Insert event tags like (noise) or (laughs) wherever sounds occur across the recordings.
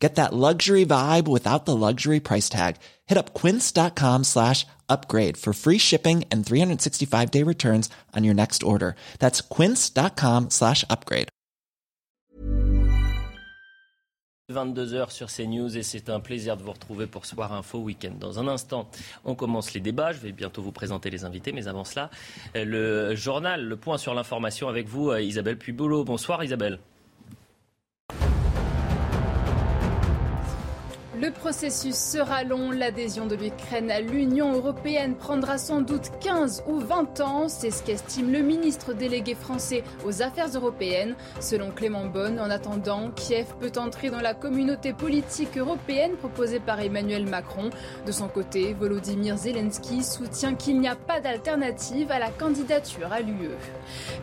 Get that luxury vibe without the luxury price tag. Hit up quince.com slash upgrade for free shipping and 365 day returns on your next order. That's quince.com slash upgrade. 22h sur CNews et c'est un plaisir de vous retrouver pour Soir Info Week-end. Dans un instant, on commence les débats. Je vais bientôt vous présenter les invités, mais avant cela, le journal, le point sur l'information avec vous, Isabelle Puyboulot. Bonsoir Isabelle. Le processus sera long. L'adhésion de l'Ukraine à l'Union européenne prendra sans doute 15 ou 20 ans. C'est ce qu'estime le ministre délégué français aux affaires européennes. Selon Clément Bonne, en attendant, Kiev peut entrer dans la communauté politique européenne proposée par Emmanuel Macron. De son côté, Volodymyr Zelensky soutient qu'il n'y a pas d'alternative à la candidature à l'UE.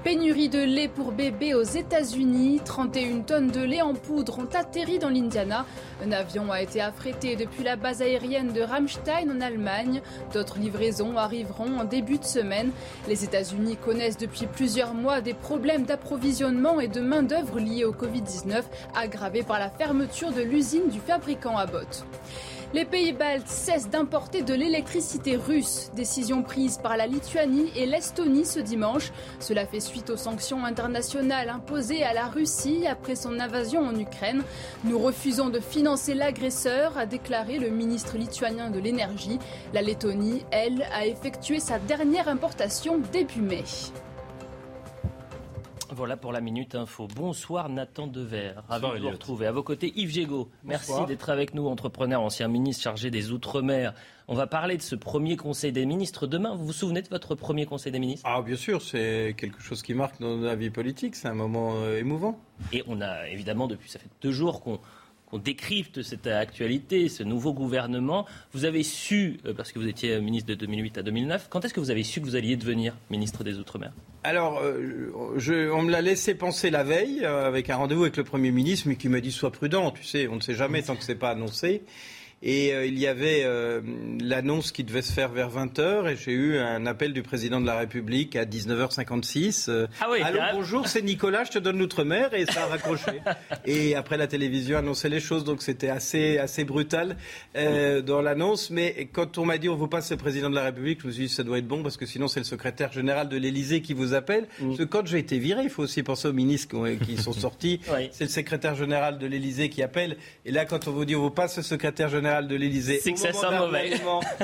Pénurie de lait pour bébés aux États-Unis. 31 tonnes de lait en poudre ont atterri dans l'Indiana. Un avion a été depuis la base aérienne de Ramstein en Allemagne. D'autres livraisons arriveront en début de semaine. Les États-Unis connaissent depuis plusieurs mois des problèmes d'approvisionnement et de main-d'œuvre liés au Covid-19, aggravés par la fermeture de l'usine du fabricant Abbott. Les pays baltes cessent d'importer de l'électricité russe, décision prise par la Lituanie et l'Estonie ce dimanche. Cela fait suite aux sanctions internationales imposées à la Russie après son invasion en Ukraine. Nous refusons de financer l'agresseur, a déclaré le ministre lituanien de l'énergie. La Lettonie, elle, a effectué sa dernière importation début mai. Voilà pour la Minute Info. Bonsoir Nathan Dever. Ravi de vous retrouver. À vos côtés, Yves Gégaud. Merci d'être avec nous, entrepreneur, ancien ministre chargé des Outre-mer. On va parler de ce premier Conseil des ministres demain. Vous vous souvenez de votre premier Conseil des ministres? Ah, bien sûr, c'est quelque chose qui marque dans la vie politique. C'est un moment euh, émouvant. Et on a évidemment, depuis ça fait deux jours qu'on qu'on décrypte cette actualité, ce nouveau gouvernement. Vous avez su, euh, parce que vous étiez ministre de 2008 à 2009, quand est-ce que vous avez su que vous alliez devenir ministre des Outre-mer? Alors, euh, je, on me l'a laissé penser la veille, euh, avec un rendez-vous avec le Premier ministre, mais qui m'a dit sois prudent, tu sais, on ne sait jamais tant que c'est pas annoncé. Et euh, il y avait euh, l'annonce qui devait se faire vers 20h et j'ai eu un appel du président de la République à 19h56. Euh, ah oui, Allô, bonjour, c'est Nicolas, je te donne l'outre-mer et ça a raccroché. (laughs) et après la télévision annonçait les choses, donc c'était assez, assez brutal dans l'annonce. Mais quand on m'a dit on vous passe le président de la République, je me suis dit ça doit être bon parce que sinon c'est le secrétaire général de l'Élysée qui vous appelle. Mm. Parce que quand j'ai été viré, il faut aussi penser aux ministres qui, qui sont (laughs) sortis. Oui. C'est le secrétaire général de l'Élysée qui appelle. Et là, quand on vous dit on vous passe le secrétaire général de l'Élysée, C'est que ça sent mauvais.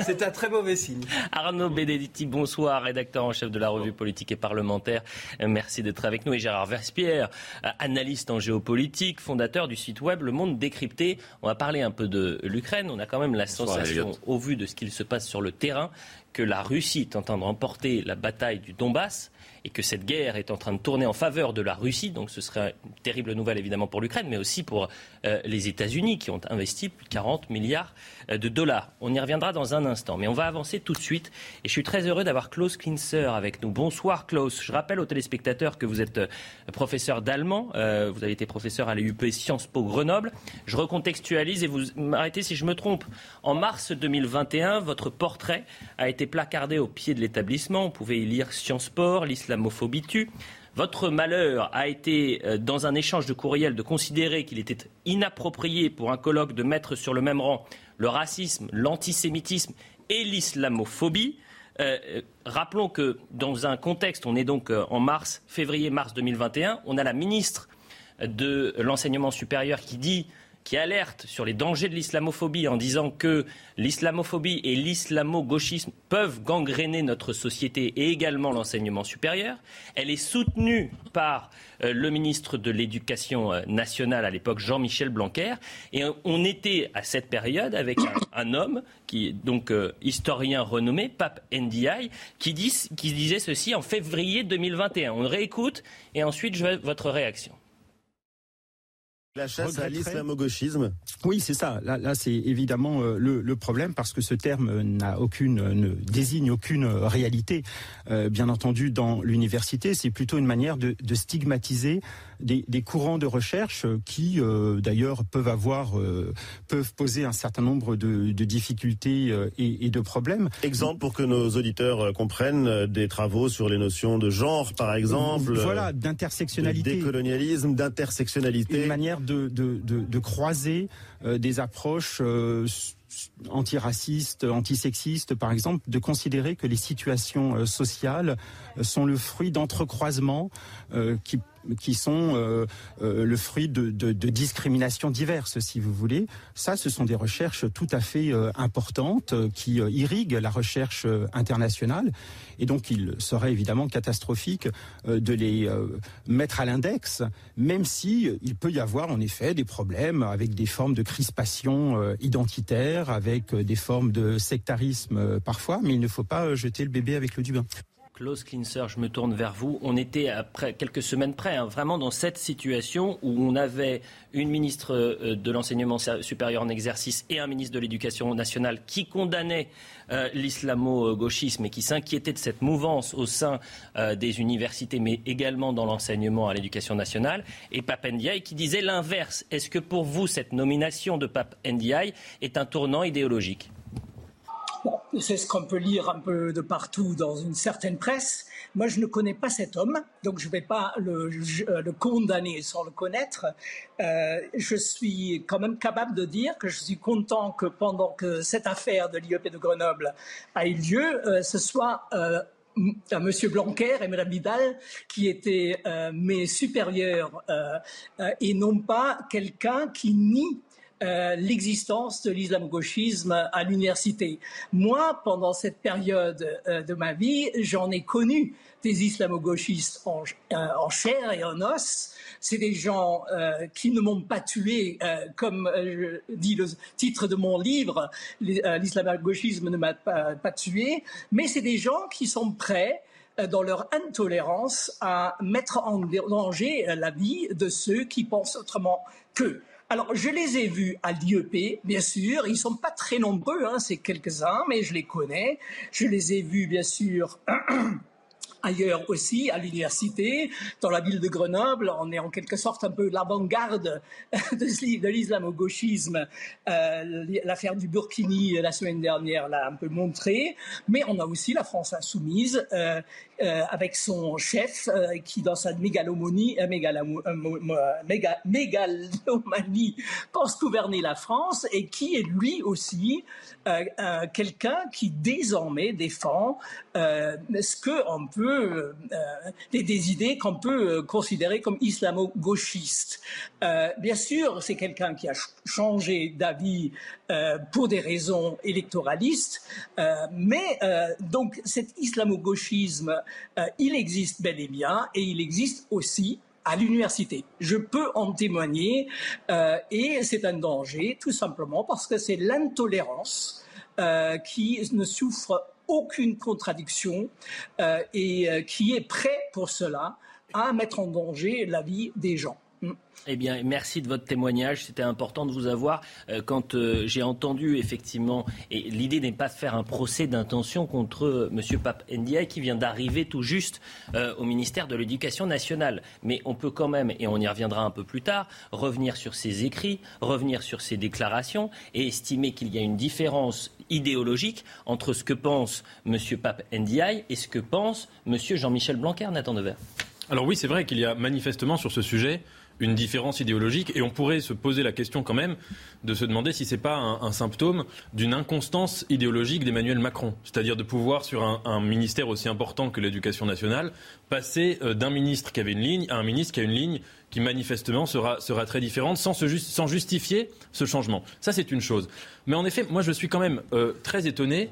C'est un très mauvais signe. (laughs) Arnaud Benedetti, bonsoir, rédacteur en chef de la revue politique et parlementaire. Euh, Merci d'être avec nous. Et Gérard Verspierre, euh, analyste en géopolitique, fondateur du site web Le Monde Décrypté. On va parler un peu de l'Ukraine. On a quand même la sensation, au vu de ce qu'il se passe sur le terrain, que la Russie est en train de remporter la bataille du Donbass et que cette guerre est en train de tourner en faveur de la Russie. Donc ce serait une terrible nouvelle évidemment pour l'Ukraine, mais aussi pour euh, les États-Unis qui ont investi plus de 40 milliards euh, de dollars. On y reviendra dans un instant, mais on va avancer tout de suite. Et je suis très heureux d'avoir Klaus Klinzer avec nous. Bonsoir Klaus. Je rappelle aux téléspectateurs que vous êtes euh, professeur d'allemand. Vous avez été professeur à l'EUP Sciences Po Grenoble. Je recontextualise et vous m'arrêtez si je me trompe. En mars 2021, votre portrait a été placardé au pied de l'établissement. On pouvait y lire Sciences Po, l'islamophobie tue. Votre malheur a été, euh, dans un échange de courriel, de considérer qu'il était inapproprié pour un colloque de mettre sur le même rang le racisme, l'antisémitisme et l'islamophobie. Euh, euh, rappelons que dans un contexte, on est donc en mars, février-mars 2021, on a la ministre de l'enseignement supérieur qui dit qui alerte sur les dangers de l'islamophobie en disant que l'islamophobie et l'islamo-gauchisme peuvent gangréner notre société et également l'enseignement supérieur. Elle est soutenue par euh, le ministre de l'Éducation euh, nationale à l'époque, Jean-Michel Blanquer. Et on était à cette période avec un, homme qui est donc euh, historien renommé, Pape Ndiaye, qui, qui disait ceci en février 2021. On réécoute et ensuite je veux votre réaction. La chasse à l'islamo-gauchisme Oui, c'est ça. Là, là c'est évidemment euh, le, le, problème parce que ce terme n'a aucune, ne désigne aucune réalité. Euh, bien entendu, dans l'université, c'est plutôt une manière de, de stigmatiser des, des, courants de recherche qui, euh, d'ailleurs, peuvent avoir, euh, peuvent poser un certain nombre de, de difficultés euh, et, et, de problèmes. Exemple pour que nos auditeurs comprennent des travaux sur les notions de genre, par exemple. Voilà, d'intersectionnalité, de décolonialisme, d'intersectionnalité. Une manière de, de, de, de croiser euh, des approches euh, antiracistes, antisexistes, par exemple, de considérer que les situations euh, sociales sont le fruit d'entrecroisements qui qui sont euh, euh, le fruit de, discriminations diverses, si vous voulez. Ça, ce sont des recherches tout à fait euh, importantes qui irriguent la recherche internationale. Et donc, il serait évidemment catastrophique de les mettre à l'index, même si il peut y avoir en effet des problèmes avec des formes de crispation identitaire, avec des formes de sectarisme parfois, mais il ne faut pas jeter le bébé avec l'eau du bain. Klaus Klinser, je me tourne vers vous. On était après quelques semaines près, hein, vraiment dans cette situation où on avait une ministre euh, de l'enseignement supérieur en exercice et un ministre de l'éducation nationale qui condamnaient euh, l'islamo-gauchisme et qui s'inquiétaient de cette mouvance au sein euh, des universités, mais également dans l'enseignement à l'éducation nationale, et Pape Ndiaye qui disait l'inverse. Est-ce que pour vous, cette nomination de Pape Ndiaye est un tournant idéologique? Bon, c'est ce qu'on peut lire un peu de partout dans une certaine presse. Moi, je ne connais pas cet homme, donc je ne vais pas le, le, condamner sans le connaître. Euh, je suis quand même capable de dire que je suis content que pendant que cette affaire de l'IEP de Grenoble a eu lieu, euh, ce soit euh, à Monsieur Blanquer et Mme Vidal qui étaient euh, mes supérieurs euh, euh, et non pas quelqu'un qui nie euh, l'existence de l'islamo-gauchisme à l'université. Moi, pendant cette période euh, de ma vie, j'en ai connu des islamo-gauchistes en, euh, en, chair et en os. C'est des gens euh, qui ne m'ont pas tué, euh, comme dit le titre de mon livre, l'islamo-gauchisme ne m'a pas, pas, tué, mais c'est des gens qui sont prêts dans leur intolérance à mettre en danger la vie de ceux qui pensent autrement qu'eux. Alors, je les ai vus à l'IEP, bien sûr. Ils sont pas très nombreux, hein, c'est quelques-uns, mais je les connais. Je les ai vus, bien sûr. (clears throat) ailleurs aussi, à l'université, dans la ville de Grenoble. On est en quelque sorte un peu l'avant-garde (laughs) de l'islamo-gauchisme. Euh, L'affaire du Burkini la semaine dernière l'a un peu montré. Mais on a aussi la France insoumise euh, euh, avec son chef euh, qui, dans sa mégalomanie, euh, méga, mégalomanie, pense gouverner la France et qui est lui aussi quelqu'un qui désormais défend ce qu'on peut euh, des, des, idées qu'on peut considérer comme islamo-gauchistes. Euh, bien sûr, c'est quelqu'un qui a changé d'avis euh, pour des raisons électoralistes, mais donc cet islamo-gauchisme, il existe bel et bien, et il existe aussi à l'université. Je peux en témoigner euh, et c'est un danger tout simplement parce que c'est l'intolérance euh, qui ne souffre aucune contradiction euh, et euh, qui est prêt pour cela à mettre en danger la vie des gens. Mm. Eh bien, merci de votre témoignage. C'était important de vous avoir euh, quand euh, j'ai entendu effectivement. Et l'idée n'est pas de faire un procès d'intention contre euh, M. Pape Ndiaye qui vient d'arriver tout juste au ministère de l'Éducation nationale. Mais on peut quand même, et on y reviendra un peu plus tard, revenir sur ses écrits, revenir sur ses déclarations et estimer qu'il y a une différence idéologique entre ce que pense M. Pape Ndiaye et ce que pense M. Jean-Michel Blanquer, Nathan Devers. Alors oui, c'est vrai qu'il y a manifestement sur ce sujet une différence idéologique et on pourrait se poser la question quand même de se demander si c'est pas un, symptôme d'une inconstance idéologique d'Emmanuel Macron, c'est-à-dire de pouvoir sur un, un, ministère aussi important que l'éducation nationale passer euh, d'un ministre qui avait une ligne à un ministre qui a une ligne qui manifestement sera, sera très différente sans, se just, sans justifier ce changement. Ça c'est une chose. Mais en effet, moi je suis quand même euh, très étonné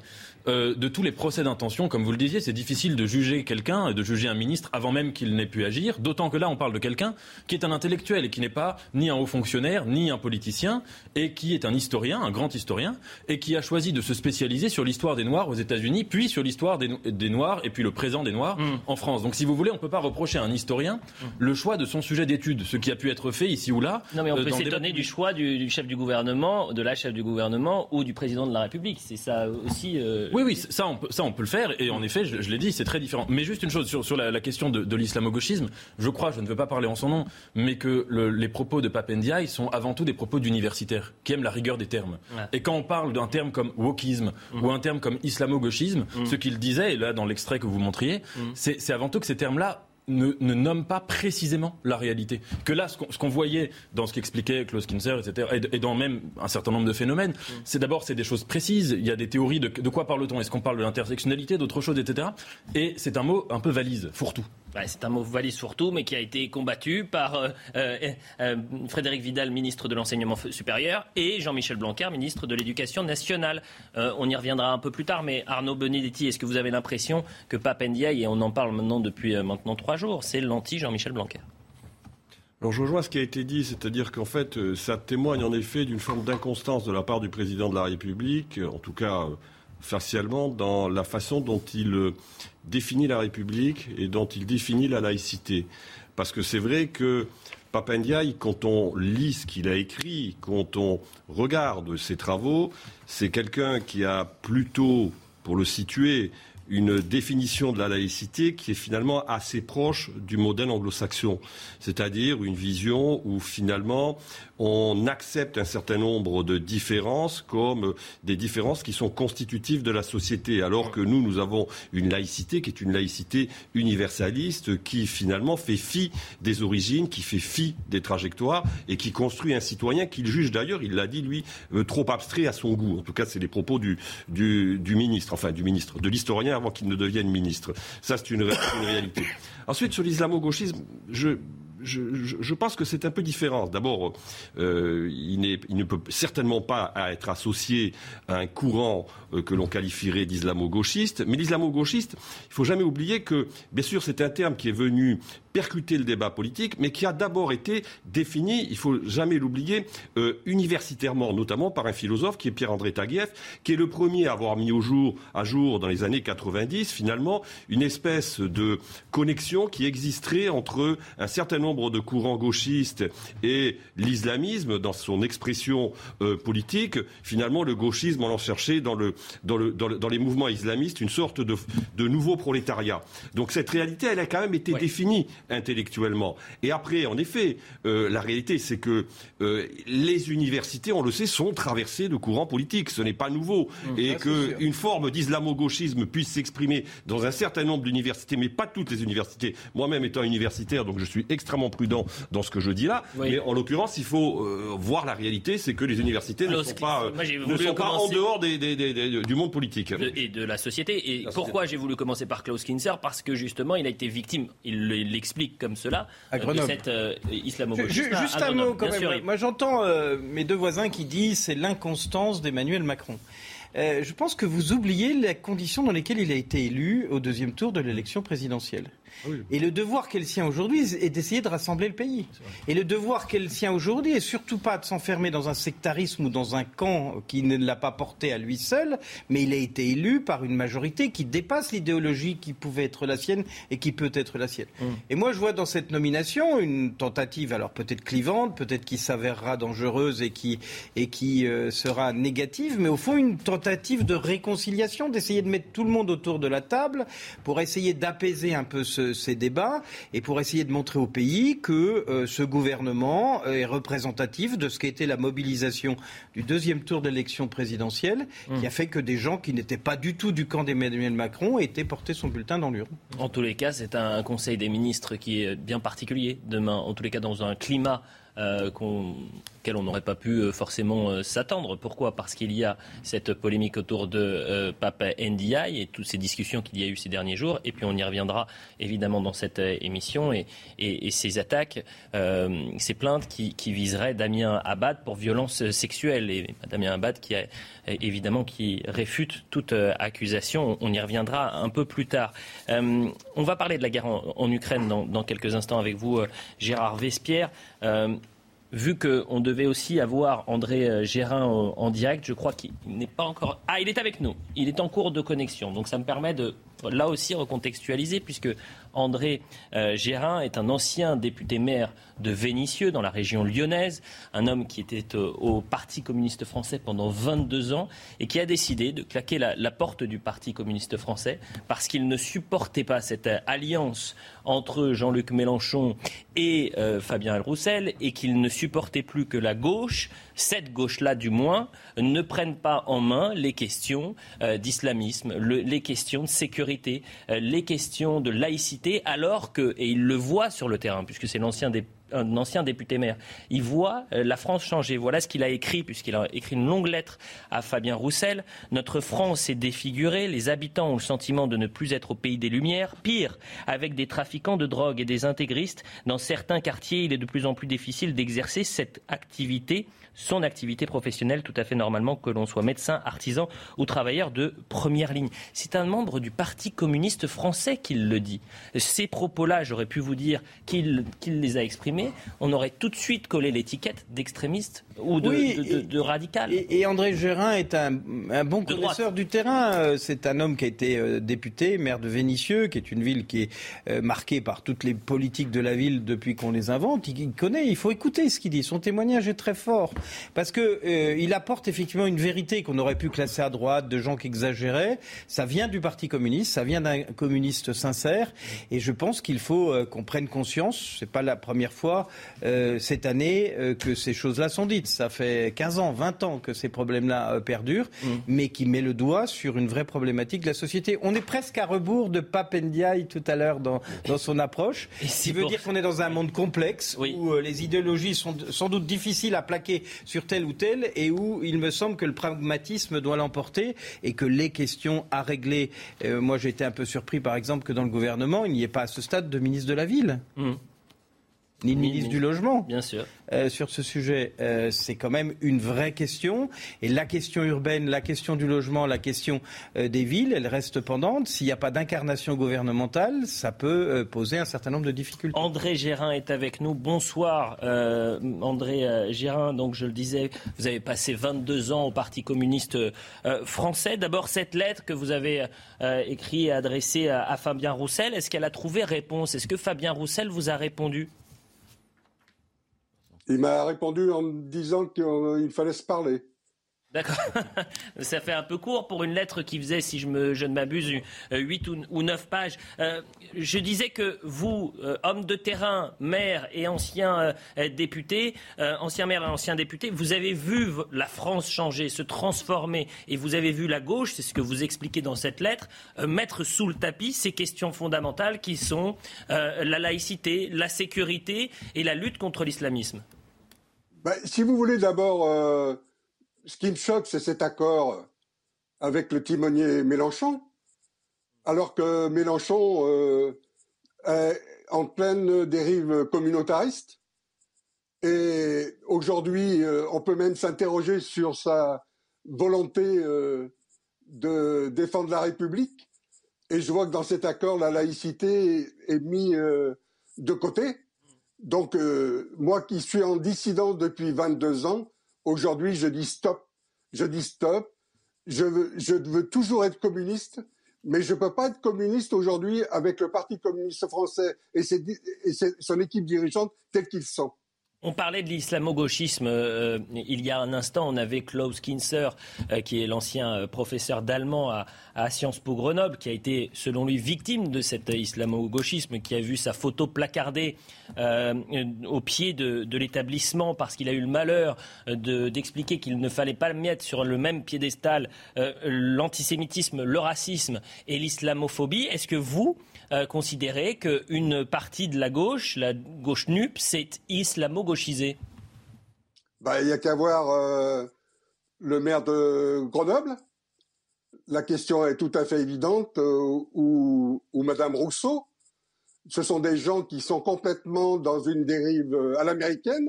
euh, de tous les procès d'intention, comme vous le disiez, c'est difficile de juger quelqu'un, de juger un ministre avant même qu'il n'ait pu agir, d'autant que là on parle de quelqu'un qui est un intellectuel et qui n'est pas ni un haut fonctionnaire, ni un politicien, et qui est un historien, un grand historien, et qui a choisi de se spécialiser sur l'histoire des Noirs aux États-Unis, puis sur l'histoire des, des, Noirs, et puis le présent des Noirs mm. en France. Donc si vous voulez, on ne peut pas reprocher à un historien mm. le choix de son sujet d'étude, ce qui a pu être fait ici ou là. Non mais on peut s'étonner du choix du, chef du gouvernement, de la chef du gouvernement ou du président de la République. C'est ça aussi. Euh, oui, oui, ça on, peut, ça on peut le faire, et en effet, je, l'ai dit, c'est très différent. Mais juste une chose sur, sur la, question de, de l'islamo-gauchisme, je crois, je ne veux pas parler en son nom, mais que les propos de Papendiaï sont avant tout des propos d'universitaires qui aiment la rigueur des termes. Et quand on parle d'un terme comme wokisme mm. ou un terme comme islamo-gauchisme, mm. ce qu'il disait, et là dans l'extrait que vous montriez, mm. c'est avant tout que ces termes-là ne, ne, nomme pas précisément la réalité. Que là, ce qu'on voyait dans ce qu'expliquait Klaus Kinzer, etc., et, dans même un certain nombre de phénomènes, c'est d'abord c'est des choses précises. Il y a des théories de, de quoi parle-t-on? Est-ce qu'on parle de l'intersectionnalité, d'autres choses, etc. Et c'est un mot un peu valise, fourre-tout. C'est un mot valise surtout, mais qui a été combattu par euh, euh, euh, Frédéric Vidal, ministre de l'Enseignement supérieur, et Jean-Michel Blanquer, ministre de l'Éducation nationale. on y reviendra un peu plus tard, mais Arnaud Benedetti, est-ce que vous avez l'impression que Pape Ndiaye, et on en parle maintenant depuis maintenant trois jours, c'est l'anti-Jean-Michel Blanquer? Alors je rejoins ce qui a été dit, c'est-à-dire qu'en fait, ça témoigne en effet d'une forme d'inconstance de la part du président de la République, en tout cas facialement, dans la façon dont il définit la République et dont il définit la laïcité. Parce que c'est vrai que Papandiaï, quand on lit ce qu'il a écrit, quand on regarde ses travaux, c'est quelqu'un qui a plutôt, pour le situer, une définition de la laïcité qui est finalement assez proche du modèle anglo-saxon, c'est-à-dire une vision où finalement on accepte un certain nombre de différences comme des différences qui sont constitutives de la société, alors que nous, nous avons une laïcité qui est une laïcité universaliste qui finalement fait fi des origines, qui fait fi des trajectoires et qui construit un citoyen qu'il juge d'ailleurs, il l'a dit lui, euh, trop abstrait à son goût. En tout cas, c'est les propos du, du, ministre, enfin du ministre, de l'historien avant qu'il ne devienne ministre. Ça, c'est une réalité. Ensuite, sur l'islamo-gauchisme, je, je, pense que c'est un peu différent. D'abord, euh, il, ne peut certainement pas être associé à un courant euh, que l'on qualifierait d'islamo-gauchiste. Mais l'islamo-gauchiste, il faut jamais oublier que, bien sûr, c'est un terme qui est venu percuter le débat politique, mais qui a d'abord été défini, il faut jamais l'oublier, euh, universitairement, notamment par un philosophe qui est Pierre-André Taguieff, qui est le premier à avoir mis au jour, à jour dans les années 90, finalement, une espèce de connexion qui existerait entre un certain nombre de courants gauchistes et l'islamisme dans son expression euh, politique. Finalement, le gauchisme, on en cherchait dans, le, dans, le, dans, les mouvements islamistes une sorte de, de nouveau prolétariat. Donc cette réalité, elle a quand même été définie intellectuellement. Et après, en effet, euh, la réalité, c'est que euh, les universités, on le sait, sont traversées de courants politiques. Ce n'est pas nouveau. Mmh, et qu'une forme d'islamo-gauchisme puisse s'exprimer dans un certain nombre d'universités, mais pas toutes les universités. Moi-même étant universitaire, donc je suis extrêmement prudent dans ce que je dis là. Mais en l'occurrence, il faut euh, voir la réalité, c'est que les universités ne sont pas, ne sont pas en dehors des, du monde politique. et de la société. Et pourquoi j'ai voulu commencer par Klaus Kinzer? Parce que justement, il a été victime, il l'explique explique comme cela à euh, de cette euh, islamo-gauchisme. Juste un mot quand même. Moi j'entends euh, mes deux voisins qui disent c'est l'inconstance d'Emmanuel Macron. je pense que vous oubliez les conditions dans lesquelles il a été élu au deuxième tour de l'élection présidentielle. Et le devoir qu'elle tient aujourd'hui est d'essayer de rassembler le pays. Et le devoir qu'elle tient aujourd'hui est surtout pas de s'enfermer dans un sectarisme ou dans un camp qui ne l'a pas porté à lui seul, mais il a été élu par une majorité qui dépasse l'idéologie qui pouvait être la sienne et qui peut être la sienne. Mm. Et moi, je vois dans cette nomination une tentative, alors peut-être clivante, peut-être qui s'avérera dangereuse et qui, et qui euh, sera négative, mais au fond, une tentative de réconciliation, d'essayer de mettre tout le monde autour de la table pour essayer d'apaiser un peu ce ces débats et pour essayer de montrer au pays que euh, ce gouvernement est représentatif de ce qu'était la mobilisation du deuxième tour d'élection présidentielle, qui mmh. a fait que des gens qui n'étaient pas du tout du camp d'Emmanuel Macron étaient portés son bulletin dans l'urne. En tous les cas, c'est un Conseil des ministres qui est bien particulier demain, en tous les cas dans un climat euh, qu'on auquel on n'aurait pas pu forcément s'attendre. Pourquoi? Parce qu'il y a cette polémique autour de Pape Ndiaye et toutes ces discussions qu'il y a eu ces derniers jours. Et puis on y reviendra évidemment dans cette émission et, ces attaques, ces plaintes qui, viseraient Damien Abad pour violence sexuelle. Et Damien Abad qui a évidemment qui réfute toute accusation. On y reviendra un peu plus tard. on va parler de la guerre en, Ukraine dans, quelques instants avec vous, euh, Gérard Vespierre. Euh, vu qu'on devait aussi avoir André euh, Gérin en, direct, je crois qu'il n'est pas encore. Ah, il est avec nous. Il est en cours de connexion. Donc ça me permet de là aussi recontextualiser, puisque André Gérin est un ancien député maire de Vénissieux, dans la région lyonnaise, un homme qui était euh, au Parti communiste français pendant 22 ans et qui a décidé de claquer la, porte du Parti communiste français parce qu'il ne supportait pas cette euh, alliance entre Jean-Luc Mélenchon et euh, Fabien Roussel et qu'il ne supportait plus que la gauche, cette gauche-là du moins, ne prenne pas en main les questions d'islamisme, les questions de sécurité, les questions de laïcité, alors que, et il le voit sur le terrain, puisque c'est l'ancien des un ancien député maire. Il voit euh, la France changer. Voilà ce qu'il a écrit, puisqu'il a écrit une longue lettre à Fabien Roussel. Notre France est défigurée. Les habitants ont le sentiment de ne plus être au pays des Lumières. Pire, avec des trafiquants de drogue et des intégristes, dans certains quartiers, il est de plus en plus difficile d'exercer cette activité son activité professionnelle tout à fait normalement, que l'on soit médecin, artisan ou travailleur de première ligne. C'est un membre du Parti communiste français qui le dit. Ces propos-là, j'aurais pu vous dire qu'il les a exprimés, on aurait tout de suite collé l'étiquette d'extrémiste ou de, radical. Et, André Gérin est un, bon connaisseur du terrain. Euh, c'est un homme qui a été euh, député, maire de Vénissieux, qui est une ville qui est euh, marquée par toutes les politiques de la ville depuis qu'on les invente. Il, connaît, il faut écouter ce qu'il dit. Son témoignage est très fort parce que il apporte effectivement une vérité qu'on aurait pu classer à droite, de gens qui exagéraient. Ça vient du Parti communiste, ça vient d'un communiste sincère, et je pense qu'il faut qu'on prenne conscience. C'est pas la première fois cette année que ces choses-là sont dites ça fait 15 ans, 20 ans que ces problèmes-là euh, perdurent, mm. mais qui met le doigt sur une vraie problématique de la société. On est presque à rebours de Papendiaï tout à l'heure dans, dans son approche. Ce qui veut dire qu'on est dans un monde complexe où euh, les idéologies sont sans doute difficiles à plaquer sur tel ou tel et où il me semble que le pragmatisme doit l'emporter et que les questions à régler. Euh, moi, j'ai été un peu surpris, par exemple, que dans le gouvernement, il n'y ait pas à ce stade de ministre de la Ville. Mm ni le ministre du Logement. Bien sûr. Euh, sur ce sujet, euh, c'est quand même une vraie question. Et la question urbaine, la question du logement, la question euh, des villes, elle reste pendante. S'il n'y a pas d'incarnation gouvernementale, ça peut poser un certain nombre de difficultés. André Gérin est avec nous. Bonsoir, André Gérin. Donc, je le disais, vous avez passé 22 ans au Parti communiste français. D'abord, cette lettre que vous avez écrite et adressée à, à Fabien Roussel, est-ce qu'elle a trouvé réponse? Est-ce que Fabien Roussel vous a répondu? Il m'a répondu en disant qu'il fallait se parler. D'accord. (laughs) Ça fait un peu court pour une lettre qui faisait, si je, me, ne m'abuse, 8 ou 9 pages. Euh, je disais que vous, euh, homme de terrain, maire et ancien euh, député, ancien maire et ancien député, vous avez vu la France changer, se transformer, et vous avez vu la gauche, c'est ce que vous expliquez dans cette lettre, mettre sous le tapis ces questions fondamentales qui sont la laïcité, la sécurité et la lutte contre l'islamisme. Ben, si vous voulez d'abord ce qui me choque, c'est cet accord avec le timonier Mélenchon, alors que Mélenchon euh, est en pleine dérive communautariste. Et aujourd'hui, euh, on peut même s'interroger sur sa volonté euh, de défendre la République. Et je vois que dans cet accord, la laïcité est mise de côté. Donc, moi qui suis en dissidence depuis 22 ans, Aujourd'hui, je dis stop. Je dis stop. Je veux, toujours être communiste, mais je ne peux pas être communiste aujourd'hui avec le Parti communiste français et son équipe dirigeante telle qu'ils sont. On parlait de l'islamo-gauchisme euh, il y a un instant. On avait Klaus Kinzer, euh, qui est l'ancien euh, professeur d'allemand à, Sciences Po Grenoble, qui a été, selon lui, victime de cet islamo-gauchisme, qui a vu sa photo placardée au pied de, l'établissement parce qu'il a eu le malheur d'expliquer qu'il ne fallait pas mettre sur le même piédestal l'antisémitisme, le racisme et l'islamophobie. Est-ce que vous, considérer qu'une partie de la gauche, la gauche NUP, s'est islamo-gauchisée bah, il y a qu'à voir euh, le maire de Grenoble. La question est tout à fait évidente, euh, ou, ou Madame Rousseau. Ce sont des gens qui sont complètement dans une dérive euh, à l'américaine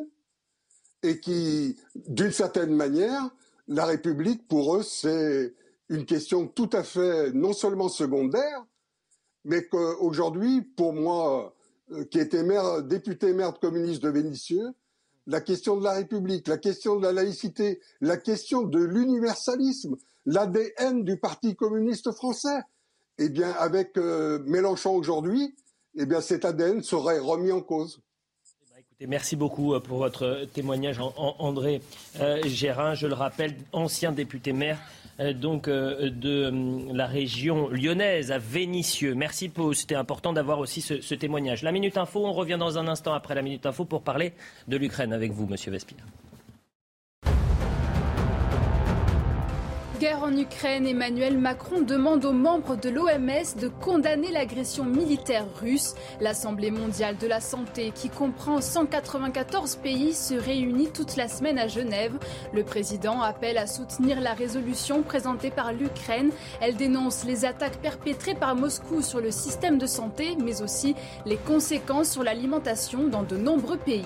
et qui, d'une certaine manière, la République, pour eux, c'est une question tout à fait non seulement secondaire, mais qu'aujourd'hui, pour moi, qui était maire, député maire communiste de Vénissieux, la question de la République, la question de la laïcité, la question de l'universalisme, l'ADN du Parti communiste français, eh bien, avec euh, Mélenchon aujourd'hui, eh bien, cet ADN serait remis en cause. Merci beaucoup euh, pour votre témoignage, André euh, Gérin. Je le rappelle, ancien député maire euh, donc de la région lyonnaise à Vénissieux. Merci pour. C'était important d'avoir aussi ce, témoignage. La minute info. On revient dans un instant après la minute info pour parler de l'Ukraine avec vous, Monsieur Vespierre. Guerre en Ukraine, Emmanuel Macron demande aux membres de l'OMS de condamner l'agression militaire russe. L'Assemblée mondiale de la santé, qui comprend 194 pays, se réunit toute la semaine à Genève. Le président appelle à soutenir la résolution présentée par l'Ukraine. Elle dénonce les attaques perpétrées par Moscou sur le système de santé, mais aussi les conséquences sur l'alimentation dans de nombreux pays.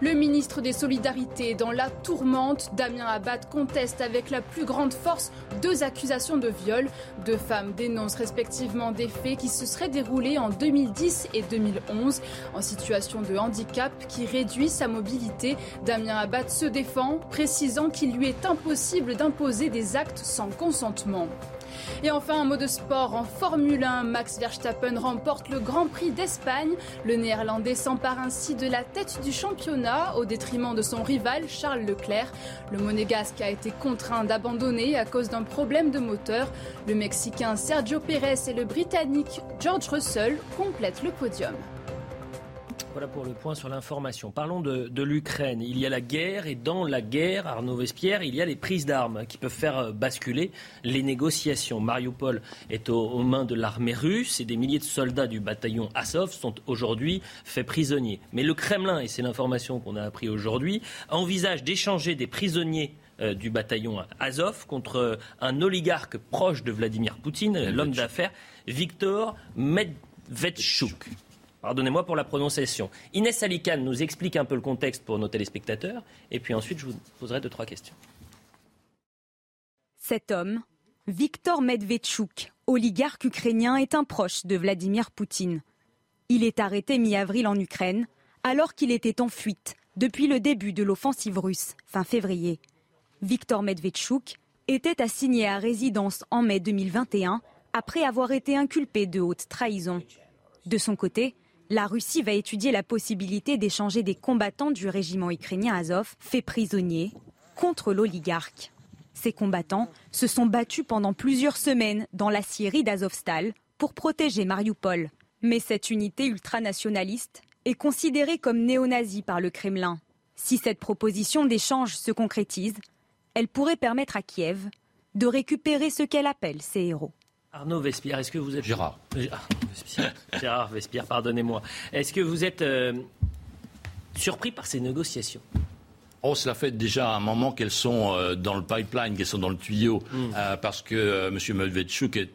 Le ministre des Solidarités dans la tourmente, Damien Abad conteste avec la plus grande force deux accusations de viol. Deux femmes dénoncent respectivement des faits qui se seraient déroulés en 2010 et 2011 en situation de handicap qui réduit sa mobilité. Damien Abad se défend, précisant qu'il lui est impossible d'imposer des actes sans consentement. Et enfin, un mot de sport en Formule 1. Max Verstappen remporte le Grand Prix d'Espagne. Le Néerlandais s'empare ainsi de la tête du championnat au détriment de son rival Charles Leclerc. Le Monégasque a été contraint d'abandonner à cause d'un problème de moteur. Le Mexicain Sergio Pérez et le Britannique George Russell complètent le podium. Voilà pour le point sur l'information. Parlons de, l'Ukraine. Il y a la guerre et dans la guerre, Arnaud Vespierre, il y a les prises d'armes qui peuvent faire euh, basculer les négociations. Mariupol est aux, mains de l'armée russe et des milliers de soldats du bataillon Azov sont aujourd'hui faits prisonniers. Mais le Kremlin, et c'est l'information qu'on a appris aujourd'hui, envisage d'échanger des prisonniers euh, du bataillon Azov contre euh, un oligarque proche de Vladimir Poutine, l'homme d'affaires Viktor Medvedchuk. Pardonnez-moi pour la prononciation. Inès Alicane nous explique un peu le contexte pour nos téléspectateurs, et puis ensuite je vous poserai deux, trois questions. Cet homme, Viktor Medvedchuk, oligarque ukrainien, est un proche de Vladimir Poutine. Il est arrêté mi-avril en Ukraine, alors qu'il était en fuite depuis le début de l'offensive russe, fin février. Viktor Medvedchuk était assigné à résidence en mai 2021 après avoir été inculpé de haute trahison. De son côté, la Russie va étudier la possibilité d'échanger des combattants du régiment ukrainien Azov, faits prisonniers, contre l'oligarque. Ces combattants se sont battus pendant plusieurs semaines dans la Syrie d'Azovstal pour protéger Mariupol. Mais cette unité ultranationaliste est considérée comme néo-nazie par le Kremlin. Si cette proposition d'échange se concrétise, elle pourrait permettre à Kiev de récupérer ce qu'elle appelle ses héros. Arnaud Vespierre, est-ce que vous êtes. Gérard. (laughs) Gérard Vespierre, pardonnez-moi. Est-ce que vous êtes euh, surpris par ces négociations? Oh, cela fait déjà un moment qu'elles sont euh, dans le pipeline, qu'elles sont dans le tuyau, hmm. euh, parce que M. Medvedchuk est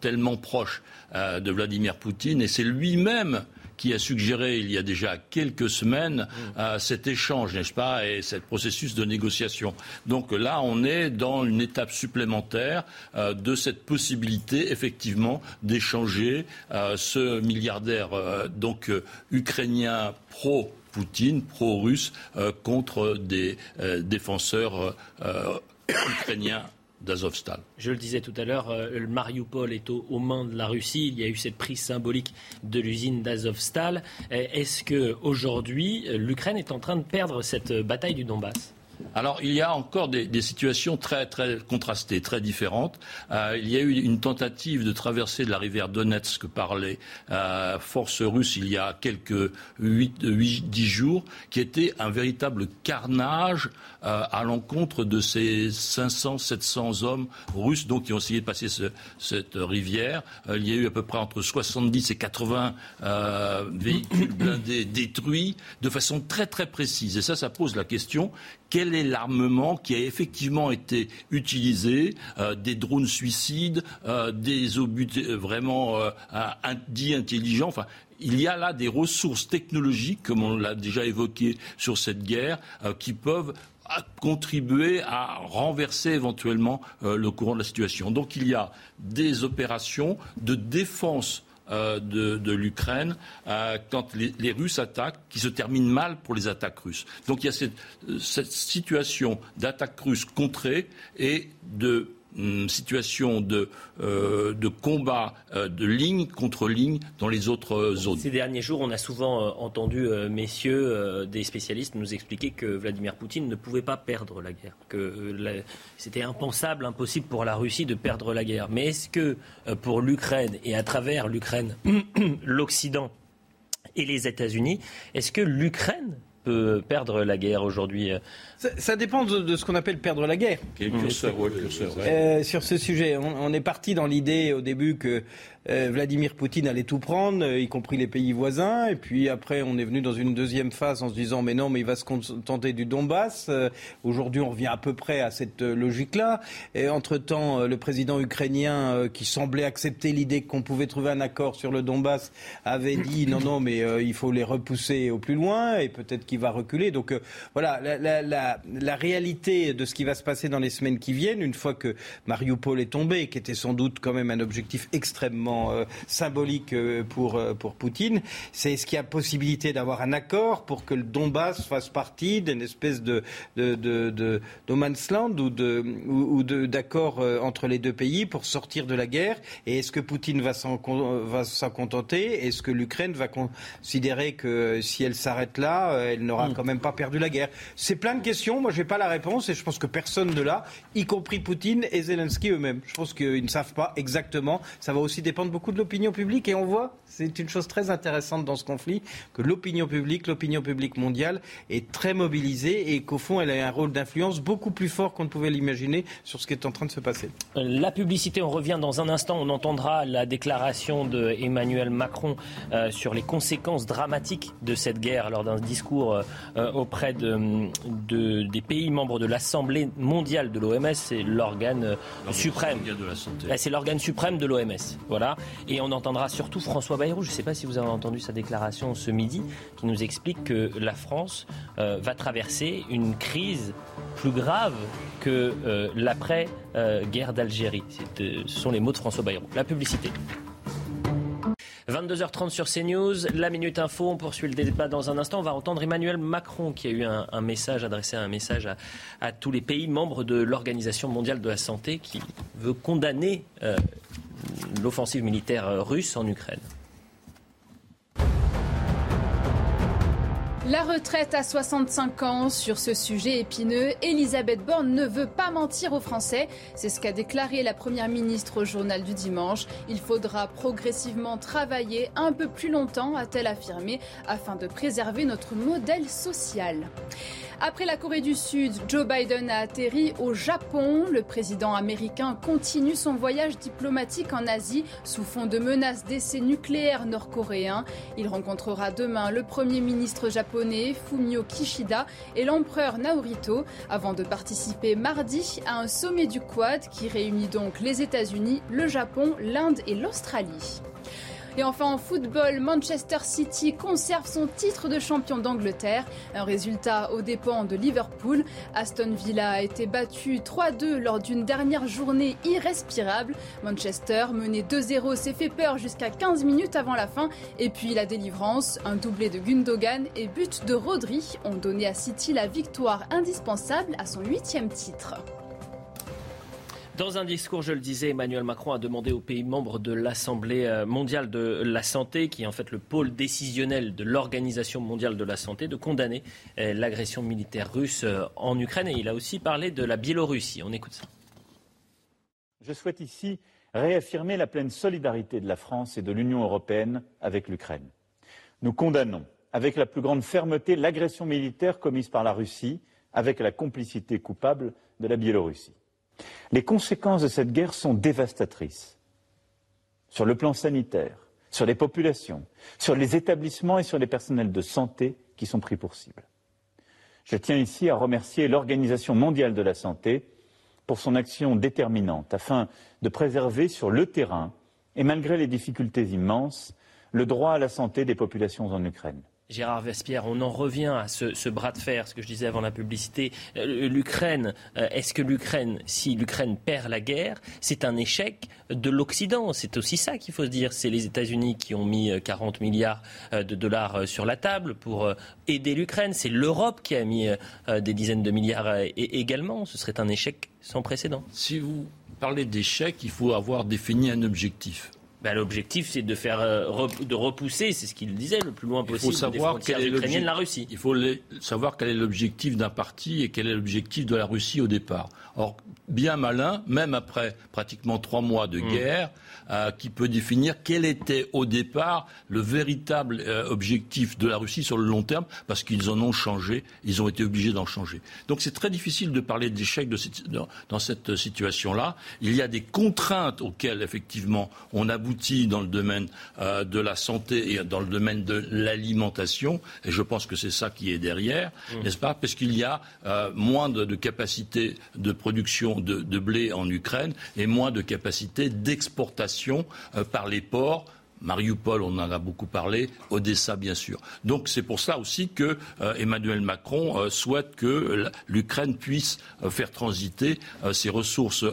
tellement proche de Vladimir Poutine, et c'est lui-même qui a suggéré il y a déjà quelques semaines euh, cet échange, n'est-ce pas, et ce processus de négociation. Donc là, on est dans une étape supplémentaire euh, de cette possibilité, effectivement, d'échanger euh, ce milliardaire donc ukrainien pro Poutine, pro-russe, contre des défenseurs ukrainiens d'Azovstal. Je le disais tout à l'heure, euh, le Mariupol est aux, mains de la Russie. Il y a eu cette prise symbolique de l'usine d'Azovstal. Euh, est-ce que aujourd'hui, l'Ukraine est en train de perdre cette bataille du Donbass? Alors, il y a encore des, situations très, très contrastées, très différentes. Euh, il y a eu une tentative de traverser de la rivière Donetsk par les euh, forces russes il y a quelques 8-10 jours, qui était un véritable carnage euh, à l'encontre de ces 500-700 hommes russes donc, qui ont essayé de passer cette rivière. il y a eu à peu près entre 70 et 80 véhicules (coughs) blindés détruits de façon très, très précise. Et ça, ça pose la question quel est l'armement qui a effectivement été utilisé, des drones suicides, des obus vraiment dits intelligents? Enfin, il y a là des ressources technologiques, comme on l'a déjà évoqué sur cette guerre, qui peuvent contribuer à renverser éventuellement le courant de la situation. Donc il y a des opérations de défense euh, de, l'Ukraine euh, quand les, Russes attaquent, qui se terminent mal pour les attaques russes. Donc il y a cette, euh, cette situation d'attaque russe contrée et de situation de, euh, de combat euh, de ligne contre ligne dans les autres zones. Ces derniers jours, on a souvent euh, entendu, messieurs, des spécialistes nous expliquer que Vladimir Poutine ne pouvait pas perdre la guerre, que c'était impensable, impossible pour la Russie de perdre la guerre. Mais est-ce que pour l'Ukraine et à travers l'Ukraine, (clears throat) l'Occident et les États-Unis, est-ce que l'Ukraine peut perdre la guerre aujourd'hui ça, dépend de, ce qu'on appelle perdre la guerre. Euh, sur ce sujet, on, est parti dans l'idée au début que euh, Vladimir Poutine allait tout prendre, euh, y compris les pays voisins. Et puis après, on est venu dans une deuxième phase en se disant mais non, mais il va se contenter du Donbass. Aujourd'hui, on revient à peu près à cette logique-là. Et entre-temps, le président ukrainien, qui semblait accepter l'idée qu'on pouvait trouver un accord sur le Donbass, avait dit non, non, mais il faut les repousser au plus loin et peut-être qu'il va reculer. Donc voilà, la, la la, réalité de ce qui va se passer dans les semaines qui viennent, une fois que Mariupol est tombé, qui était sans doute quand même un objectif extrêmement euh, symbolique euh, pour, euh, pour Poutine, c'est est-ce qu'il y a possibilité d'avoir un accord pour que le Donbass fasse partie d'une espèce de, de, de, de no man's land ou de ou, d'accord entre les deux pays pour sortir de la guerre Et est-ce que Poutine va s'en contenter? Est-ce que l'Ukraine va considérer que si elle s'arrête là, elle n'aura hmm. quand même pas perdu la guerre? C'est plein de questions moi, je n'ai pas la réponse et je pense que personne ne l'a, y compris Poutine et Zelensky eux-mêmes. Je pense qu'ils ne savent pas exactement. Ça va aussi dépendre beaucoup de l'opinion publique et on voit, c'est une chose très intéressante dans ce conflit, que l'opinion publique, l'opinion publique mondiale est très mobilisée et qu'au fond, elle a un rôle d'influence beaucoup plus fort qu'on ne pouvait l'imaginer sur ce qui est en train de se passer. La publicité, on revient dans un instant. On entendra la déclaration d'Emmanuel Macron euh, sur les conséquences dramatiques de cette guerre lors d'un discours euh, auprès de, de des pays membres de l'Assemblée mondiale de l'OMS, c'est l'organe euh, suprême. De santé. C'est l'organe suprême de l'OMS. Voilà. Et on entendra surtout François Bayrou. Je ne sais pas si vous avez entendu sa déclaration ce midi, qui nous explique que la France euh, va traverser une crise plus grave que euh, l'après-guerre d'Algérie. ce sont les mots de François Bayrou. La publicité. 22h30 sur CNews, la Minute Info, on poursuit le débat dans un instant. On va entendre Emmanuel Macron qui a eu un, message, adressé un message à, tous les pays membres de l'Organisation mondiale de la santé qui veut condamner euh, l'offensive militaire russe en Ukraine. La retraite à 65 ans, sur ce sujet épineux, Elisabeth Borne ne veut pas mentir aux Français. C'est ce qu'a déclaré la Première ministre au journal du dimanche. Il faudra progressivement travailler un peu plus longtemps, a-t-elle affirmé, afin de préserver notre modèle social. Après la Corée du Sud, Joe Biden a atterri au Japon. Le président américain continue son voyage diplomatique en Asie sous fond de menaces d'essais nucléaires nord-coréens. Il rencontrera demain le Premier ministre japonais Fumio Kishida et l'empereur Naruhito avant de participer mardi à un sommet du Quad qui réunit donc les États-Unis, le Japon, l'Inde et l'Australie. Et enfin en football, Manchester City conserve son titre de champion d'Angleterre. Un résultat aux dépens de Liverpool. Aston Villa a été battu 3-2 lors d'une dernière journée irrespirable. Manchester, mené 2-0, s'est fait peur jusqu'à 15 minutes avant la fin. Et puis la délivrance, un doublé de Gundogan et but de Rodri ont donné à City la victoire indispensable à son huitième titre. Dans un discours, je le disais, Emmanuel Macron a demandé aux pays membres de l'Assemblée euh, mondiale de la santé, qui est en fait le pôle décisionnel de l'Organisation mondiale de la santé, de condamner euh, l'agression militaire russe euh, en Ukraine. Et il a aussi parlé de la Biélorussie. On écoute ça. Je souhaite ici réaffirmer la pleine solidarité de la France et de l'Union européenne avec l'Ukraine. Nous condamnons avec la plus grande fermeté l'agression militaire commise par la Russie avec la complicité coupable de la Biélorussie. Les conséquences de cette guerre sont dévastatrices sur le plan sanitaire, sur les populations, sur les établissements et sur les personnels de santé qui sont pris pour cible. Je tiens ici à remercier l'Organisation mondiale de la santé pour son action déterminante afin de préserver sur le terrain, et malgré les difficultés immenses, le droit à la santé des populations en Ukraine. Gérard Vespierre, on en revient à ce, bras de fer, ce que je disais avant la publicité. Euh, L'Ukraine, euh, est-ce que l'Ukraine, si l'Ukraine perd la guerre, c'est un échec de l'Occident? C'est aussi ça qu'il faut se dire. C'est les États-Unis qui ont mis 40 euh, milliards de dollars sur la table pour aider l'Ukraine. C'est l'Europe qui a mis des dizaines de milliards également. Ce serait un échec sans précédent. Si vous parlez d'échec, il faut avoir défini un objectif. Ben, l'objectif, c'est de faire euh, de repousser, c'est ce qu'il disait, le plus loin possible il faut savoir des la Russie. Il faut savoir quel est l'objectif d'un parti et quel est l'objectif de la Russie au départ. Or, bien malin, même après pratiquement trois mois de mmh. guerre, euh, qui peut définir quel était au départ le véritable euh, objectif de la Russie sur le long terme, parce qu'ils en ont changé, ils ont été obligés d'en changer. Donc c'est très difficile de parler d'échec dans cette situation-là. Il y a des contraintes auxquelles, effectivement, on aboutit dans le domaine euh, de la santé et dans le domaine de l'alimentation, et je pense que c'est ça qui est derrière, mmh. n'est-ce pas? Parce qu'il y a moins de, de, capacité de production de, de blé en Ukraine et moins de capacité d'exportation euh, par les ports. Mariupol, on en a beaucoup parlé, Odessa bien sûr. Donc c'est pour ça aussi que euh, Emmanuel Macron euh, souhaite que l'Ukraine puisse faire transiter ses ressources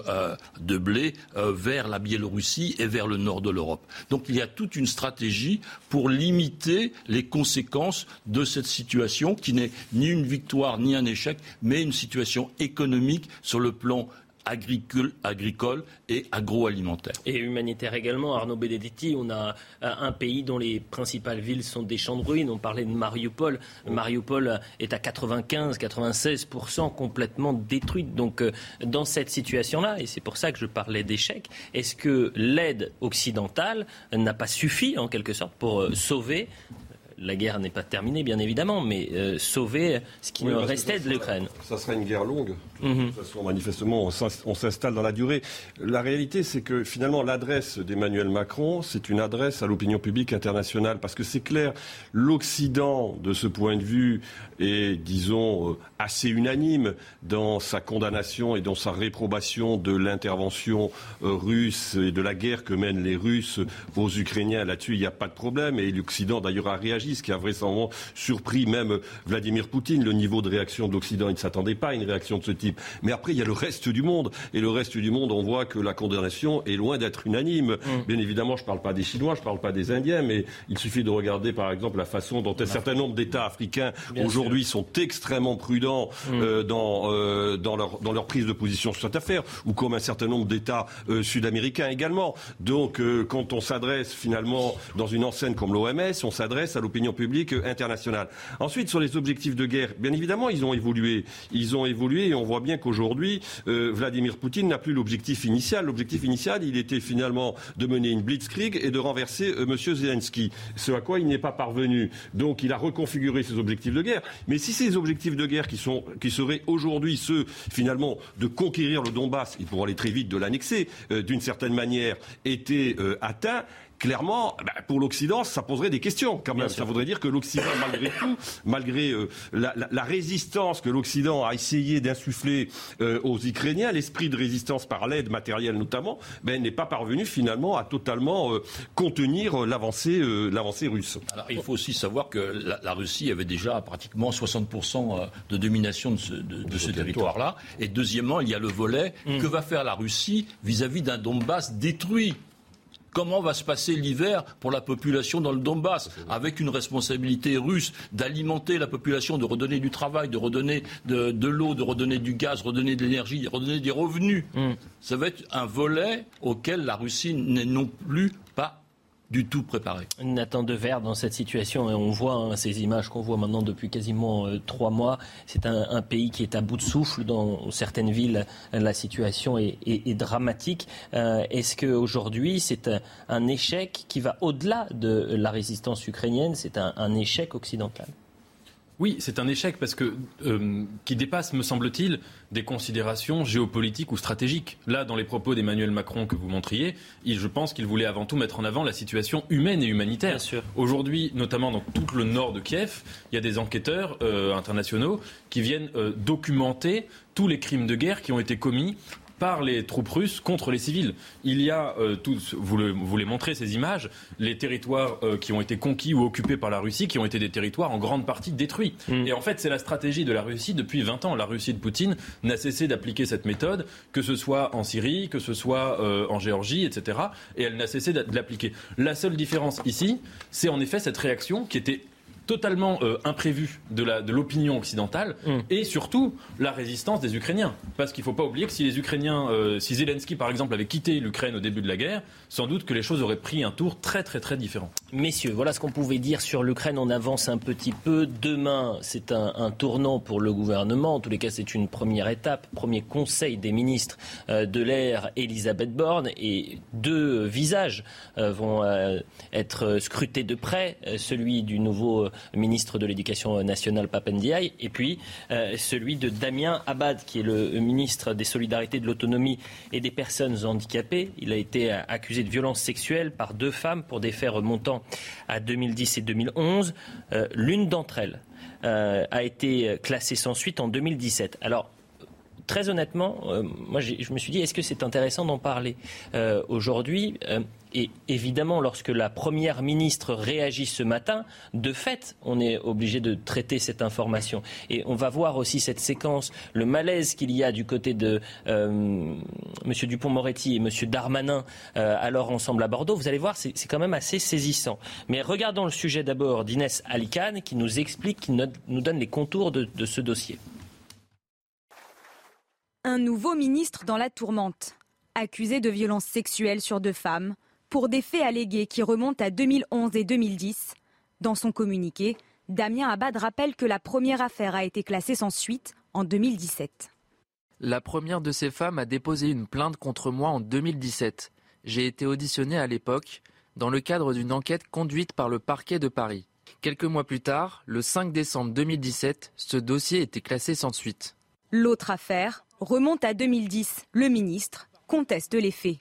de blé vers la Biélorussie et vers le nord de l'Europe. Donc il y a toute une stratégie pour limiter les conséquences de cette situation qui n'est ni une victoire ni un échec, mais une situation économique sur le plan agricole, et agroalimentaire. Et humanitaire également. Arnaud Benedetti, on a un pays dont les principales villes sont des champs de ruines. On parlait de Mariupol. Mariupol est à 95-96% complètement détruite. Donc euh, dans cette situation-là, et c'est pour ça que je parlais d'échec, est-ce que l'aide occidentale n'a pas suffi en quelque sorte pour euh, sauver la guerre n'est pas terminée, bien évidemment, mais euh, sauver ce qui nous restait de l'Ukraine. Ça sera une guerre longue. De toute façon, manifestement, on s'installe dans la durée. La réalité, c'est que finalement, l'adresse d'Emmanuel Macron, c'est une adresse à l'opinion publique internationale. Parce que c'est clair, l'Occident, de ce point de vue, est, disons, euh, assez unanime dans sa condamnation et dans sa réprobation de l'intervention euh, russe et de la guerre que mènent les Russes aux Ukrainiens. Là-dessus, il n'y a pas de problème. Et l'Occident, d'ailleurs, a réagi, ce qui a vraisemblablement surpris même Vladimir Poutine. Le niveau de réaction de l'Occident, il ne s'attendait pas à une réaction de ce type. Mais après, il y a le reste du monde. Et le reste du monde, on voit que la condamnation est loin d'être unanime. Mm. Bien évidemment, je ne parle pas des Chinois, je ne parle pas des Indiens, mais il suffit de regarder, par exemple, la façon dont un certain nombre d'États africains aujourd'hui sont extrêmement prudents mm. euh, dans, euh, dans, leur, dans leur prise de position sur cette affaire, ou comme un certain nombre d'États euh, sud-américains également. Donc, quand on s'adresse finalement dans une enseigne comme l'OMS, on s'adresse à l'opinion publique internationale. Ensuite, sur les objectifs de guerre, bien évidemment, ils ont évolué. Ils ont évolué et on voit bien qu'aujourd'hui, euh, Vladimir Poutine n'a plus l'objectif initial. L'objectif initial, il était finalement de mener une blitzkrieg et de renverser euh, M. Zelensky. Ce à quoi il n'est pas parvenu. Donc, il a reconfiguré ses objectifs de guerre. Mais si ces objectifs de guerre qui, sont, qui seraient aujourd'hui ceux, finalement, de conquérir le Donbass et pour aller très vite de l'annexer, euh, d'une certaine manière, étaient atteints, clairement, bah, pour l'Occident, ça poserait des questions quand même. ça voudrait dire que l'Occident, malgré (coughs) tout, malgré euh, la, résistance que l'Occident a essayé d'insuffler euh, aux Ukrainiens, l'esprit de résistance par l'aide matérielle notamment, ben, n'est pas parvenu finalement à totalement euh, contenir l'avancée l'avancée russe. Alors, il faut aussi savoir que la, Russie avait déjà pratiquement 60% de domination de ce, territoire-là. Et deuxièmement, il y a le volet mm. que va faire la Russie vis-à-vis d'un Donbass détruit Comment va se passer l'hiver pour la population dans le Donbass Avec une responsabilité russe d'alimenter la population, de redonner du travail, de redonner de, l'eau, de redonner du gaz, redonner de l'énergie, de redonner des revenus. Mm. Ça va être un volet auquel la Russie n'est non plus pas du tout préparé. Nathan Dever, dans cette situation, et on voit hein, ces images qu'on voit maintenant depuis quasiment euh, trois mois, c'est un, pays qui est à bout de souffle. Dans certaines villes, la situation est, dramatique. Euh, est-ce qu'aujourd'hui, c'est un, échec qui va au-delà de la résistance ukrainienne? C'est un, échec occidental? Oui, c'est un échec parce que euh, qui dépasse, me semble-t-il, des considérations géopolitiques ou stratégiques. Là, dans les propos d'Emmanuel Macron que vous montriez, je pense qu'il voulait avant tout mettre en avant la situation humaine et humanitaire. Aujourd'hui, notamment dans tout le nord de Kiev, il y a des enquêteurs euh, internationaux qui viennent euh, documenter tous les crimes de guerre qui ont été commis par les troupes russes contre les civils. Il y a euh, tous, vous, le, vous les montrez ces images, les territoires euh, qui ont été conquis ou occupés par la Russie, qui ont été des territoires en grande partie détruits. Mm. Et en fait, c'est la stratégie de la Russie depuis 20 ans. La Russie de Poutine n'a cessé d'appliquer cette méthode, que ce soit en Syrie, que ce soit euh, en Géorgie, etc. Et elle n'a cessé de l'appliquer. La seule différence ici, c'est en effet cette réaction qui était totalement euh, imprévu de l'opinion de occidentale mm. et surtout la résistance des Ukrainiens. Parce qu'il ne faut pas oublier que si les Ukrainiens, euh, si Zelensky par exemple avait quitté l'Ukraine au début de la guerre, sans doute que les choses auraient pris un tour très très très différent. Messieurs, voilà ce qu'on pouvait dire sur l'Ukraine. On avance un petit peu. Demain, c'est un, tournant pour le gouvernement. En tous les cas, c'est une première étape, premier conseil des ministres euh, de l'ère, Elisabeth Borne, et deux visages vont être scrutés de près. celui du nouveau ministre de l'Éducation nationale Papendiaï, et puis euh, celui de Damien Abad, qui est le ministre des Solidarités, de l'Autonomie et des Personnes handicapées. Il a été euh, accusé de violences sexuelles par deux femmes pour des faits remontant à 2010 et 2011. Euh, l'une d'entre elles a été classée sans suite en 2017. Alors, très honnêtement, moi je me suis dit, est-ce que c'est intéressant d'en parler aujourd'hui et évidemment, lorsque la Première ministre réagit ce matin, de fait, on est obligé de traiter cette information. Et on va voir aussi cette séquence, le malaise qu'il y a du côté de euh, M. Dupont-Moretti et M. Darmanin, euh, alors ensemble à Bordeaux. Vous allez voir, c'est quand même assez saisissant. Mais regardons le sujet d'abord d'Inès Alicane, qui nous explique, qui nous donne les contours de ce dossier. Un nouveau ministre dans la tourmente, accusé de violences sexuelles sur deux femmes pour des faits allégués qui remontent à 2011 et 2010. Dans son communiqué, Damien Abad rappelle que la première affaire a été classée sans suite en 2017. La première de ces femmes a déposé une plainte contre moi en 2017. J'ai été auditionné à l'époque dans le cadre d'une enquête conduite par le parquet de Paris. Quelques mois plus tard, le 5 décembre 2017, ce dossier était classé sans suite. L'autre affaire remonte à 2010. Le ministre conteste les faits.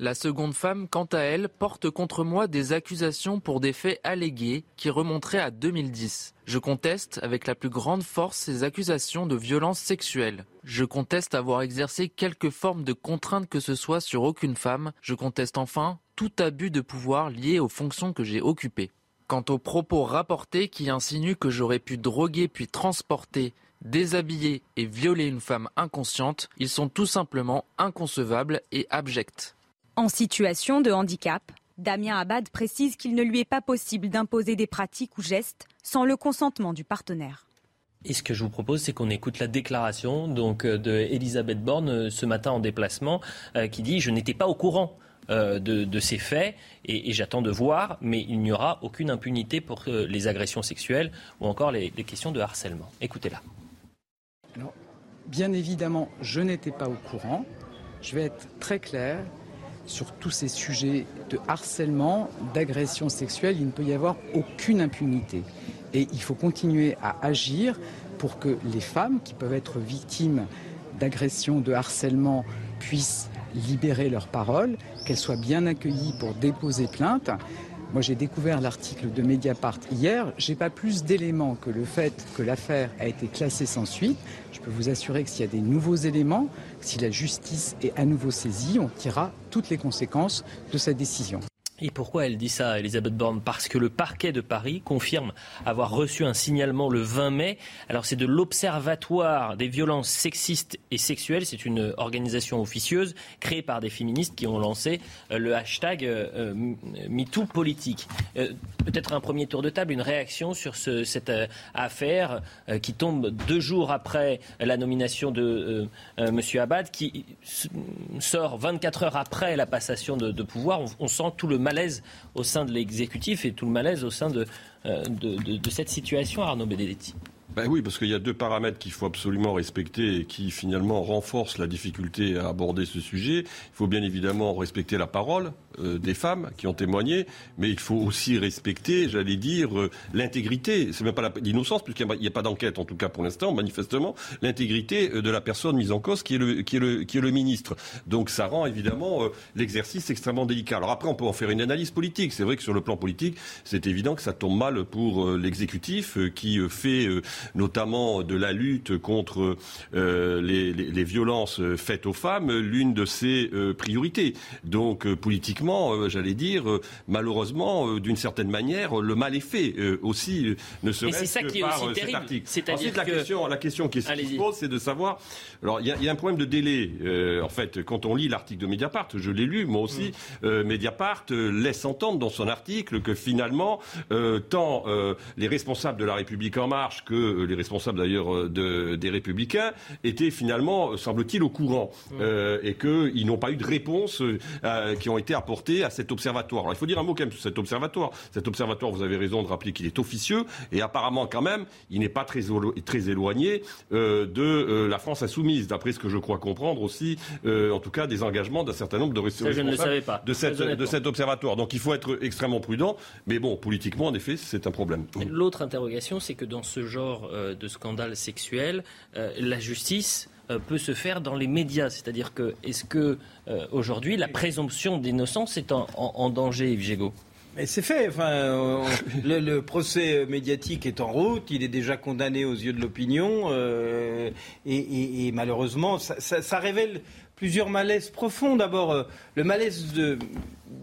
La seconde femme, quant à elle, porte contre moi des accusations pour des faits allégués qui remonteraient à 2010. Je conteste avec la plus grande force ces accusations de violence sexuelle. Je conteste avoir exercé quelque forme de contrainte que ce soit sur aucune femme. Je conteste enfin tout abus de pouvoir lié aux fonctions que j'ai occupées. Quant aux propos rapportés qui insinuent que j'aurais pu droguer puis transporter déshabiller et violer une femme inconsciente, ils sont tout simplement inconcevables et abjects. En situation de handicap, Damien Abad précise qu'il ne lui est pas possible d'imposer des pratiques ou gestes sans le consentement du partenaire. Et ce que je vous propose, c'est qu'on écoute la déclaration donc euh, de Elisabeth Borne euh, ce matin en déplacement, euh, qui dit je n'étais pas au courant de, ces faits et, j'attends de voir, mais il n'y aura aucune impunité pour les agressions sexuelles ou encore les, les questions de harcèlement. Écoutez-la. Bien évidemment, je n'étais pas au courant. Je vais être très clair sur tous ces sujets de harcèlement, d'agression sexuelle, il ne peut y avoir aucune impunité. Et il faut continuer à agir pour que les femmes qui peuvent être victimes d'agression, de harcèlement, puissent libérer leur parole, qu'elles soient bien accueillies pour déposer plainte. Moi, j'ai découvert l'article de Mediapart hier. J'ai pas plus d'éléments que le fait que l'affaire a été classée sans suite. Je peux vous assurer que s'il y a des nouveaux éléments, si la justice est à nouveau saisie, on tirera toutes les conséquences de cette décision. Et pourquoi elle dit ça, Elisabeth Borne? Parce que le parquet de Paris confirme avoir reçu un signalement le 20 mai. Alors c'est de l'Observatoire des violences sexistes et sexuelles. C'est une organisation officieuse créée par des féministes qui ont lancé euh, le hashtag euh, euh, MeTooPolitique. Peut-être un premier tour de table, une réaction sur cette affaire qui tombe deux jours après la nomination de M. Abad, qui sort 24 heures après la passation de, pouvoir. On, sent tout le malaise au sein de l'exécutif et tout le malaise au sein de, euh, de, cette situation, Arnaud Benedetti. Ben oui, parce qu'il y a deux paramètres qu'il faut absolument respecter et qui finalement renforcent la difficulté à aborder ce sujet. Il faut bien évidemment respecter la parole euh, des femmes qui ont témoigné, mais il faut aussi respecter, j'allais dire, euh, l'intégrité. C'est même pas l'innocence, puisqu'il n'y a, pas d'enquête, en tout cas pour l'instant, manifestement, l'intégrité de la personne mise en cause, qui est le, qui est le, qui est le ministre. Donc ça rend évidemment l'exercice extrêmement délicat. Alors après, on peut en faire une analyse politique. C'est vrai que sur le plan politique, c'est évident que ça tombe mal pour l'exécutif, qui fait notamment de la lutte contre les, violences faites aux femmes l'une de ses priorités. Donc euh, politiquement, euh, j'allais dire, euh, malheureusement, d'une certaine manière, le mal est fait aussi, ne serait-ce que par cet article. Ensuite, la, question, la question qui se pose, c'est de savoir. Alors, il y, a un problème de délai. en fait, quand on lit l'article de Mediapart, je l'ai lu, moi aussi, mm. Mediapart laisse entendre dans son article que finalement, tant les responsables de la République en marche que les responsables d'ailleurs des Républicains étaient finalement, semble-t-il, au courant mm. et qu'ils n'ont pas eu de réponse euh, qui ont été à cet observatoire. Alors, il faut dire un mot quand même sur cet observatoire. Cet observatoire, vous avez raison de rappeler qu'il est officieux et apparemment quand même, il n'est pas très, très éloigné euh, de euh, la France insoumise, d'après ce que je crois comprendre aussi, en tout cas des engagements d'un certain nombre de responsables de, cette, de cet observatoire. Donc il faut être extrêmement prudent, mais bon, politiquement, en effet, c'est un problème. L'autre interrogation, c'est que dans ce genre de scandale sexuel, la justice euh, peut se faire dans les médias. C'est-à-dire que, est-ce que euh, aujourd'hui la présomption d'innocence est en, danger, Yves Gégaud? Mais c'est fait. Enfin, euh, le, procès médiatique est en route. Il est déjà condamné aux yeux de l'opinion. et, malheureusement, ça, révèle plusieurs malaises profonds. D'abord, le malaise de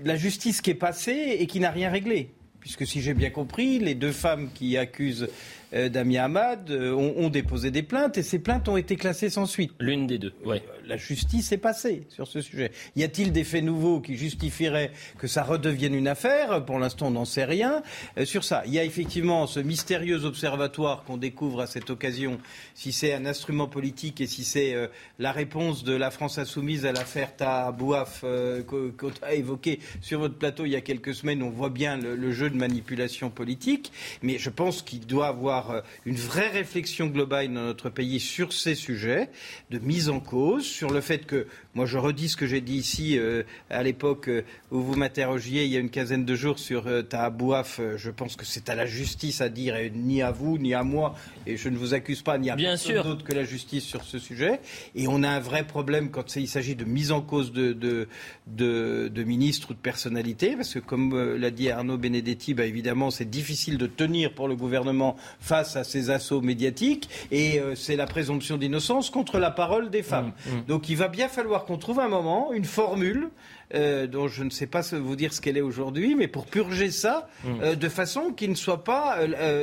la justice qui est passée et qui n'a rien réglé. Puisque si j'ai bien compris, les deux femmes qui accusent euh, Damien Hamad euh, ont, déposé des plaintes et ces plaintes ont été classées sans suite. L'une des deux, oui. Euh, la justice est passée sur ce sujet. Y a-t-il des faits nouveaux qui justifieraient que ça redevienne une affaire? Pour l'instant, on n'en sait rien sur ça. Il y a effectivement ce mystérieux observatoire qu'on découvre à cette occasion, si c'est un instrument politique et si c'est la réponse de la France insoumise à l'affaire Tabouaf qu'on a évoqué sur votre plateau il y a quelques semaines. On voit bien le jeu de manipulation politique, mais je pense qu'il doit avoir euh, une vraie réflexion globale dans notre pays sur ces sujets de mise en cause, sur le fait que, moi je redis ce que j'ai dit ici euh, à l'époque euh, où vous m'interrogiez il y a une quinzaine de jours sur Tahabouaf, je pense que c'est à la justice à dire, et ni à vous, ni à moi, et je ne vous accuse pas, ni à personne d'autre que la justice sur ce sujet. Et on a un vrai problème quand il s'agit de mise en cause de, de, de, ministres ou de personnalités, parce que comme l'a dit Arnaud Benedetti, bah, évidemment c'est difficile de tenir pour le gouvernement face à ces assauts médiatiques et euh, c'est la présomption d'innocence contre la parole des femmes. Mmh, mmh. Donc il va bien falloir qu'on trouve un moment, une formule euh, dont je ne sais pas vous dire ce qu'elle est aujourd'hui, mais pour purger ça mmh. euh, de façon qu'il ne soit pas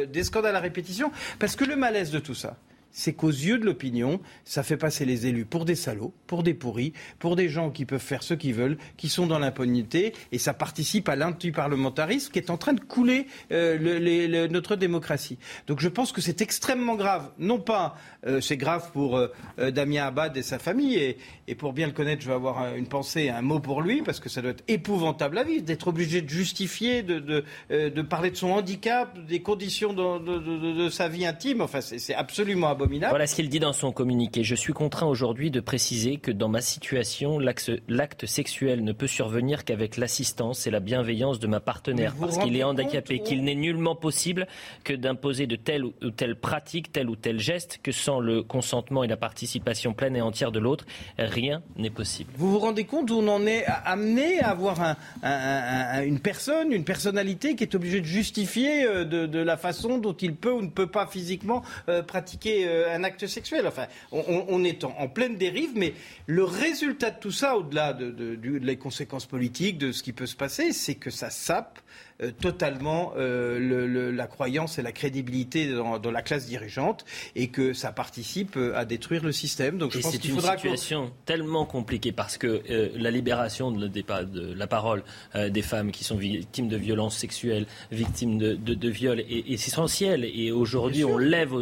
des scandales à répétition. Parce que le malaise de tout ça, c'est qu'aux yeux de l'opinion, ça fait passer les élus pour des salauds, pour des pourris, pour des gens qui peuvent faire ce qu'ils veulent, qui sont dans l'impunité, et ça participe à l'antiparlementarisme qui est en train de couler euh, notre démocratie. Donc je pense que c'est extrêmement grave. Non pas, euh, c'est grave pour euh, Damien Abad et sa famille, et, pour bien le connaître, je vais avoir une pensée, un mot pour lui, parce que ça doit être épouvantable à vivre, d'être obligé de justifier, de, de, parler de son handicap, des conditions de, sa vie intime. Enfin, c'est absolument abominable. Voilà ce qu'il dit dans son communiqué. Je suis contraint aujourd'hui de préciser que dans ma situation, l'acte sexuel ne peut survenir qu'avec l'assistance et la bienveillance de ma partenaire, parce qu'il est handicapé, qu'il n'est nullement possible que d'imposer de telle ou telle pratique, tel ou tel geste, que sans le consentement et la participation pleine et entière de l'autre, rien n'est possible. Vous vous rendez compte où on en est amené à avoir une personne, une personnalité qui est obligée de justifier euh, de, la façon dont il peut ou ne peut pas physiquement euh, pratiquer euh, un acte sexuel. Enfin, on, est en, pleine dérive, mais le résultat de tout ça, au-delà de, de, conséquences politiques, de ce qui peut se passer, c'est que ça sape euh, totalement euh, la croyance et la crédibilité dans, la classe dirigeante et que ça participe euh, à détruire le système. Donc, c'est une situation tellement compliquée parce que la libération de, de, la parole des femmes qui sont victimes de violences sexuelles, victimes de, de, viols est, essentielle. Et aujourd'hui, on lève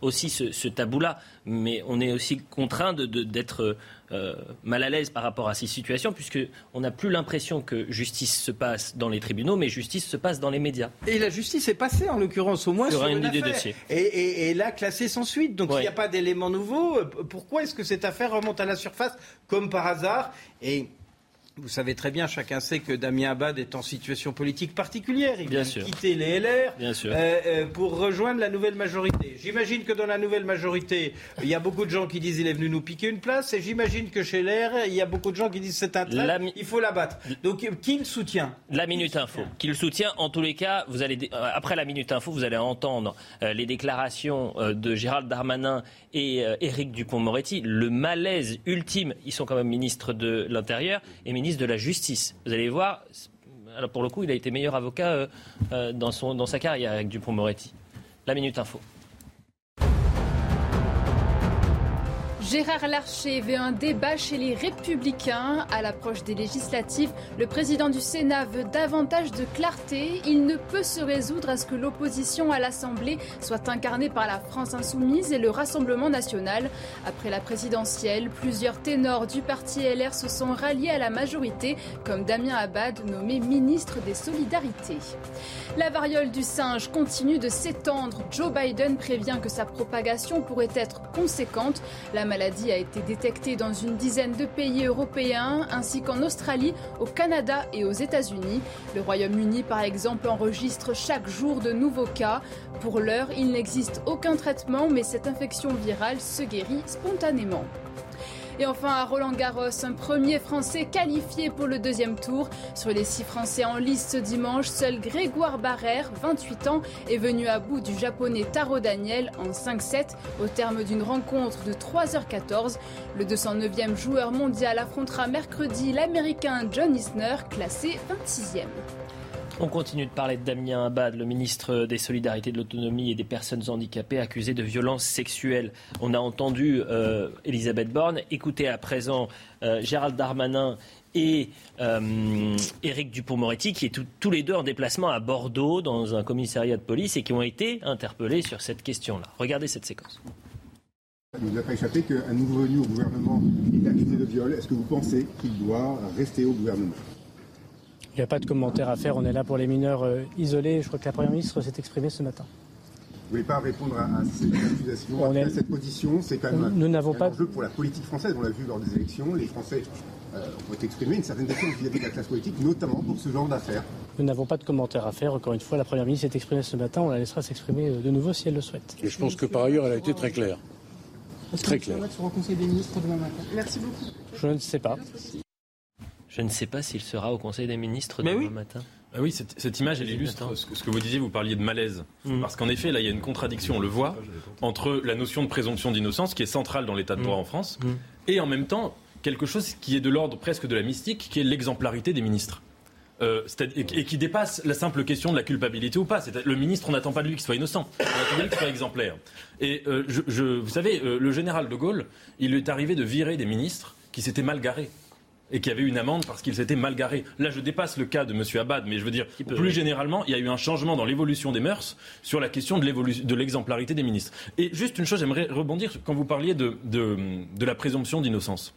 aussi ce, ce tabou-là, mais on est aussi contraint d'être euh, mal à l'aise par rapport à ces situations, puisqu'on n'a plus l'impression que justice se passe dans les tribunaux, mais justice se passe dans les médias. Et la justice est passée, en l'occurrence, au moins sur, une, des dossiers. Et, là, classée sans suite. Donc, s'il n'y a pas d'éléments nouveaux, euh, pourquoi est-ce que cette affaire remonte à la surface, comme par hasard? Et Vous savez très bien, chacun sait que Damien Abad est en situation politique particulière. Il vient de quitter les LR euh, euh, pour rejoindre la nouvelle majorité. J'imagine que dans la nouvelle majorité, il y a beaucoup de gens qui disent il est venu nous piquer une place, et j'imagine que chez LR, il y a beaucoup de gens qui disent c'est un traître, mi- il faut l'abattre. Donc qui le soutient? La Minute Info, qui le soutient. En tous les cas, vous allez, euh, après la Minute Info, vous allez entendre les déclarations de Gérald Darmanin et Éric Dupont-Moretti. Le malaise ultime, ils sont quand même ministres de l'Intérieur et ministre de la Justice. Vous allez voir, alors pour le coup, il a été meilleur avocat euh, euh, dans, son, dans sa carrière avec Dupont-Moretti. La Minute Info. Gérard Larcher veut un débat chez les Républicains. À l'approche des législatives, le président du Sénat veut davantage de clarté. Il ne peut se résoudre à ce que l'opposition à l'Assemblée soit incarnée par la France insoumise et le Rassemblement national. Après la présidentielle, plusieurs ténors du parti LR se sont ralliés à la majorité, comme Damien Abad, nommé ministre des Solidarités. La variole du singe continue de s'étendre. Joe Biden prévient que sa propagation pourrait être conséquente. Maladie a été détectée dans une dizaine de pays européens, ainsi qu'en Australie, au Canada et aux États-Unis. Le Royaume-Uni, par exemple, enregistre chaque jour de nouveaux cas. Pour l'heure, il n'existe aucun traitement, mais cette infection virale se guérit spontanément. Et enfin, à Roland Garros, un premier Français qualifié pour le deuxième tour. Sur les six Français en lice ce dimanche, seul Grégoire Barrère, 28 ans, est venu à bout du japonais Taro Daniel en 5-7 au terme d'une rencontre de 3h14. Le 209e joueur mondial affrontera mercredi l'américain John Isner, classé 26e. On continue de parler de Damien Abad, le ministre des Solidarités, de l'Autonomie et des Personnes handicapées accusé de violences sexuelles. On a entendu euh, Elisabeth Borne. Écoutez à présent euh, Gérald Darmanin et euh, Éric Dupont-Moretti, qui est tous les deux en déplacement à Bordeaux dans un commissariat de police et qui ont été interpellés sur cette question-là. Regardez cette séquence. Il ne nous a pas échappé qu'un nouveau venu au gouvernement est accusé de viol. Est-ce que vous pensez qu'il doit rester au gouvernement? Il n'y a pas de commentaire à faire, on est là pour les mineurs euh, isolés. Je crois que la Première ministre s'est exprimée ce matin. Vous voulez pas répondre à, à cette accusation, On à est- cette position C'est quand même Nous n'avons un pas- enjeu pour la politique française. On l'a vu lors des élections. Les Français euh, ont exprimé une certaine défiance vis-à-vis de la classe politique, notamment pour ce genre d'affaires. Nous n'avons pas de commentaire à faire. Encore une fois, la Première ministre s'est exprimée ce matin. On la laissera s'exprimer euh, de nouveau si elle le souhaite. Et je pense que par ailleurs, elle a été très claire. Très claire. sera au Conseil des ministres demain matin? Merci beaucoup. Je ne sais pas. Je ne sais pas s'il sera au Conseil des ministres Mais demain oui. matin. Ah oui, cette, cette image, elle illustre ce que, ce que vous disiez, vous parliez de malaise. Parce qu'en effet, là, il y a une contradiction, on le voit, entre la notion de présomption d'innocence, qui est centrale dans l'état de droit en France, et en même temps, quelque chose qui est de l'ordre presque de la mystique, qui est l'exemplarité des ministres. Euh, et, et qui dépasse la simple question de la culpabilité ou pas. Le ministre, on n'attend pas de lui qu'il soit innocent, on attend de lui qu'il soit exemplaire. Et euh, je, je- vous savez, euh, le général de Gaulle, il lui est arrivé de virer des ministres qui s'étaient mal garés et qui avaient une amende parce qu'ils s'étaient mal garés. Là, je dépasse le cas de M. Abad, mais je veux dire, plus oui. généralement, il y a eu un changement dans l'évolution des mœurs sur la question de l'évolu- de l'exemplarité des ministres. Et juste une chose, j'aimerais rebondir quand vous parliez de, de, de la présomption d'innocence.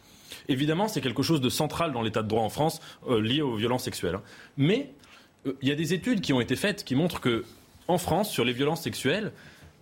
Évidemment, c'est quelque chose de central dans l'état de droit en France euh, lié aux violences sexuelles. hein. Mais euh, il y a des études qui ont été faites qui montrent que en France, sur les violences sexuelles,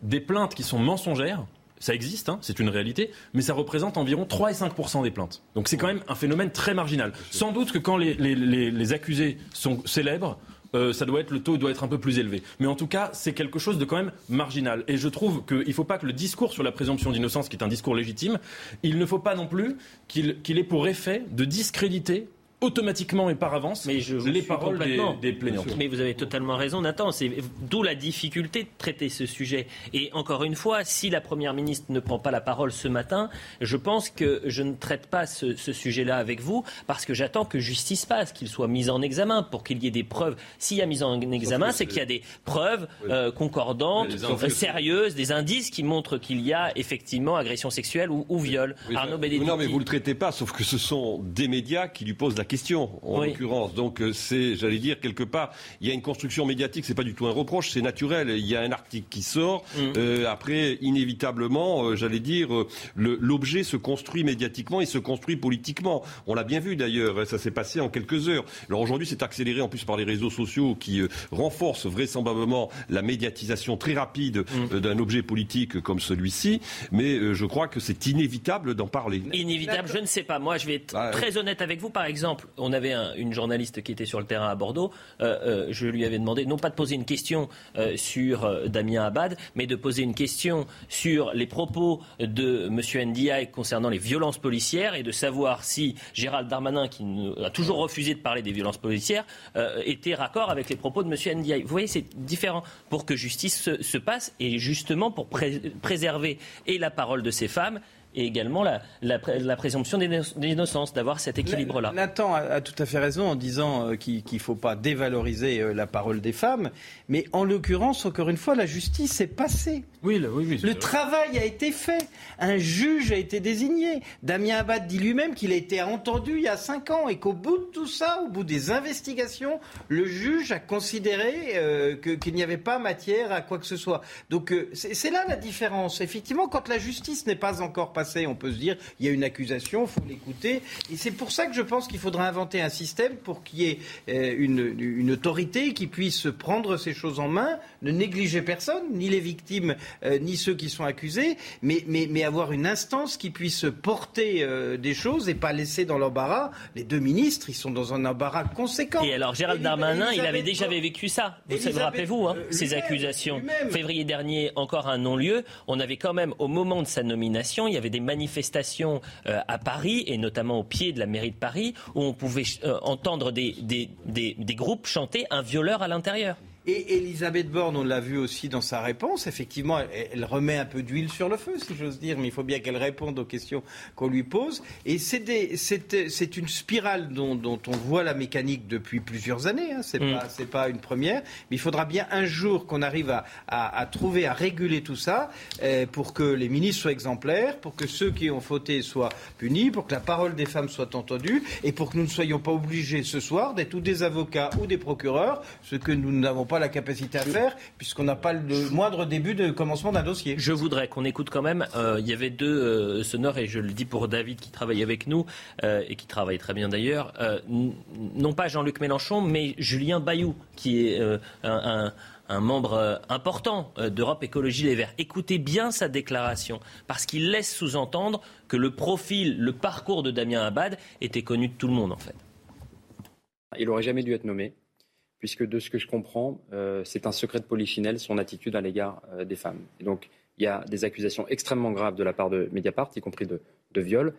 des plaintes qui sont mensongères, ça existe, hein, c'est une réalité, mais ça représente environ 3 et 5 des plaintes. Donc c'est quand même un phénomène très marginal. Sans doute que quand les, accusés sont célèbres, euh, ça doit être le taux doit être un peu plus élevé. Mais en tout cas, c'est quelque chose de quand même marginal. Et je trouve qu'il ne faut pas que le discours sur la présomption d'innocence, qui est un discours légitime, il ne faut pas non plus qu'il ait pour effet de discréditer automatiquement et par avance Mais je vous les paroles des, des plaignantes. Mais vous avez totalement raison, Nathan. C'est d'où la difficulté de traiter ce sujet. Et encore une fois, si la première ministre ne prend pas la parole ce matin, je pense que je ne traite pas ce, ce sujet-là avec vous parce que j'attends que justice passe, qu'il soit mis en examen pour qu'il y ait des preuves. S'il y a mise en examen, c'est qu'il y a des preuves euh, concordantes, euh, sérieuses, des indices qui montrent qu'il y a effectivement agression sexuelle ou, ou viol. Oui, Arnaud Benedetti. Non, mais vous le traitez pas, sauf que ce sont des médias qui lui posent la question, en Oui. l'occurrence. Donc euh, c'est, j'allais dire, quelque part, il y a une construction médiatique, c'est pas du tout un reproche, c'est naturel. Il y a un article qui sort, Mm. euh, après, inévitablement, euh, j'allais dire, l'objet se construit médiatiquement et se construit politiquement. On l'a bien vu d'ailleurs, ça s'est passé en quelques heures. Alors aujourd'hui, c'est accéléré en plus par les réseaux sociaux qui euh, renforcent vraisemblablement la médiatisation très rapide Mm. d'un objet politique comme celui-ci, mais je crois que c'est inévitable d'en parler. Inévitable, je ne sais pas. Moi, je vais être Ah, très honnête avec vous. Par exemple, exemple, on avait une journaliste qui était sur le terrain à Bordeaux. je lui avais demandé non pas de poser une question sur Damien Abad, mais de poser une question sur les propos de M. Ndiaye concernant les violences policières et de savoir si Gérald Darmanin, qui a toujours refusé de parler des violences policières, était raccord avec les propos de M. Ndiaye. Vous voyez, c'est différent pour que justice se, passe et justement pour préserver et la parole de ces femmes et également la, présomption d'innocence, d'avoir cet équilibre-là. Nathan a, tout à fait raison en disant euh, qu'il ne faut pas dévaloriser euh, la parole des femmes, mais en l'occurrence, encore une fois, la justice est passée. Oui, oui, le travail a été fait. Un juge a été désigné. Damien Abad dit lui-même qu'il a été entendu il y a cinq ans et qu'au bout de tout ça, au bout des investigations, le juge a considéré euh, qu'il n'y avait pas matière à quoi que ce soit. Donc c'est là la différence. Effectivement, quand la justice n'est pas encore passée, on peut se dire il y a une accusation, il faut l'écouter. Et c'est pour ça que je pense qu'il faudra inventer un système pour qu'il y ait euh, une, autorité qui puisse prendre ces choses en main, ne négliger personne, ni les victimes, euh, ni ceux qui sont accusés, mais, mais, avoir une instance qui puisse porter euh, des choses et pas laisser dans l'embarras. Les deux ministres, ils sont dans un embarras conséquent. Et alors Gérald Darmanin, il avait déjà vécu ça. Vous rappelez-vous, hein, ces accusations. Février dernier, encore un non-lieu. On avait quand même, au moment de sa nomination, il y avait des manifestations euh, à Paris, et notamment au pied de la mairie de Paris, où on pouvait euh, entendre des, des, des groupes chanter un violeur à l'intérieur. Et Elisabeth Borne, on l'a vu aussi dans sa réponse, effectivement, elle, remet un peu d'huile sur le feu, si j'ose dire, mais il faut bien qu'elle réponde aux questions qu'on lui pose. Et c'est une spirale dont, on voit la mécanique depuis plusieurs années, hein. c'est mm. pas, pas une première, mais il faudra bien un jour qu'on arrive à, à, trouver, à réguler tout ça, euh, pour que les ministres soient exemplaires, pour que ceux qui ont fauté soient punis, pour que la parole des femmes soit entendue, et pour que nous ne soyons pas obligés ce soir d'être ou des avocats ou des procureurs, ce que nous n'avons pas la capacité à faire, puisqu'on n'a pas le moindre début de commencement d'un dossier. Je voudrais qu'on écoute quand même. Euh, il y avait deux euh, sonores, et je le dis pour David qui travaille avec nous, euh, et qui travaille très bien d'ailleurs, non pas Jean-Luc Mélenchon, mais Julien Bayou, qui est un, un membre important d'Europe Écologie Les Verts. Écoutez bien sa déclaration, parce qu'il laisse sous-entendre que le profil, le parcours de Damien Abad était connu de tout le monde, en fait. Il n'aurait jamais dû être nommé puisque de ce que je comprends, euh, c'est un secret de polichinelle, son attitude à l'égard euh, des femmes. Et donc, il y a des accusations extrêmement graves de la part de Mediapart, y compris de, viol.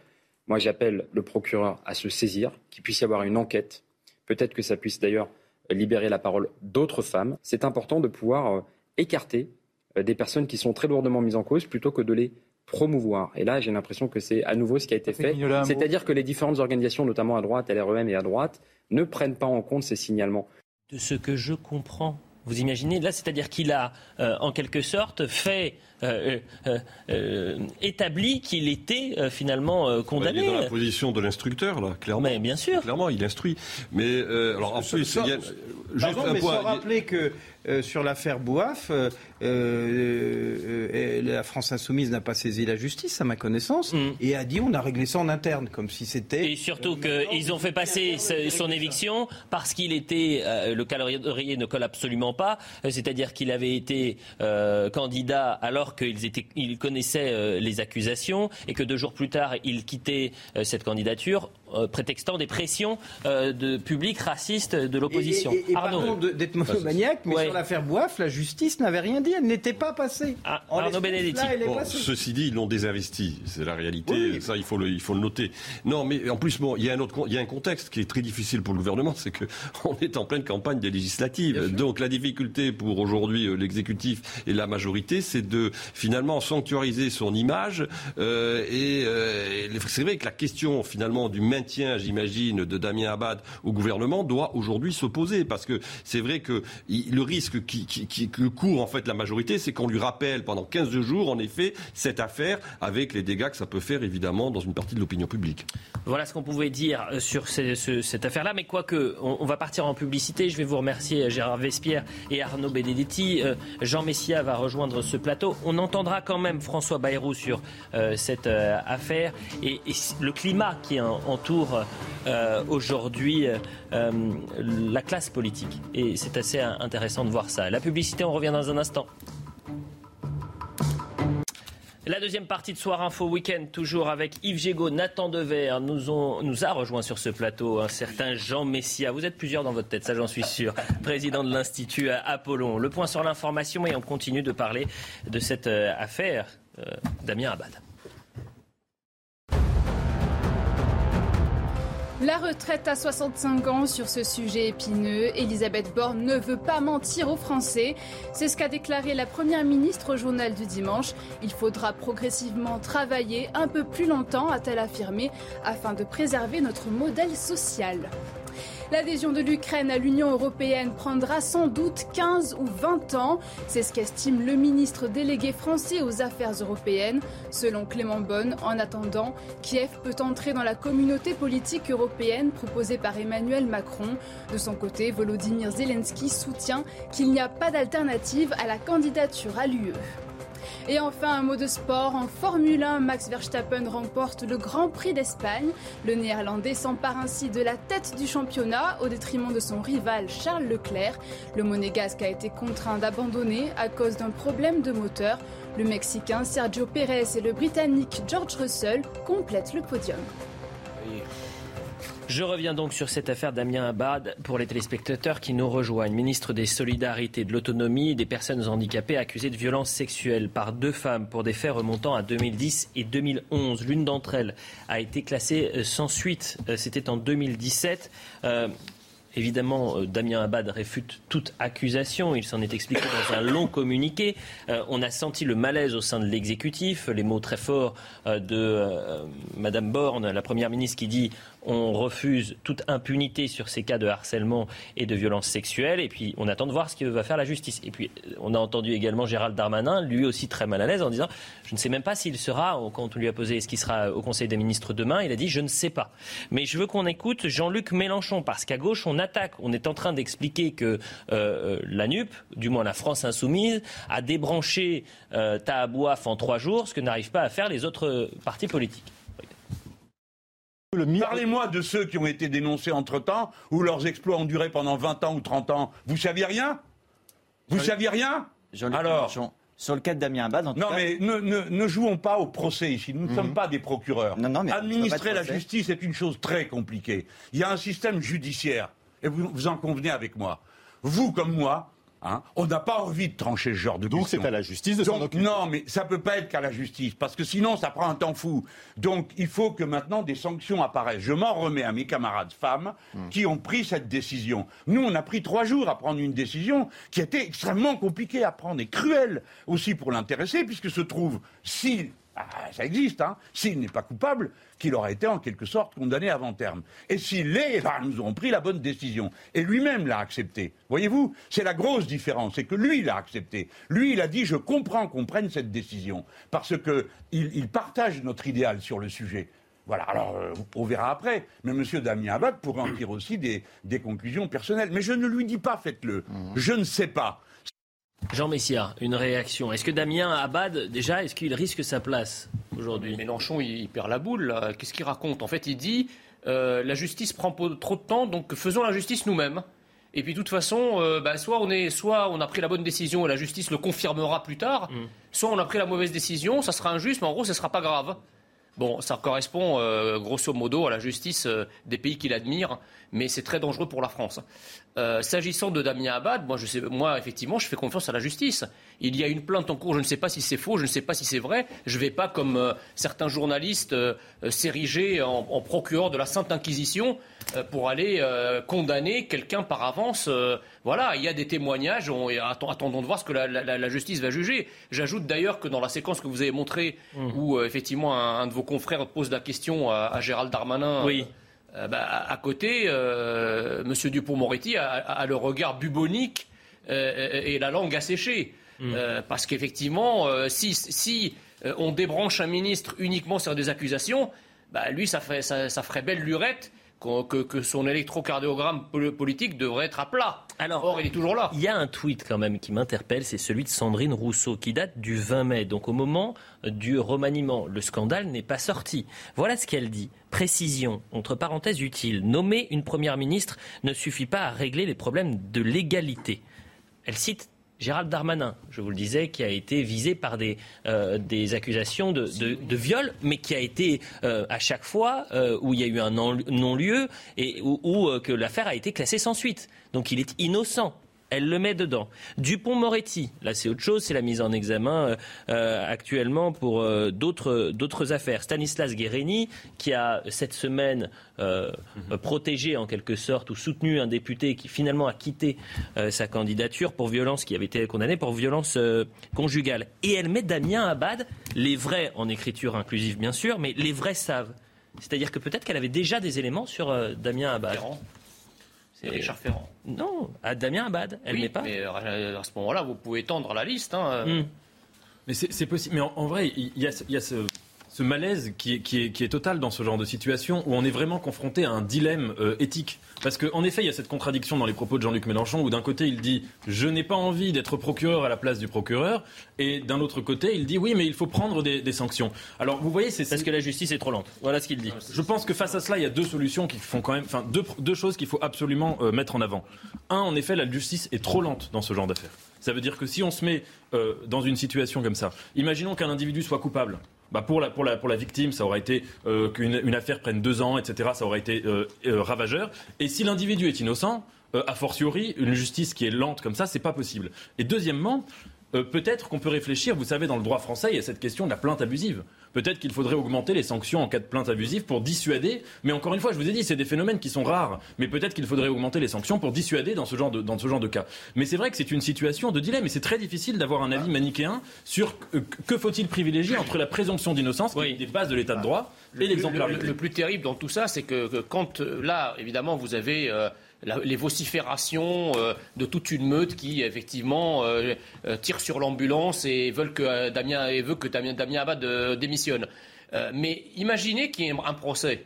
Moi, j'appelle le procureur à se saisir, qu'il puisse y avoir une enquête. Peut-être que ça puisse d'ailleurs libérer la parole d'autres femmes. C'est important de pouvoir euh, écarter des personnes qui sont très lourdement mises en cause plutôt que de les promouvoir. Et là, j'ai l'impression que c'est à nouveau ce qui a été fait. C'est-à-dire que les différentes organisations, notamment à droite, LREM et à droite, ne prennent pas en compte ces signalements de ce que je comprends. Vous imaginez Là, c'est-à-dire qu'il a, euh, en quelque sorte, fait euh, euh, établi qu'il était finalement condamné. il est dans la position de l'instructeur, là, clairement. Mais bien sûr. Clairement, il instruit. Mais alors en plus, il y a, juste un mais point. rappeler que sur l'affaire Bouaf, la France insoumise n'a pas saisi la justice, à ma connaissance, mm. et a dit on a réglé ça en interne, comme si c'était. Et surtout qu'ils ont fait passer son éviction parce qu'il était le calendrier ne colle absolument pas, c'est-à-dire qu'il avait été candidat alors qu'ils connaissaient euh, les accusations et que deux jours plus tard, il quittait euh, cette candidature euh, prétextant des pressions de public raciste de l'opposition. Et, pardon d'être monomaniaque, mais sur l'affaire Boif, la justice n'avait rien dit, elle n'était pas passée. Ah, Arnaud Benedetti. ceci dit, ils l'ont désinvesti, c'est la réalité, ça il faut, le, il faut le noter. Non, mais en plus, bon, il y a un autre, il y a un contexte qui est très difficile pour le gouvernement, c'est qu'on (laughs) est en pleine campagne des législatives. Donc la difficulté pour aujourd'hui l'exécutif et la majorité, c'est de finalement sanctuariser son image. Euh, et euh, c'est vrai que la question finalement du maintien, j'imagine, de Damien Abad au gouvernement doit aujourd'hui se poser parce que c'est vrai que le risque qui, qui, que court en fait la majorité, c'est qu'on lui rappelle pendant 15 jours en effet cette affaire avec les dégâts que ça peut faire évidemment dans une partie de l'opinion publique. Voilà ce qu'on pouvait dire euh, sur cette affaire-là, mais quoique on, on, va partir en publicité, je vais vous remercier Gérard Vespierre et Arnaud Benedetti. Jean Messia va rejoindre ce plateau. On entendra quand même François Bayrou sur euh, cette euh, affaire. Et, le climat qui euh, aujourd'hui la classe politique. Et c'est assez intéressant de voir ça. La publicité, on revient dans un instant. La deuxième partie de Soir Info Week-end, toujours avec Yves Gégaud, Nathan Dever, nous a rejoint sur ce plateau un certain Jean Messia. Vous êtes plusieurs dans votre tête, ça j'en suis sûr. Président de l'Institut Apollon. Le point sur l'information et on continue de parler de cette euh, affaire. Euh, Damien Abad. La retraite à 65 ans sur ce sujet épineux, Elisabeth Borne ne veut pas mentir aux Français. C'est ce qu'a déclaré la Première ministre au journal du dimanche. Il faudra progressivement travailler un peu plus longtemps, a-t-elle affirmé, afin de préserver notre modèle social. L'adhésion de l'Ukraine à l'Union européenne prendra sans doute 15 ou 20 ans. C'est ce qu'estime le ministre délégué français aux affaires européennes. Selon Clément Bonne, en attendant, Kiev peut entrer dans la communauté politique européenne proposée par Emmanuel Macron. De son côté, Volodymyr Zelensky soutient qu'il n'y a pas d'alternative à la candidature à l'UE. Et enfin, un mot de sport. En Formule 1, Max Verstappen remporte le Grand Prix d'Espagne. Le Néerlandais s'empare ainsi de la tête du championnat au détriment de son rival Charles Leclerc. Le monégasque a été contraint d'abandonner à cause d'un problème de moteur. Le Mexicain Sergio Pérez et le Britannique George Russell complètent le podium. Je reviens donc sur cette affaire Damien Abad pour les téléspectateurs qui nous rejoignent. Ministre des Solidarités, de l'Autonomie des personnes handicapées accusées de violences sexuelles par deux femmes pour des faits remontant à 2010 et 2011. L'une d'entre elles a été classée euh, sans suite. Euh, c'était en 2017. Évidemment, euh, Damien Abad réfute toute accusation. Il s'en est expliqué dans un long communiqué. Euh, on a senti le malaise au sein de l'exécutif, les mots très forts euh, de Madame Borne, la première ministre, qui dit on refuse toute impunité sur ces cas de harcèlement et de violence sexuelle. Et puis, on attend de voir ce que va faire la justice. Et puis, on a entendu également Gérald Darmanin, lui aussi très mal à l'aise, en disant Je ne sais même pas s'il sera, quand on lui a posé ce qui sera au Conseil des ministres demain, il a dit Je ne sais pas. Mais je veux qu'on écoute Jean-Luc Mélenchon, parce qu'à gauche, on attaque. On est en train d'expliquer que euh, euh, la NUP, du moins la France insoumise, a débranché euh, Tahabouaf en trois jours, ce que n'arrivent pas à faire les autres partis politiques. Parlez-moi de ceux qui ont été dénoncés entre-temps, où leurs exploits ont duré pendant 20 ans ou 30 ans. Vous saviez rien? Vous saviez rien? Alors sur le cas de Damien Abad, en Non, mais ne, jouons pas au procès ici. Nous ne sommes mhm. pas des procureurs. Administrer la justice est une chose très compliquée. Il y a un système judiciaire, et vous, vous en convenez avec moi. Vous, comme moi, Hein on n'a pas envie de trancher ce genre de Donc c'est à la justice de s'en occuper. Non, mais ça peut pas être qu'à la justice, parce que sinon ça prend un temps fou. Donc il faut que maintenant des sanctions apparaissent. Je m'en remets à mes camarades femmes hmm. qui ont pris cette décision. Nous, on a pris trois jours à prendre une décision qui était extrêmement compliquée à prendre et cruelle aussi pour l'intéressé, puisque se trouve, si ah, ça existe, hein. S'il n'est pas coupable, qu'il aura été en quelque sorte condamné avant terme. Et s'il l'est, ben, nous aurons pris la bonne décision. Et lui-même l'a accepté. Voyez-vous, c'est la grosse différence, c'est que lui l'a accepté. Lui, il a dit je comprends qu'on prenne cette décision parce qu'il il partage notre idéal sur le sujet. Voilà, alors euh, on verra après. Mais M. Damien Abad pourrait en tirer aussi des, conclusions personnelles. Mais je ne lui dis pas faites-le. Mmh. Je ne sais pas. Jean Messia, une réaction. Est-ce que Damien Abad, déjà, est-ce qu'il risque sa place aujourd'hui Mélenchon, il, perd la boule. Qu'est-ce qu'il raconte? En fait, il dit euh, la justice prend trop de temps, donc faisons la justice nous-mêmes. Et puis, de toute façon, euh, bah, soit, on est, soit on a pris la bonne décision et la justice le confirmera plus tard, mm. soit on a pris la mauvaise décision, ça sera injuste, mais en gros, ce ne sera pas grave. Bon, ça correspond euh, grosso modo à la justice des pays qu'il admire, mais c'est très dangereux pour la France. Euh, s'agissant de Damien Abad, moi, je sais, moi, effectivement, je fais confiance à la justice. Il y a une plainte en cours, je ne sais pas si c'est faux, je ne sais pas si c'est vrai. Je ne vais pas, comme euh, certains journalistes, euh, s'ériger en, procureur de la Sainte Inquisition pour aller condamner quelqu'un par avance. voilà, il y a des témoignages, attendons de voir ce que la, justice va juger. J'ajoute d'ailleurs que dans la séquence que vous avez montrée, mmh. où effectivement un, de vos confrères pose la question à, à Gérald Darmanin. Oui bah, à côté, euh, M. Dupont-Moretti a, le regard bubonique euh, et la langue asséchée. Mm. parce qu'effectivement, si, on débranche un ministre uniquement sur des accusations, bah, lui, ça, ça ferait belle lurette que, son électrocardiogramme politique devrait être à plat. Alors, Or, il est toujours là. Il y a un tweet quand même qui m'interpelle, c'est celui de Sandrine Rousseau, qui date du 20 mai, donc au moment du remaniement. Le scandale n'est pas sorti. Voilà ce qu'elle dit. Précision, entre parenthèses utile, nommer une première ministre ne suffit pas à régler les problèmes de l'égalité. Elle cite Gérald Darmanin, je vous le disais, qui a été visé par des, euh, des accusations de, de, de, viol, mais qui a été euh, à chaque fois euh, où il y a eu un non-lieu et où, où que l'affaire a été classée sans suite. Donc il est innocent elle le met dedans. Dupont-Moretti, là c'est autre chose, c'est la mise en examen euh, euh, actuellement pour euh, d'autres affaires. Stanislas Guérini, qui a cette semaine mhm. protégé en quelque sorte ou soutenu un député qui finalement a quitté sa candidature pour violence, qui avait été condamné pour violence conjugale. Et elle met Damien Abad, les vrais en écriture inclusive bien sûr, mais les vrais savent. C'est-à-dire que peut-être qu'elle avait déjà des éléments sur Damien Abad. C'est Richard Ferrand. Non, à Damien Abad, elle n'est pas. Mais euh, à ce moment-là, vous pouvez tendre la liste. Hein. Hmm. Mais c'est possible. Mais en, vrai, il y, a, ce, malaise qui est, total dans ce genre de situation où on est vraiment confronté à un dilemme euh, éthique. Parce qu'en effet, il y a cette contradiction dans les propos de Jean-Luc Mélenchon où d'un côté il dit je n'ai pas envie d'être procureur à la place du procureur et d'un autre côté il dit oui mais il faut prendre des, sanctions. Alors vous voyez c'est parce que la justice est trop lente. Voilà ce qu'il dit. Je pense que face à cela il y a deux solutions qui font quand même, enfin deux, choses qu'il faut absolument euh, mettre en avant. Un en effet la justice est trop lente dans ce genre d'affaires. Ça veut dire que si on se met euh, dans une situation comme ça, imaginons qu'un individu soit coupable bah pour, la, pour, la, pour la victime, ça aurait été euh, qu'une une affaire prenne deux ans, etc. Ça aurait été euh, euh, ravageur. Et si l'individu est innocent, a fortiori, une justice qui est lente comme ça, c'est pas possible. Et deuxièmement, peut-être qu'on peut réfléchir, vous savez, dans le droit français, il y a cette question de la plainte abusive. Peut-être qu'il faudrait augmenter les sanctions en cas de plainte abusive pour dissuader. Mais encore une fois, je vous ai dit, c'est des phénomènes qui sont rares. Mais peut-être qu'il faudrait augmenter les sanctions pour dissuader dans ce genre de, dans ce genre de cas. Mais c'est vrai que c'est une situation de dilemme. Et c'est très difficile d'avoir un avis manichéen sur que faut-il privilégier entre la présomption d'innocence, qui est des bases de l'état de droit, et l'exemplarité. Le, plus terrible dans tout ça, c'est que, quand euh, là, évidemment, vous avez. Euh, les vociférations euh, de toute une meute qui effectivement euh, euh, tire sur l'ambulance et veulent que Damien et veut que Damien, Damien Abad démissionne. mais imaginez qu'il y ait un procès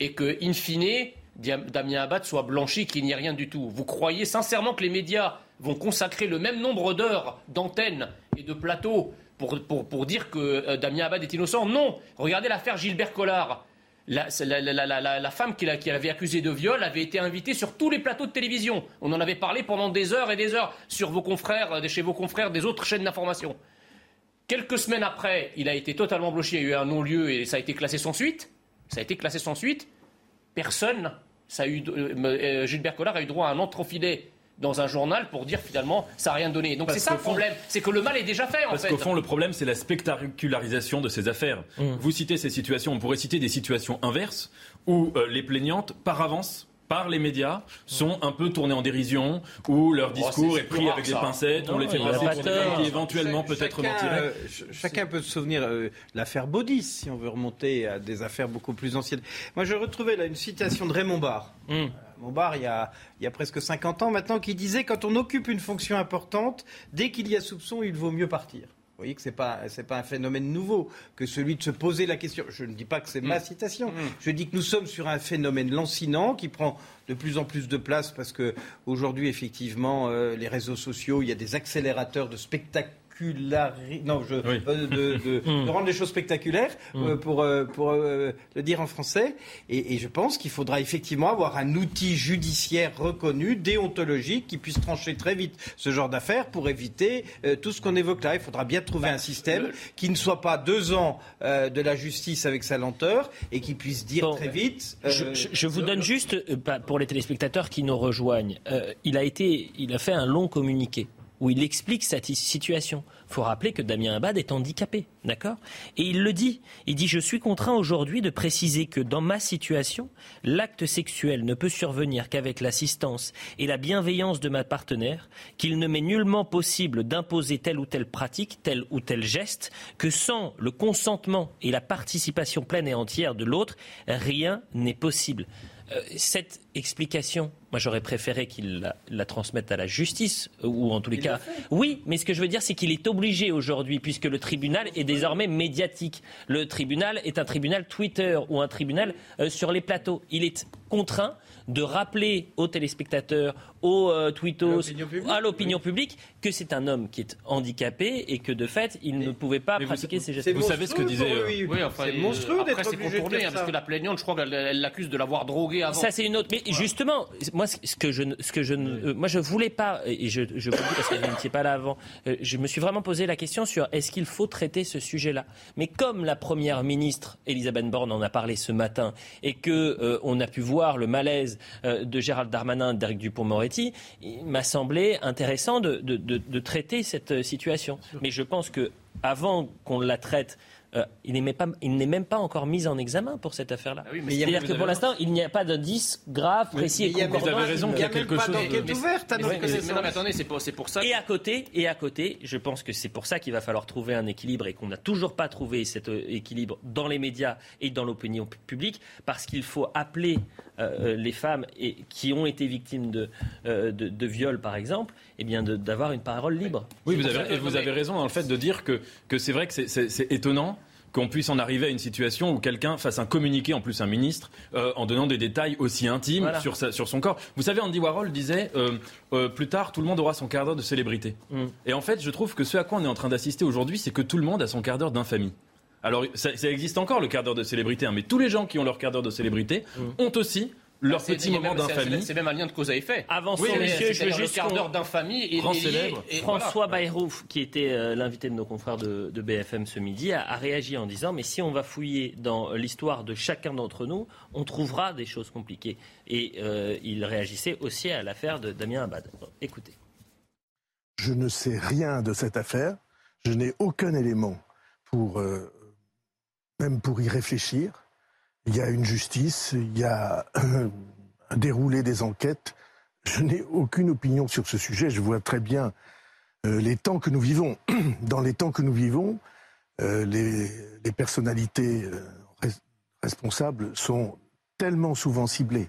et que, in fine, Damien Abad soit blanchi, qu'il n'y ait rien du tout. Vous croyez sincèrement que les médias vont consacrer le même nombre d'heures d'antenne et de plateaux pour, pour, pour, dire que Damien Abad est innocent? Non Regardez l'affaire Gilbert Collard la, femme qui, l'avait accusé de viol avait été invitée sur tous les plateaux de télévision. On en avait parlé pendant des heures et des heures sur vos confrères, euh, chez vos confrères des autres chaînes d'information. Quelques semaines après, il a été totalement bloqué, il y a eu un non-lieu et ça a été classé sans suite. Ça a été classé sans suite. Personne, ça a eu, euh, euh, a eu droit à un entrefilet dans un journal pour dire finalement ça n'a rien donné. Donc c'est ça le problème, c'est que le mal est déjà fait en parce fait. Parce qu'au fond le problème c'est la spectacularisation de ces affaires. Mmh. Vous citez ces situations, on pourrait citer des situations inverses où euh, les plaignantes par avance par les médias sont un peu tournés en dérision, où leur oh, discours est, pris avec des pincettes, on les fait passer pour des qui éventuellement peut-être mentiraient. Euh, chacun peut se souvenir euh, l'affaire Baudis, si on veut remonter à des affaires beaucoup plus anciennes. Moi, je retrouvais là une citation de Raymond Barre. Mmh. Montbar, il y, a, il y a presque 50 ans maintenant, qui disait quand on occupe une fonction importante, dès qu'il y a soupçon, il vaut mieux partir. Vous voyez que ce n'est pas, pas un phénomène nouveau que celui de se poser la question. Je ne dis pas que c'est ma mm. citation. Mm. Je dis que nous sommes sur un phénomène lancinant qui prend de plus en plus de place parce que aujourd'hui, effectivement, euh, les réseaux sociaux, il y a des accélérateurs de spectacles non, je, euh, (laughs) mm. de, rendre les choses spectaculaires, mm. euh, pour, euh, pour le dire en français. Et, je pense qu'il faudra effectivement avoir un outil judiciaire reconnu, déontologique, qui puisse trancher très vite ce genre d'affaires pour éviter tout ce qu'on évoque là. Il faudra bien trouver bah, un système qui ne soit pas deux ans de la justice avec sa lenteur et qui puisse dire très vite. je, vous donne juste, pour les téléspectateurs qui nous rejoignent, il a été, il a fait un long communiqué où il explique cette situation. Il faut rappeler que Damien Abad est handicapé, d'accord? Et il le dit. Il dit Je suis contraint aujourd'hui de préciser que dans ma situation, l'acte sexuel ne peut survenir qu'avec l'assistance et la bienveillance de ma partenaire, qu'il ne m'est nullement possible d'imposer telle ou telle pratique, tel ou tel geste, que sans le consentement et la participation pleine et entière de l'autre, rien n'est possible. Euh, explication, moi j'aurais préféré qu'il la, transmette à la justice, ou en tous les cas. Oui, mais ce que je veux dire, c'est qu'il est obligé aujourd'hui, puisque le tribunal est désormais médiatique. Le tribunal est un tribunal Twitter ou un tribunal euh, sur les plateaux. Il est contraint de rappeler aux téléspectateurs, aux euh, tweetos, à l'opinion publique, que c'est un homme qui est handicapé et que de fait, il ne pouvait pas pratiquer ses gestes. Vous savez ce que disait. euh, Oui, enfin, C'est euh, monstrueux après, d'être c'est obligé de contourné, hein, parce que la plaignante, je crois qu'elle elle l'accuse de l'avoir drogué avant. Ça c'est une autre. Mais justement, moi ce que je, ne- ce que je, euh, moi je voulais pas, et je, je vous dis parce que vous n'étiez pas là avant, euh, je me suis vraiment posé la question sur est-ce qu'il faut traiter ce sujet-là. Mais comme la première ministre Elisabeth Borne en a parlé ce matin et que euh, on a pu voir le malaise euh, de Gérald Darmanin, d'Éric Dupont-Moretti, il m'a semblé intéressant de, de- de- de traiter cette situation. Mais je pense que avant qu'on la traite. Euh, il n'est même pas- il n'est même pas encore mis en examen pour cette affaire-là. oui, mais il y a- C'est-à-dire vous que avez pour l'instant, il n'y a pas d'indice grave, précis et mais il y a- concordant. Vous avez raison qu'il y a quelque chose. Mais- de- ouverte, mais- attendez, c'est pour, ça. Et à côté, et à côté, je pense que c'est pour ça qu'il va falloir trouver un équilibre et qu'on n'a toujours pas trouvé cet euh, équilibre dans les médias et dans l'opinion pu- publique, parce qu'il faut appeler euh, les femmes et, qui ont été victimes de, euh, de, de viols, par exemple, eh bien d'avoir une parole libre. Oui, vous avez, vous avez raison dans le fait de dire que, que c'est vrai que c'est étonnant qu'on puisse en arriver à une situation où quelqu'un fasse un communiqué, en plus un ministre, euh, en donnant des détails aussi intimes Voilà. sur, sa- sur son corps. Vous savez, Andy Warhol disait, euh, euh, plus tard, tout le monde aura son quart d'heure de célébrité. Mm. Et en fait, je trouve que ce à quoi on est en train d'assister aujourd'hui, c'est que tout le monde a son quart d'heure d'infamie. Alors, ça, ça existe encore, le quart d'heure de célébrité, hein, mais tous les gens qui ont leur quart d'heure de célébrité ont aussi leur C'est- petit moment d'infamie. C'est même un lien de cause à effet. Avançons, Oui, messieurs, je veux juste le quart d'heure d'infamie et, Grand et- célèbre. et- et François voilà. Bayrou, qui était euh, l'invité de nos confrères de, de BFM ce midi, a, a réagi en disant Mais si on va fouiller dans l'histoire de chacun d'entre nous, on trouvera des choses compliquées. Et euh, il réagissait aussi à l'affaire de Damien Abad. Bon, écoutez. Je ne sais rien de cette affaire. Je n'ai aucun élément pour, euh, même pour y réfléchir. Il y a une justice, il y a un déroulé des enquêtes. Je n'ai aucune opinion sur ce sujet. Je vois très bien euh, les temps que nous vivons. (clears throat) Dans les temps que nous vivons, euh, les, personnalités euh, res- responsables sont tellement souvent ciblées.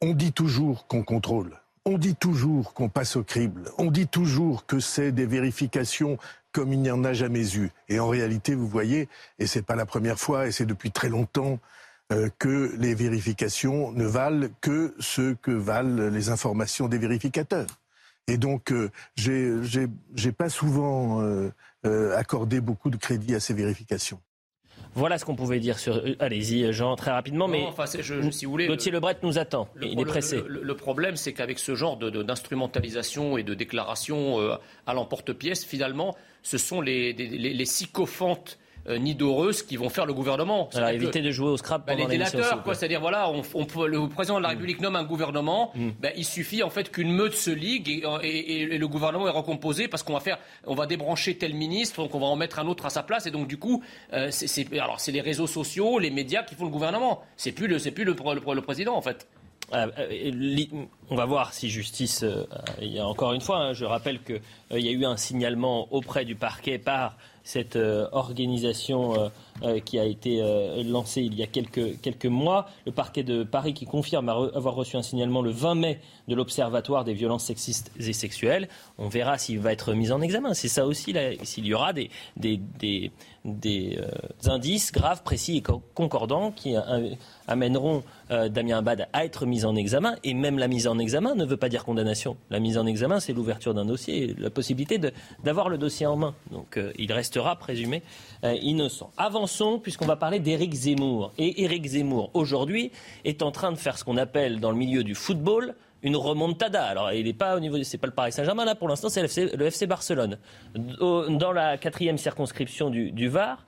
On dit toujours qu'on contrôle. On dit toujours qu'on passe au crible. On dit toujours que c'est des vérifications comme il n'y en a jamais eu. Et en réalité, vous voyez, et c'est pas la première fois, et c'est depuis très longtemps, euh, que les vérifications ne valent que ce que valent les informations des vérificateurs. Et donc, euh, j'ai pas souvent euh, accordé beaucoup de crédit à ces vérifications. Voilà ce qu'on pouvait dire sur. euh, Allez-y, Jean, très rapidement. Non, mais enfin, c'est- je- je- si vous voulez, Gauthier Lebret nous attend. Le, il est le- pressé. le- le problème, c'est qu'avec ce genre de- de- d'instrumentalisation et de déclaration euh, à l'emporte-pièce, finalement, ce sont les, des- les- les sycophantes euh, nidoreuses qui vont faire le gouvernement. Alors que- de jouer au scrap bah, pendant les délateurs, quoi. C'est-à-dire, voilà, on, le président de la République nomme un gouvernement. Mm. bah, il suffit en fait qu'une meute se ligue et, et- et le gouvernement est recomposé parce qu'on va faire, on va débrancher tel ministre, donc on va en mettre un autre à sa place. Et donc du coup, euh, c'est, c'est- alors c'est les réseaux sociaux, les médias qui font le gouvernement. C'est plus le, c'est plus le, le- le président en fait. Euh, euh, on va voir si justice. euh, il y a encore une fois, hein, je rappelle qu'il y a eu un signalement auprès du parquet par cette euh, organisation euh, euh, qui a été lancée il y a quelques, quelques mois. Le parquet de Paris qui confirme avoir reçu un signalement le 20 mai de l'Observatoire des violences sexistes et sexuelles. On verra s'il va être mis en examen. C'est ça aussi, s'il y aura des, des, des, des, indices graves, précis et co- concordants qui amèneront euh, Damien Abad à être mis en examen. Et même la mise en examen ne veut pas dire condamnation. La mise en examen, c'est l'ouverture d'un dossier, la possibilité d'avoir le dossier en main. Donc euh, il restera présumé euh, innocent. Avançons, puisqu'on va parler d'Éric Zemmour. Et Éric Zemmour, aujourd'hui, est en train de faire ce qu'on appelle dans le milieu du football une remontada. Alors, il n'est pas au niveau, c'est pas le Paris Saint-Germain là pour l'instant, c'est le FC, Barcelone. Dans la quatrième circonscription du, Var,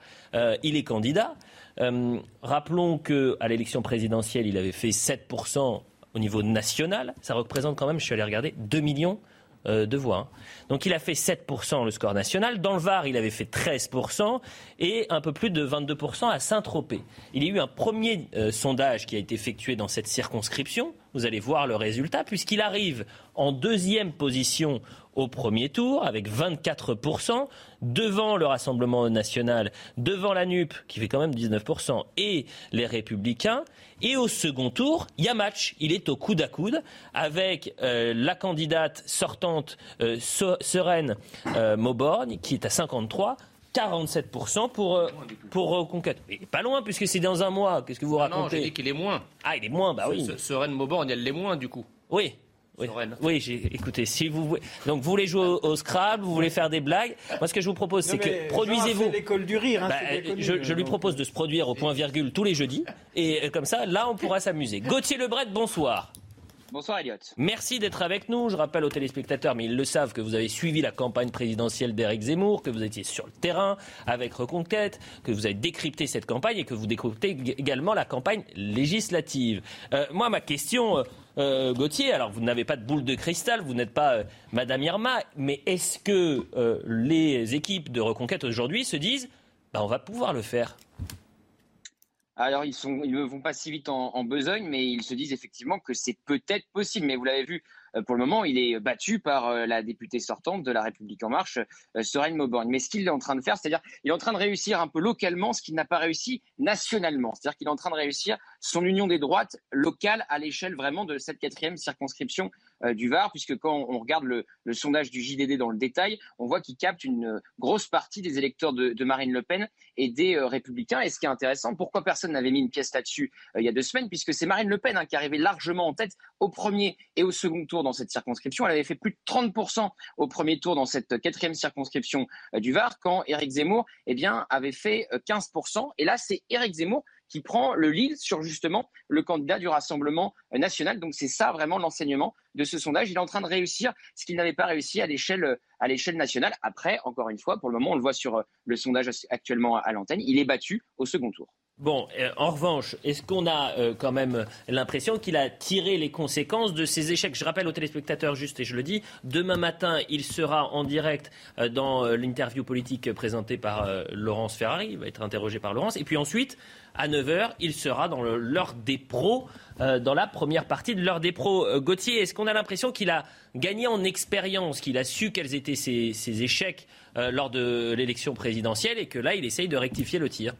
il est candidat. Euh, rappelons que à l'élection présidentielle, il avait fait 7% au niveau national. Ça représente quand même, je suis allé regarder, 2 millions euh, de voix. hein. Donc il a fait 7% le score national. Dans le Var, il avait fait 13% et un peu plus de 22% à Saint-Tropez. Il y a eu un premier euh, sondage qui a été effectué dans cette circonscription. Vous allez voir le résultat puisqu'il arrive en deuxième position au premier tour avec 24%, devant le Rassemblement national, devant la NUP qui fait quand même 19% et les Républicains. Et au second tour, il y a match. Il est au coude à coude avec euh, la candidate sortante euh, Sereine euh, qui est à 53 47% pour, euh, pour Reconquête. Mais pas loin, puisque c'est dans un mois. Qu'est-ce que vous racontez Non, j'ai dit qu'il est moins. Ah, il est moins, bah oui. Sereine Mauborgne, elle l'est moins, du coup. Oui. Oui, oui j'ai, écoutez, si vous voulez, donc vous voulez jouer au, au, Scrabble, vous voulez faire des blagues, moi ce que je vous propose, c'est que produisez-vous. l'école du rire. Hein, bah, je, je, lui propose de se produire au point virgule tous les jeudis, et euh, comme ça, là, on pourra s'amuser. Gauthier Lebret, bonsoir. Bonsoir Elliot. Merci d'être avec nous. Je rappelle aux téléspectateurs, mais ils le savent, que vous avez suivi la campagne présidentielle d'Éric Zemmour, que vous étiez sur le terrain avec Reconquête, que vous avez décrypté cette campagne et que vous décryptez également la campagne législative. Euh, moi, ma question, euh, euh, Gauthier, alors vous n'avez pas de boule de cristal, vous n'êtes pas Madame Irma, mais est-ce que les équipes de Reconquête aujourd'hui se disent, bah, on va pouvoir le faire? Alors, ils, ne vont pas si vite en, besogne, mais ils se disent effectivement que c'est peut-être possible. Mais vous l'avez vu, euh, pour le moment, il est battu par euh, la députée sortante de La République En Marche, euh, Sereine Mauborgne. Mais ce qu'il est en train de faire, c'est-à-dire il est en train de réussir un peu localement ce qu'il n'a pas réussi nationalement. C'est-à-dire qu'il est en train de réussir son union des droites locale à l'échelle vraiment de cette quatrième circonscription euh, du Var, puisque quand on regarde le, sondage du JDD dans le détail, on voit qu'il capte une grosse partie des électeurs de, de Marine Le Pen et des euh, Républicains. Et ce qui est intéressant, pourquoi personne n'avait mis une pièce là-dessus euh, il y a deux semaines, puisque c'est Marine Le Pen hein, qui arrivait largement en tête au premier et au second tour dans cette circonscription. Elle avait fait plus de 30% au premier tour dans cette quatrième circonscription du Var, quand Éric Zemmour eh bien, avait fait 15%. Et là, c'est Éric Zemmour qui prend le lead sur justement le candidat du Rassemblement national. Donc c'est ça vraiment l'enseignement de ce sondage. Il est en train de réussir ce qu'il n'avait pas réussi à l'échelle à l'échelle nationale. Après, encore une fois, pour le moment, on le voit sur le sondage actuellement à l'antenne, il est battu au second tour. Bon, euh, en revanche, est-ce qu'on a euh, quand même l'impression qu'il a tiré les conséquences de ses échecs? Je rappelle aux téléspectateurs, juste et je le dis, demain matin, il sera en direct euh, dans l'interview politique présentée par Laurence Ferrari. Il va être interrogé par Laurence. Et puis ensuite, à 9h, il sera dans l'heure des pros, dans la première partie de l'heure des pros. Gauthier, est-ce qu'on a l'impression qu'il a gagné en expérience, qu'il a su quels étaient ses, ses échecs lors de l'élection présidentielle et que là, il essaye de rectifier le tir?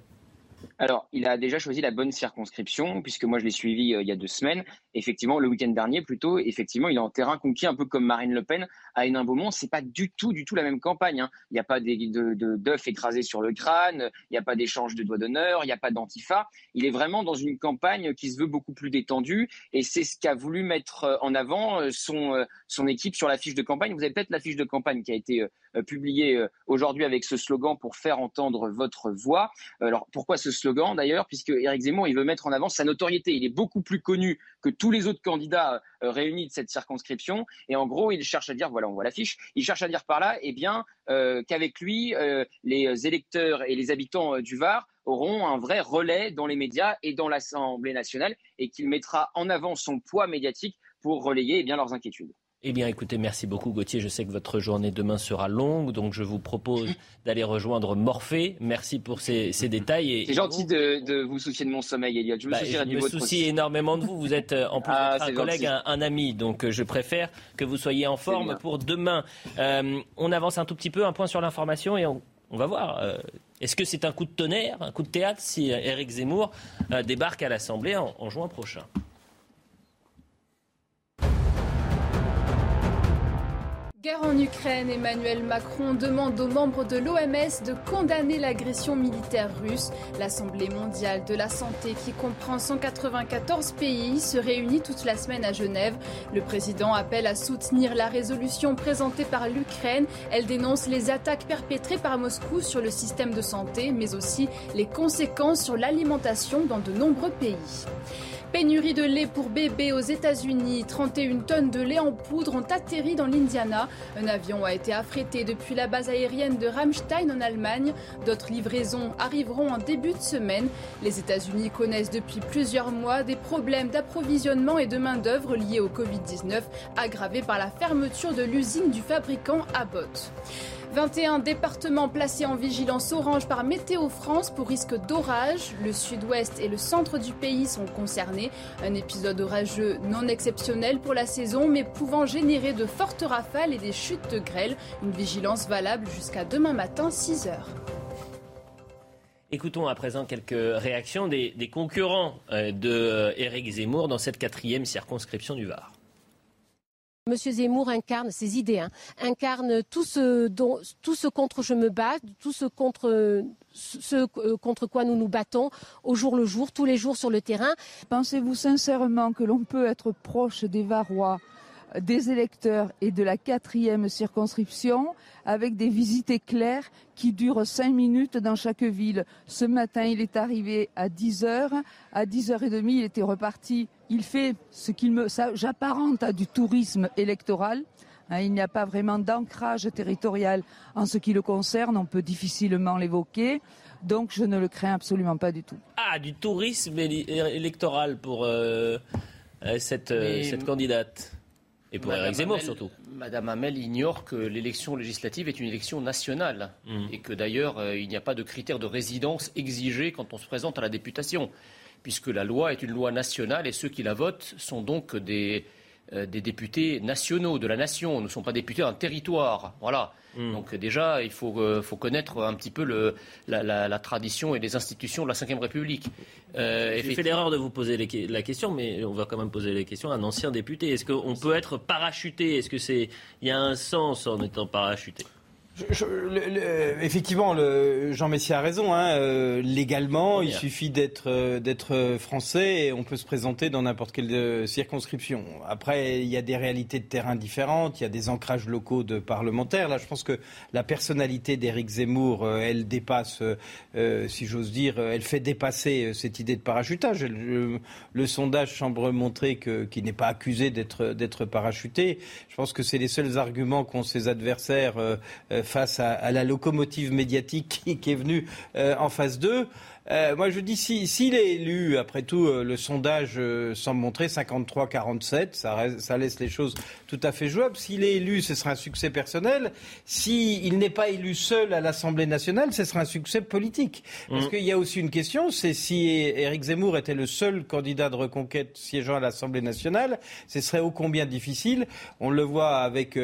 Alors, il a déjà choisi la bonne circonscription, puisque moi je l'ai suivi euh, il y a deux semaines. Effectivement, le week-end dernier, plutôt, effectivement, il est en terrain conquis, un peu comme Marine Le Pen à Hénin-Beaumont. C'est pas du tout, du tout la même campagne. Hein. Il n'y a pas des, de, d'œufs écrasés sur le crâne, il n'y a pas d'échange de doigts d'honneur, il n'y a pas d'antifa. Il est vraiment dans une campagne qui se veut beaucoup plus détendue, et c'est ce qu'a voulu mettre euh, en avant euh, son, son équipe sur la fiche de campagne. Vous avez peut-être la fiche de campagne qui a été publiée aujourd'hui avec ce slogan pour faire entendre votre voix. Alors, pourquoi ce slogan? D'ailleurs, puisque Éric Zemmour, il veut mettre en avant sa notoriété. Il est beaucoup plus connu que tous les autres candidats euh, réunis de cette circonscription. Et en gros, il cherche à dire, voilà, on voit l'affiche, il cherche à dire par là, eh bien, euh, qu'avec lui, euh, les électeurs et les habitants du Var auront un vrai relais dans les médias et dans l'Assemblée nationale et qu'il mettra en avant son poids médiatique pour relayer eh bien, leurs inquiétudes. Eh bien, écoutez, merci beaucoup, Gauthier. Je sais que votre journée demain sera longue, donc je vous propose (laughs) d'aller rejoindre Morphée. Merci pour ces, ces détails. C'est gentil de, de, vous soucier de mon sommeil, Elliot. Je me, bah, je me soucie énormément de vous. Vous êtes euh, en plus ah, un collègue, un, un, ami, donc euh, je préfère que vous soyez en forme pour demain. Euh, on avance un tout petit peu, un point sur l'information et on, on va voir. Euh, Est-ce que c'est un coup de tonnerre, un coup de théâtre si Éric Zemmour euh, débarque à l'Assemblée en, en juin prochain? Guerre en Ukraine, Emmanuel Macron demande aux membres de l'OMS de condamner l'agression militaire russe. L'Assemblée mondiale de la santé, qui comprend 194 pays, se réunit toute la semaine à Genève. Le président appelle à soutenir la résolution présentée par l'Ukraine. Elle dénonce les attaques perpétrées par Moscou sur le système de santé, mais aussi les conséquences sur l'alimentation dans de nombreux pays. Pénurie de lait pour bébés aux États-Unis. 31 tonnes de lait en poudre ont atterri dans l'Indiana. Un avion a été affrété depuis la base aérienne de Ramstein en Allemagne. D'autres livraisons arriveront en début de semaine. Les États-Unis connaissent depuis plusieurs mois des problèmes d'approvisionnement et de main-d'œuvre liés au Covid-19, aggravés par la fermeture de l'usine du fabricant Abbott. 21 départements placés en vigilance orange par Météo France pour risque d'orage. Le sud-ouest et le centre du pays sont concernés. Un épisode orageux non exceptionnel pour la saison, mais pouvant générer de fortes rafales et des chutes de grêle. Une vigilance valable jusqu'à demain matin 6 heures. Écoutons à présent quelques réactions des, concurrents de Éric Zemmour dans cette quatrième circonscription du Var. Monsieur Zemmour incarne ses idées, hein, incarne tout ce, dont, tout contre je me bats, tout ce contre, ce contre quoi nous nous battons au jour le jour, tous les jours sur le terrain. Pensez-vous sincèrement que l'on peut être proche des Varois des électeurs et de la quatrième circonscription avec des visites éclairs qui durent cinq minutes dans chaque ville? Ce matin, il est arrivé à 10 heures. À 10h30, il était reparti. Il fait ce qu'il me, j'apparente à du tourisme électoral. Hein, il n'y a pas vraiment d'ancrage territorial en ce qui le concerne. On peut difficilement l'évoquer. Donc, je ne le crains absolument pas du tout. Ah, du tourisme électoral pour euh, euh, cette, euh, cette candidate et pour Eric Zemmour surtout. Madame Hamel ignore que l'élection législative est une élection nationale mm. et que d'ailleurs euh, il n'y a pas de critère de résidence exigé quand on se présente à la députation, puisque la loi est une loi nationale et ceux qui la votent sont donc des, euh, des députés nationaux de la nation, ne sont pas députés d'un territoire. Voilà. Mm. Donc déjà, il faut, euh, faut, connaître un petit peu le, la, tradition et les institutions de la Ve République. Euh, J'ai fait l'erreur de vous poser la question, mais on va quand même poser les questions à un ancien député. Est-ce qu'on peut être parachuté? Est-ce que c'est il y a un sens en étant parachuté? Effectivement, Jean Messia a raison. Hein, euh, légalement, il suffit d'être euh, d'être français et on peut se présenter dans n'importe quelle euh, circonscription. Après, il y a des réalités de terrain différentes, il y a des ancrages locaux de parlementaires. Là, je pense que la personnalité d'Éric Zemmour, elle dépasse, si j'ose dire, elle fait dépasser cette idée de parachutage. Le, sondage semble montrer qu'il n'est pas accusé d'être parachuté. Je pense que c'est les seuls arguments qu'ont ses adversaires face à, la locomotive médiatique qui, est venue euh, en phase 2. Euh, moi, je dis, s'il est élu, après tout, euh, le sondage semble montrer 53-47, ça, ça, laisse les choses tout à fait jouables. S'il est élu, ce sera un succès personnel. S'il n'est pas élu seul à l'Assemblée nationale, ce sera un succès politique. Parce mmh. qu'il y a aussi une question, c'est si Éric Zemmour était le seul candidat de reconquête siégeant à l'Assemblée nationale, ce serait ô combien difficile. On le voit avec...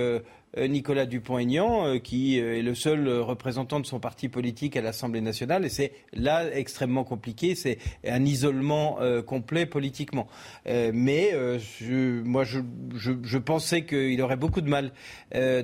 Euh, Nicolas Dupont-Aignan, euh, qui euh, est le seul représentant de son parti politique à l'Assemblée nationale. Et c'est là extrêmement compliqué. C'est un isolement complet politiquement. mais je, moi, je, je, pensais qu'il aurait beaucoup de mal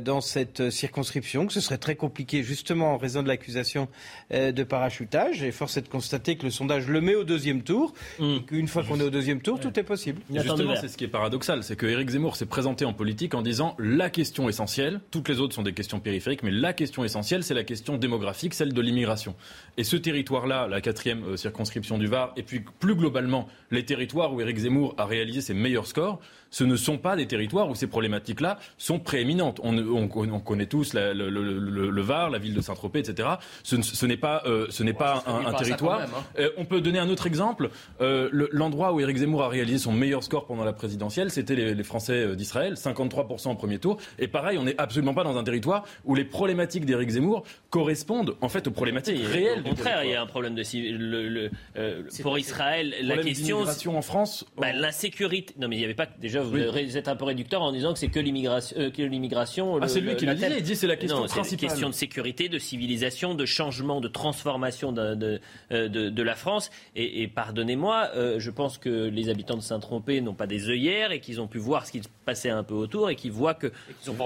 dans cette circonscription, que ce serait très compliqué justement en raison de l'accusation de parachutage. Et force est de constater que le sondage le met au deuxième tour. Mmh. Et qu'une fois qu'on est au deuxième tour, tout est possible. Justement, c'est ce qui est paradoxal, c'est que Éric Zemmour s'est présenté en politique en disant la question essentielle toutes les autres sont des questions périphériques, mais la question essentielle, c'est la question démographique, celle de l'immigration. Et ce territoire-là, la quatrième euh, circonscription du Var, et puis plus globalement, les territoires où Éric Zemmour a réalisé ses meilleurs scores, ce ne sont pas des territoires où ces problématiques-là sont prééminentes. On, connaît tous le, Var, la ville de Saint-Tropez, etc. Ce, n'est pas, euh, ce n'est pas un, territoire. Hein. Euh, on peut donner un autre exemple. L'endroit où Éric Zemmour a réalisé son meilleur score pendant la présidentielle, c'était les, les, Français d'Israël, 53% au premier tour. Et pareil, on n'est absolument pas dans un territoire où les problématiques d'Éric Zemmour correspondent en fait aux problématiques réelles. Au contraire, il y a un problème de le, euh, pour Israël. La question en France, bah, l'insécurité. Non, mais il n'y avait pas déjà. Vous êtes un peu réducteur en disant que c'est que l'immigration. Euh, l'immigration. Ah, c'est lui qui l'a dit. Il dit c'est la question principale. C'est une question de sécurité, de civilisation, de changement, de transformation de, de, euh, de, la France. Et, pardonnez-moi, je pense que les habitants de Saint-Tropez n'ont pas des œillères et qu'ils ont pu voir ce qui se passait un peu autour et qu'ils voient que.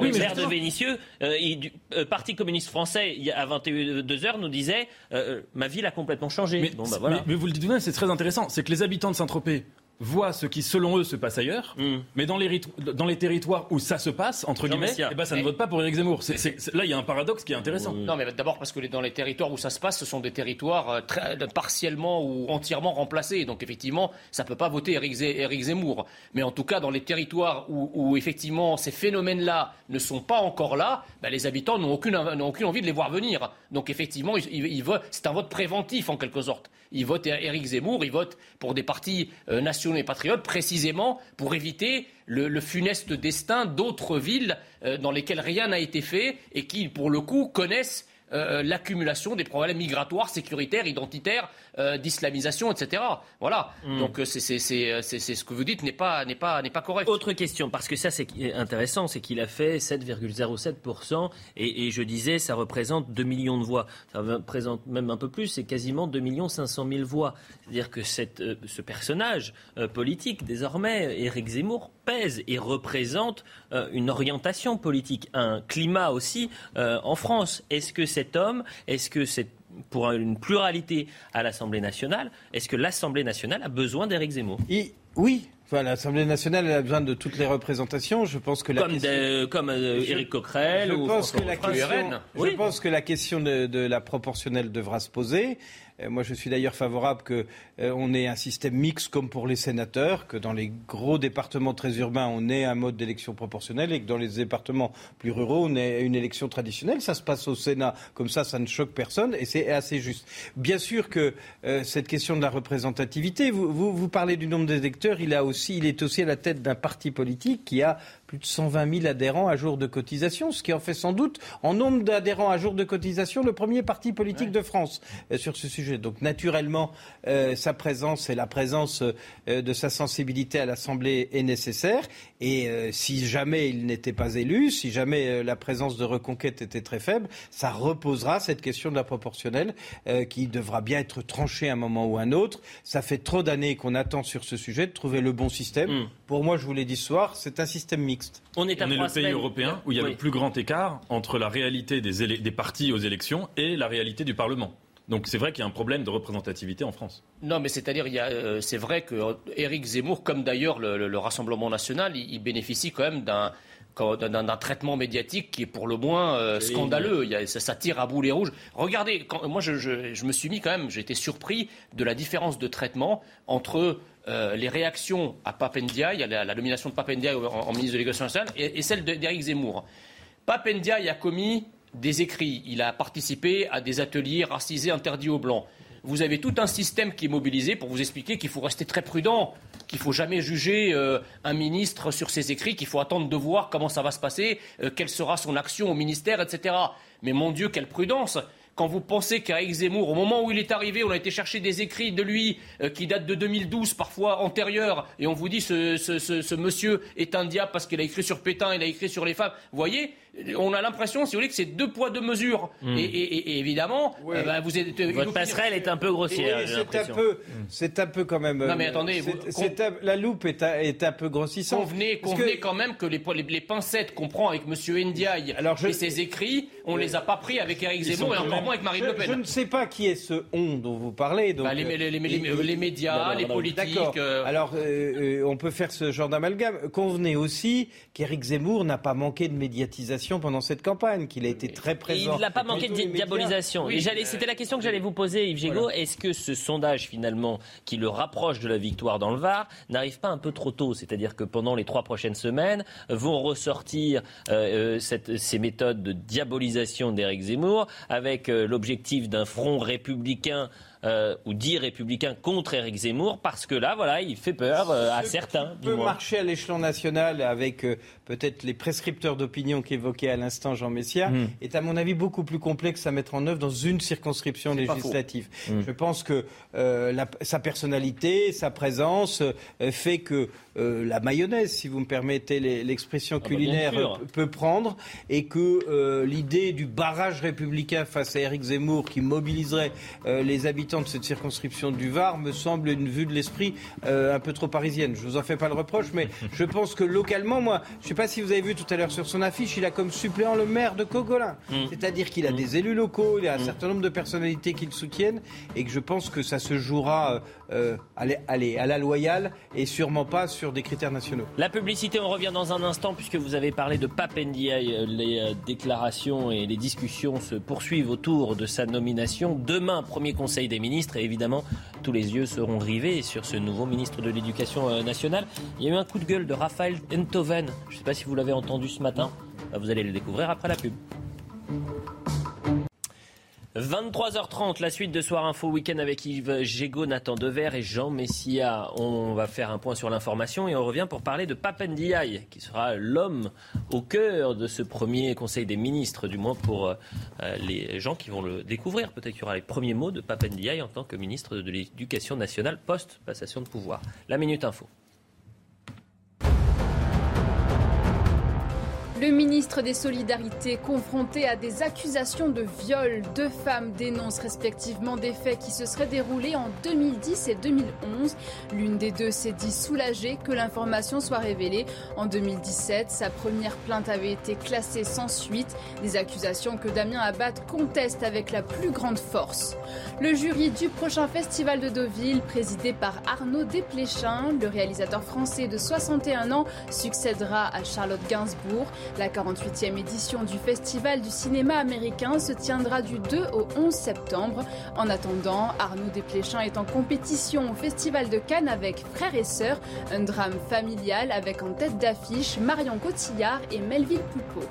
Oui, de Vénitieux, euh, du euh, Parti communiste français, à 22h, nous disait euh, Ma ville a complètement changé. Mais, bah, voilà. mais vous le dites vous-même, c'est très intéressant. C'est que les habitants de Saint-Tropez voient ce qui, selon eux, se passe ailleurs, mm. mais dans les, dans les territoires où ça se passe, entre guillemets, eh ben, ça ne vote pas pour Éric Zemmour. là, il y a un paradoxe qui est intéressant. Non, mais d'abord parce que dans les territoires où ça se passe, ce sont des territoires euh, très, partiellement ou entièrement remplacés. Donc, effectivement, ça ne peut pas voter Éric Zemmour. Mais en tout cas, dans les territoires où, effectivement, ces phénomènes-là ne sont pas encore là, ben, les habitants n'ont aucune, aucune envie de les voir venir. Donc, effectivement, c'est un vote préventif, en quelque sorte. Ils votent Éric Zemmour, ils votent pour des partis euh, nationaux et patriotes, précisément pour éviter le, funeste destin d'autres villes euh, dans lesquelles rien n'a été fait et qui, pour le coup, connaissent euh, l'accumulation des problèmes migratoires, sécuritaires, identitaires, euh, d'islamisation, etc. Voilà. Mm. Donc euh, c'est euh, c'est- ce que vous dites n'est pas, n'est pas, n'est pas correct. Autre question, parce que ça c'est intéressant, c'est qu'il a fait 7,07% et, et je disais ça représente 2 millions de voix. Ça représente même un peu plus, c'est quasiment 2 500 000 voix. C'est-à-dire que cette, ce personnage politique, désormais, Éric Zemmour, pèse et représente une orientation politique, un climat aussi en France. Est-ce que cet homme, est-ce que cette pour une pluralité à l'Assemblée nationale, est-ce que l'Assemblée nationale a besoin d'Éric Zemmour? Et- oui. Enfin, l'Assemblée nationale elle a besoin de toutes les représentations. Je pense que la Comme, question- comme euh, Éric Coquerel je ou pense François que la question, je Oui. pense que la question de, de la proportionnelle devra se poser. Euh, moi, je suis d'ailleurs favorable que euh, on ait un système mixte comme pour les sénateurs, que dans les gros départements très urbains, on ait un mode d'élection proportionnelle et que dans les départements plus ruraux, on ait une élection traditionnelle. Ça se passe au Sénat, comme ça, ça ne choque personne et c'est assez juste. Bien sûr que euh, cette question de la représentativité, vous, parlez du nombre d'électeurs, il, il est aussi à la tête d'un parti politique qui a plus de 120 000 adhérents à jour de cotisation, ce qui en fait sans doute, en nombre d'adhérents à jour de cotisation, le premier parti politique de France euh, sur ce sujet. Donc naturellement, euh, sa présence et la présence euh, de sa sensibilité à l'Assemblée est nécessaire. Et euh, si jamais il n'était pas élu, si jamais euh, la présence de Reconquête était très faible, ça reposera cette question de la proportionnelle euh, qui devra bien être tranchée à un moment ou à un autre. Ça fait trop d'années qu'on attend sur ce sujet de trouver le bon système. Mm. Pour moi, je vous l'ai dit ce soir, c'est un système mixte. On est à On est trois le pays européen où il y a Oui. le plus grand écart entre la réalité des, des partis aux élections et la réalité du Parlement. Donc c'est vrai qu'il y a un problème de représentativité en France. Non, mais c'est-à-dire, il y a, euh, c'est vrai que euh, Éric Zemmour, comme d'ailleurs le, le- le Rassemblement national, il, il bénéficie quand même d'un d'un traitement médiatique qui est pour le moins euh, scandaleux. Il y a- ça, ça tire à boulet rouge. Regardez, quand, moi je, je- je me suis mis quand même, j'ai été surpris de la différence de traitement entre euh, les réactions à Papendiaï, à la, la nomination de Papendiaï en, en ministre de l'Éducation nationale, et, et celle d'Éric Zemmour. Papendiaï a commis des écrits, il a participé à des ateliers racisés interdits aux Blancs. Vous avez tout un système qui est mobilisé pour vous expliquer qu'il faut rester très prudent, qu'il faut jamais juger euh, un ministre sur ses écrits, qu'il faut attendre de voir comment ça va se passer, euh, quelle sera son action au ministère, etc. Mais mon Dieu, quelle prudence quand vous pensez qu'Éric Zemmour, au moment où il est arrivé, on a été chercher des écrits de lui euh, qui datent de 2012, parfois antérieurs, et on vous dit ce, monsieur est un diable parce qu'il a écrit sur Pétain, il a écrit sur les femmes. Vous voyez, on a l'impression, si vous voulez, que c'est deux poids, deux mesures. Mm. Et, et- et évidemment, euh, bah, vous êtes. il Votre passerelle est un peu grossière, c'est un peu, c'est un peu quand même. Non, mais euh, attendez, c'est- vous- un- la loupe est un, est un peu grossissante. Convenez, convenez que- quand même que les, les, les pincettes qu'on prend avec M. Ndiaye et ses écrits, on les a pas pris avec Éric Ils Zemmour et encore même- moins avec Marine je, Le Pen. Je ne sais pas qui est ce on dont vous parlez. Donc, Bah, les- les- les- les- euh, les médias, les politiques, D'accord. euh. Alors, euh, euh, on peut faire ce genre d'amalgame. Convenez aussi qu'Éric Zemmour n'a pas manqué de médiatisation pendant cette campagne, qu'il a été très Et présent. il n'a pas manqué de diabolisation. Oui. C'était la question que j'allais vous poser, Yves Gégaud. Est-ce que ce sondage, finalement, qui le rapproche de la victoire dans le Var, n'arrive pas un peu trop tôt? C'est-à-dire que pendant les trois prochaines semaines, vont ressortir euh, euh, cette- ces méthodes de diabolisation d'Éric Zemmour, avec euh, l'objectif d'un front républicain. euh, ou dit républicain contre Éric Zemmour parce que là voilà il fait peur euh, à Ce certains qui peut marcher à l'échelon national avec euh, peut-être les prescripteurs d'opinion qu'évoquait à l'instant Jean Messia Mm. est à mon avis beaucoup plus complexe à mettre en œuvre dans une circonscription législative. faux. Mm. Je pense que euh, la- sa personnalité, sa présence euh, fait que euh, la mayonnaise, si vous me permettez l'expression bah, bien culinaire, peut prendre et que l'idée du barrage républicain face à Éric Zemmour qui mobiliserait les habitants de cette circonscription du Var me semble une vue de l'esprit un peu trop parisienne. Je vous en fais pas le reproche, mais je pense que localement, moi, je sais pas si vous avez vu tout à l'heure sur son affiche, il a comme suppléant le maire de Cogolin. Mm. C'est-à-dire qu'il a des élus locaux, il a un certain nombre de personnalités qui le soutiennent et que je pense que ça se jouera euh, euh, allez, allez, à la loyale et sûrement pas sur des critères nationaux. La publicité, on revient dans un instant puisque vous avez parlé de Papendiaï. Euh, Les euh, déclarations et les discussions se poursuivent autour de sa nomination. Demain, premier conseil des ministres et évidemment, tous les yeux seront rivés sur ce nouveau ministre de l'Éducation euh, nationale. Il y a eu un coup de gueule de Raphaël Enthoven. Je ne sais pas si vous l'avez entendu ce matin. Bah, Vous allez le découvrir après la pub. 23h30, la suite de Soir Info Week-end avec Yves Gégaud, Nathan Dever et Jean Messia. On va faire un point sur l'information et on revient pour parler de Papendiaï, qui sera l'homme au cœur de ce premier Conseil des ministres, du moins pour euh, les gens qui vont le découvrir. Peut-être qu'il y aura les premiers mots de Papendiaï en tant que ministre de l'Éducation nationale post-passation de pouvoir. La Minute Info. Le ministre des Solidarités, confronté à des accusations de viol, deux femmes dénoncent respectivement des faits qui se seraient déroulés en 2010 et 2011. L'une des deux s'est dit soulagée que l'information soit révélée. En 2017, sa première plainte avait été classée sans suite, des accusations que Damien Abad conteste avec la plus grande force. Le jury du prochain festival de Deauville, présidé par Arnaud Desplechin, le réalisateur français de 61 ans, succédera à Charlotte Gainsbourg. La 48e édition du Festival du cinéma américain se tiendra du 2 au 11 septembre. En attendant, Arnaud Desplechin est en compétition au Festival de Cannes avec Frères et Sœurs, un drame familial avec en tête d'affiche Marion Cotillard et Melville Poupeau.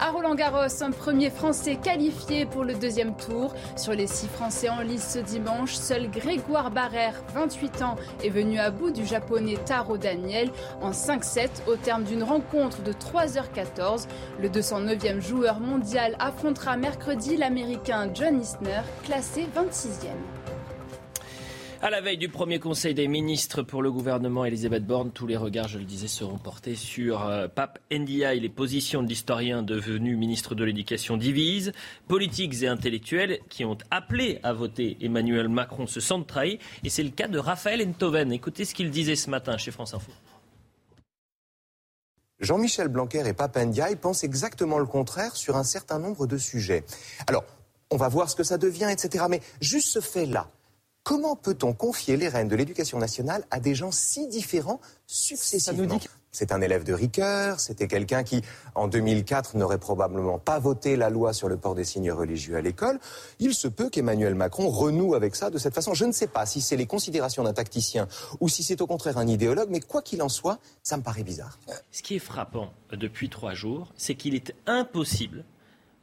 À Roland Garros, un premier Français qualifié pour le deuxième tour. Sur les six Français en lice ce dimanche, seul Grégoire Barrère, 28 ans, est venu à bout du japonais Taro Daniel en 5-7 au terme d'une rencontre de 3h14. Le 209e joueur mondial affrontera mercredi l'américain John Isner, classé 26e. À la veille du premier conseil des ministres pour le gouvernement Elisabeth Borne, tous les regards, je le disais, seront portés sur euh, Pape Ndiaye. Les positions de l'historien devenu ministre de l'Éducation divisent. Politiques et intellectuels qui ont appelé à voter Emmanuel Macron se sentent trahis. Et c'est le cas de Raphaël Enthoven. Écoutez ce qu'il disait ce matin chez France Info. Jean-Michel Blanquer et Pape Ndiaye pensent exactement le contraire sur un certain nombre de sujets. Alors, on va voir ce que ça devient, etc. Mais juste ce fait-là, Comment peut-on confier les rênes de l'éducation nationale à des gens si différents successivement C'est un élève de Ricoeur, c'était quelqu'un qui, en 2004, n'aurait probablement pas voté la loi sur le port des signes religieux à l'école. Il se peut qu'Emmanuel Macron renoue avec ça de cette façon. Je ne sais pas si c'est les considérations d'un tacticien ou si c'est au contraire un idéologue, mais quoi qu'il en soit, ça me paraît bizarre. Ce qui est frappant depuis trois jours, c'est qu'il est impossible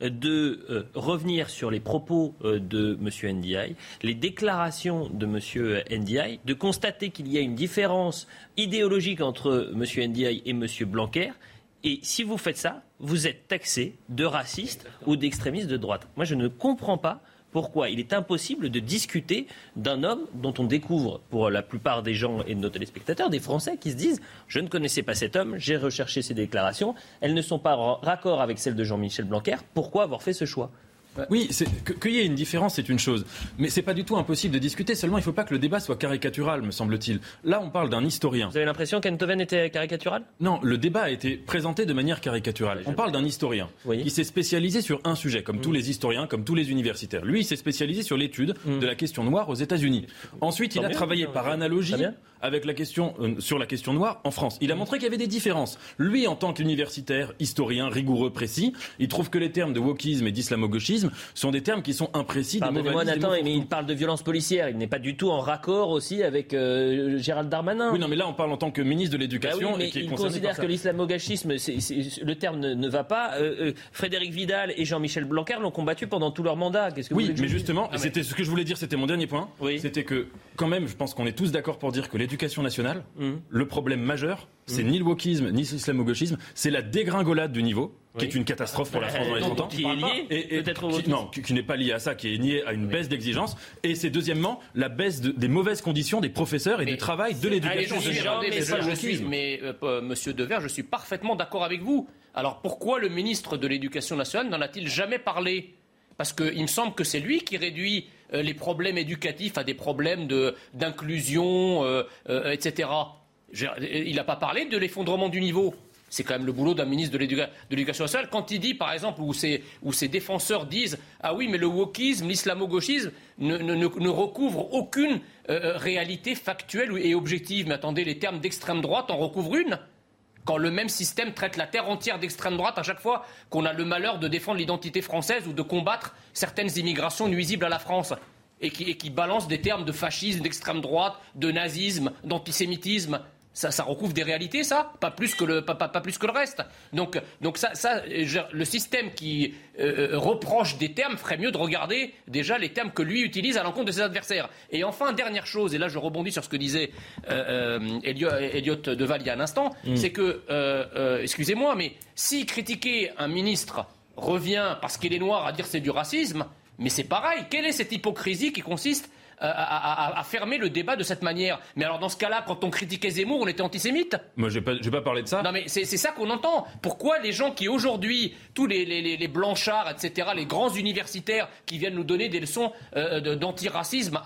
de euh, revenir sur les propos euh, de M. Ndiaye, les déclarations de M. Ndiaye, de constater qu'il y a une différence idéologique entre M. Ndiaye et M. Blanquer. Et si vous faites ça, vous êtes taxé de raciste ou d'extrémiste de droite. Moi, je ne comprends pas pourquoi il est impossible de discuter d'un homme dont on découvre, pour la plupart des gens et de nos téléspectateurs, des Français qui se disent Je ne connaissais pas cet homme, j'ai recherché ses déclarations, elles ne sont pas raccord avec celles de Jean-Michel Blanquer, pourquoi avoir fait ce choix? Oui, qu'il y ait une différence, c'est une chose. Mais c'est pas du tout impossible de discuter. Seulement, il ne faut pas que le débat soit caricatural, me semble-t-il. Là, on parle d'un historien. Vous avez l'impression qu'Enthoven était caricatural? Non, le débat a été présenté de manière caricaturale. On parle d'un historien qui s'est spécialisé sur un sujet, comme tous mm. les historiens, comme tous les universitaires. Lui, il s'est spécialisé sur l'étude mm. de la question noire aux États-Unis. Ensuite, il a travaillé par analogie avec la question, euh, sur la question noire en France. Il a montré qu'il y avait des différences. Lui, en tant qu'universitaire, historien, rigoureux, précis, il trouve que les termes de wokisme et d'islamo-gauchisme sont des termes qui sont imprécis. Pardonnez-moi Nathan, mais il parle de violence policière. Il n'est pas du tout en raccord aussi avec euh, Gérald Darmanin. Oui, non, mais là, on parle en tant que ministre de bah l'Éducation. mais il considère que l'islamo-gauchisme, le terme ne, va pas. Euh, Frédéric Vidal et Jean-Michel Blanquer l'ont combattu pendant tout leur mandat. Que oui, mais justement, ah, c'était ce que je voulais dire, c'était mon dernier point. C'était que, quand même, je pense qu'on est tous d'accord pour dire que l'éducation nationale, mmh. le problème majeur, c'est mmh. ni le wokisme, ni l'islamo-gauchisme, c'est la dégringolade du niveau qui est une catastrophe pour la France dans les 30 ans. Qui est lié peut-être Non, qui, n'est pas lié à ça, qui est lié à une baisse d'exigence. Et c'est deuxièmement la baisse des mauvaises conditions des professeurs et du travail de l'éducation. Je suis, mais euh, Monsieur Dever, je suis parfaitement d'accord avec vous. Alors pourquoi le ministre de l'Éducation nationale n'en a-t-il jamais parlé? Parce qu'il me semble que c'est lui qui réduit euh, les problèmes éducatifs à des problèmes d'inclusion, euh, etc. Il n'a pas parlé de l'effondrement du niveau. C'est quand même le boulot d'un ministre de l'Éducation nationale. Quand il dit, par exemple, où ses, défenseurs disent Ah oui, mais le wokisme, l'islamo-gauchisme ne, ne, recouvre aucune euh, réalité factuelle et objective. Mais attendez, les termes d'extrême droite en recouvrent une quand le même système traite la terre entière d'extrême droite à chaque fois qu'on a le malheur de défendre l'identité française ou de combattre certaines immigrations nuisibles à la France et qui, et qui balance des termes de fascisme, d'extrême droite, de nazisme, d'antisémitisme. Ça, ça, recouvre des réalités, ça Pas plus que le, pas, pas, plus que le reste. Donc, donc ça, ça le système qui euh, euh, reproche des termes ferait mieux de regarder déjà les termes que lui utilise à l'encontre de ses adversaires. Et enfin, dernière chose, et là je rebondis sur ce que disait euh, Elliot, Deval il y a un instant, mm. c'est que, excusez-moi, mais si critiquer un ministre revient parce qu'il est noir à dire c'est du racisme, mais c'est pareil. Quelle est cette hypocrisie qui consiste à, fermer le débat de cette manière. Mais alors dans ce cas-là, quand on critiquait Zemmour, on était antisémite Moi, je ne vais pas parler de ça. Non, mais c'est ça qu'on entend. Pourquoi les gens qui aujourd'hui, tous les, les, blanchards, etc., les grands universitaires qui viennent nous donner des leçons euh, d'antiracisme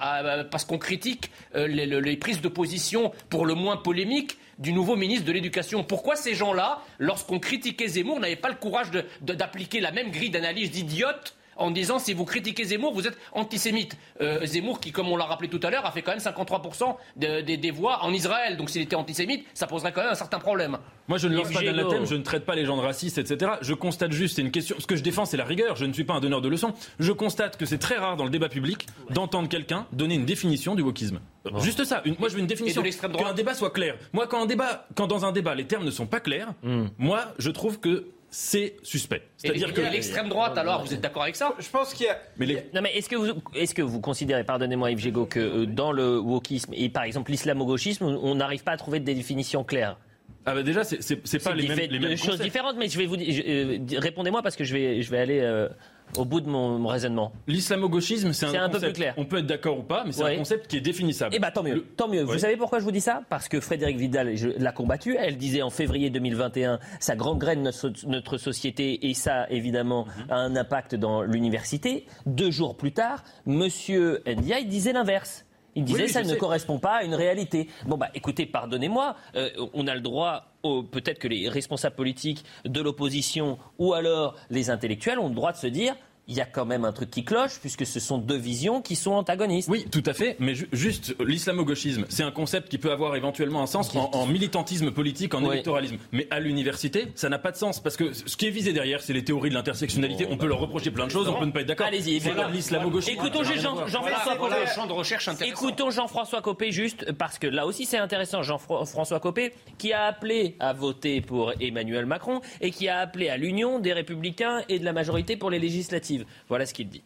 parce qu'on critique euh, les, les prises de position pour le moins polémiques du nouveau ministre de l'Éducation? Pourquoi ces gens-là, lorsqu'on critiquait Zemmour, n'avaient pas le courage d'appliquer la même grille d'analyse d'idiote en disant si vous critiquez Zemmour, vous êtes antisémite. Euh, Zemmour, qui, comme on l'a rappelé tout à l'heure, a fait quand même 53% des voix en Israël. Donc s'il était antisémite, ça poserait quand même un certain problème. Moi, je ne lance pas thème, je ne traite pas les gens de racistes, etc. Je constate juste, c'est une question. Ce que je défends, c'est la rigueur. Je ne suis pas un donneur de leçons. Je constate que c'est très rare dans le débat public d'entendre quelqu'un donner une définition du wokisme. Juste ça. moi, je veux une définition. Qu'un débat soit clair. Moi, quand, un débat, quand dans un débat, les termes ne sont pas clairs, hmm. moi, je trouve que c'est suspect. C'est-à-dire que l'extrême droite, alors, vous êtes d'accord avec ça? Je pense qu'il y a. Mais Non, mais est-ce que vous, est-ce que vous considérez, pardonnez-moi Yves Gégaud, que euh, dans le wokisme et par exemple l'islamo-gauchisme, on n'arrive pas à trouver des définitions claires? Ah bah déjà, c'est pas les mêmes, les mêmes choses différentes, mais je vais vous euh, répondez-moi parce que je vais je vais aller euh, au bout de mon, raisonnement. L'islamo-gauchisme, c'est un, un peu plus clair. On peut être d'accord ou pas, mais c'est un concept qui est définissable. Eh bien, tant mieux. Tant mieux. Vous savez pourquoi je vous dis ça? Parce que Frédéric Vidal l'a combattu. Elle disait en février 2021, ça gangrène notre, notre société et ça, évidemment, mhm. a un impact dans l'université. Deux jours plus tard, Monsieur Ndiaye disait l'inverse. Il disait ça ne correspond pas à une réalité. Bon bah écoutez, pardonnez-moi, euh, on a le droit peut-être que les responsables politiques de l'opposition ou alors les intellectuels ont le droit de se dire il y a quand même un truc qui cloche, puisque ce sont deux visions qui sont antagonistes. Oui, tout à fait, mais juste l'islamo-gauchisme, c'est un concept qui peut avoir éventuellement un sens en, militantisme politique, en électoralisme. Mais à l'université, ça n'a pas de sens, parce que ce qui est visé derrière, c'est les théories de l'intersectionnalité. on peut leur reprocher plein de choses, on peut ne pas être d'accord. Allez-y, l'islamo-gauchisme. Écoutons Jean-François Copé. Écoutons Jean-François Copé, juste, parce que là aussi c'est intéressant, Jean-François Copé, qui a appelé à voter pour Emmanuel Macron et qui a appelé à l'union des républicains et de la majorité pour les législatives. Voilà ce qu'il dit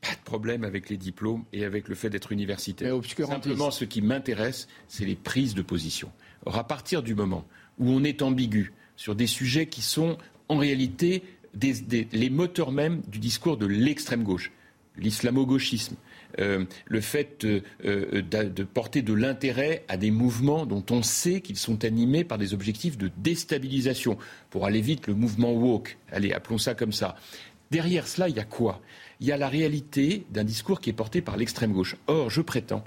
pas de problème avec les diplômes et avec le fait d'être universitaire. Simplement, ce qui m'intéresse, c'est les prises de position. Or, à partir du moment où on est ambigu sur des sujets qui sont en réalité les moteurs même du discours de l'extrême gauche, l'islamo-gauchisme, euh, le fait euh, de porter de l'intérêt à des mouvements dont on sait qu'ils sont animés par des objectifs de déstabilisation. Pour aller vite, le mouvement woke, allez, appelons ça comme ça. Derrière cela, il y a quoi? Il y a la réalité d'un discours qui est porté par l'extrême gauche. Or, je prétends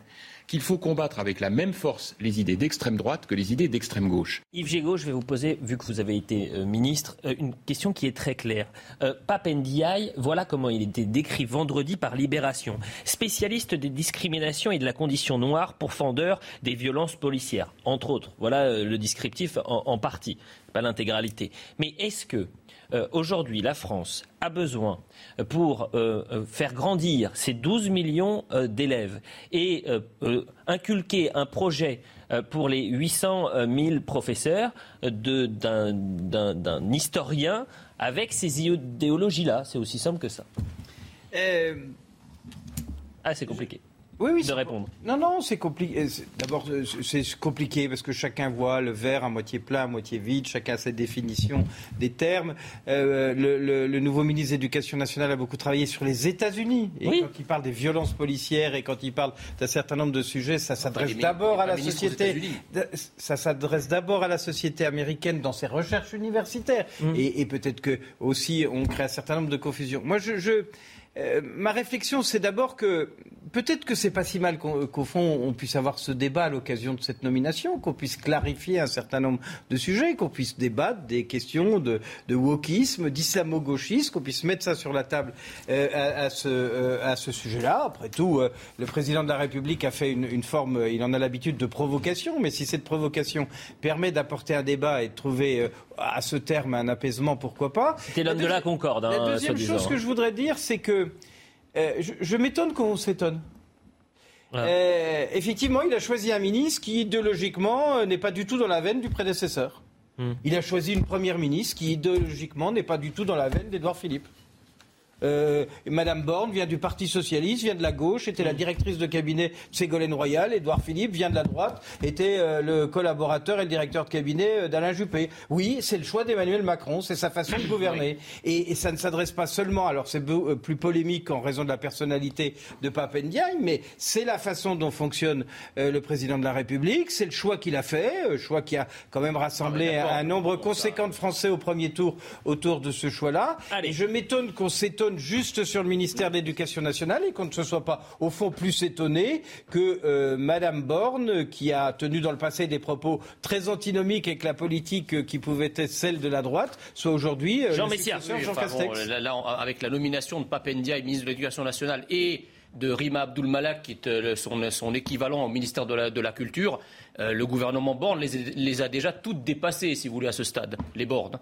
qu'il faut combattre avec la même force les idées d'extrême droite que les idées d'extrême gauche. Yves Gégaud, je vais vous poser, vu que vous avez été euh, ministre, euh, une question qui est très claire. Euh, Pape Ndiaye, voilà comment il était décrit vendredi par Libération. Spécialiste des discriminations et de la condition noire, pourfendeur des violences policières, entre autres. Voilà le descriptif en, en partie, pas l'intégralité. Mais est-ce que euh, aujourd'hui, la France a besoin, euh, pour euh, faire grandir ces 12 millions d'élèves et inculquer un projet pour les 800 000 professeurs d'un historien avec ces idéologies-là. C'est aussi simple que ça. Ah, c'est compliqué oui, oui, de répondre. Non, non, c'est compliqué. D'abord, c'est compliqué parce que chacun voit le verre à moitié plein, à moitié vide. Chacun a ses définitions des termes. Euh, le, nouveau ministre de l'Éducation nationale a beaucoup travaillé sur les États-Unis. Et quand il parle des violences policières et quand il parle d'un certain nombre de sujets, ça s'adresse d'abord à la société. Ça s'adresse d'abord à la société américaine dans ses recherches universitaires. Mmh. Et, peut-être que aussi on crée un certain nombre de confusions. Moi, je euh, ma réflexion, c'est d'abord que peut-être que c'est pas si mal qu'au fond on puisse avoir ce débat à l'occasion de cette nomination, qu'on puisse clarifier un certain nombre de sujets, qu'on puisse débattre des questions de, de wokisme, d'islamo-gauchisme, qu'on puisse mettre ça sur la table euh, à, ce, euh, à ce sujet-là. Après tout, le président de la République a fait une, une forme, il en a l'habitude de provocation, mais si cette provocation permet d'apporter un débat et de trouver à ce terme un apaisement, pourquoi pas C'était l'homme de la concorde. Hein, la deuxième chose que je voudrais dire, c'est que euh, je, m'étonne qu'on s'étonne. Euh, effectivement, il a choisi un ministre qui, idéologiquement, euh, n'est pas du tout dans la veine du prédécesseur. Hmm. Il a choisi une première ministre qui, idéologiquement, n'est pas du tout dans la veine d'Edouard Philippe. Euh, Madame Borne vient du Parti socialiste, vient de la gauche, était la directrice de cabinet de Ségolène Royal. Édouard Philippe vient de la droite, était euh, le collaborateur et le directeur de cabinet euh, d'Alain Juppé. Oui, c'est le choix d'Emmanuel Macron, c'est sa façon de gouverner. Et, et ça ne s'adresse pas seulement, alors c'est plus polémique en raison de la personnalité de Pape Ndiaye, mais c'est la façon dont fonctionne le président de la République, c'est le choix qu'il a fait, choix qui a quand même rassemblé un, un nombre conséquent de Français au premier tour autour de ce choix-là. Et je m'étonne qu'on s'étonne juste sur le ministère de l'Éducation nationale et qu'on ne se soit pas, au fond, plus étonné que euh, Madame Borne, qui a tenu dans le passé des propos très antinomiques avec la politique euh, qui pouvait être celle de la droite, soit aujourd'hui euh, Jean Messia, successeur oui, Jean enfin, Castex. bon, là, là, on- avec la nomination de Papendia, ministre de l'Éducation nationale, et de Rima Abdul Malak, qui est son, son équivalent au ministère de la, de la Culture, euh, le gouvernement Borne les, a déjà toutes dépassées, si vous voulez, à ce stade, les Bornes.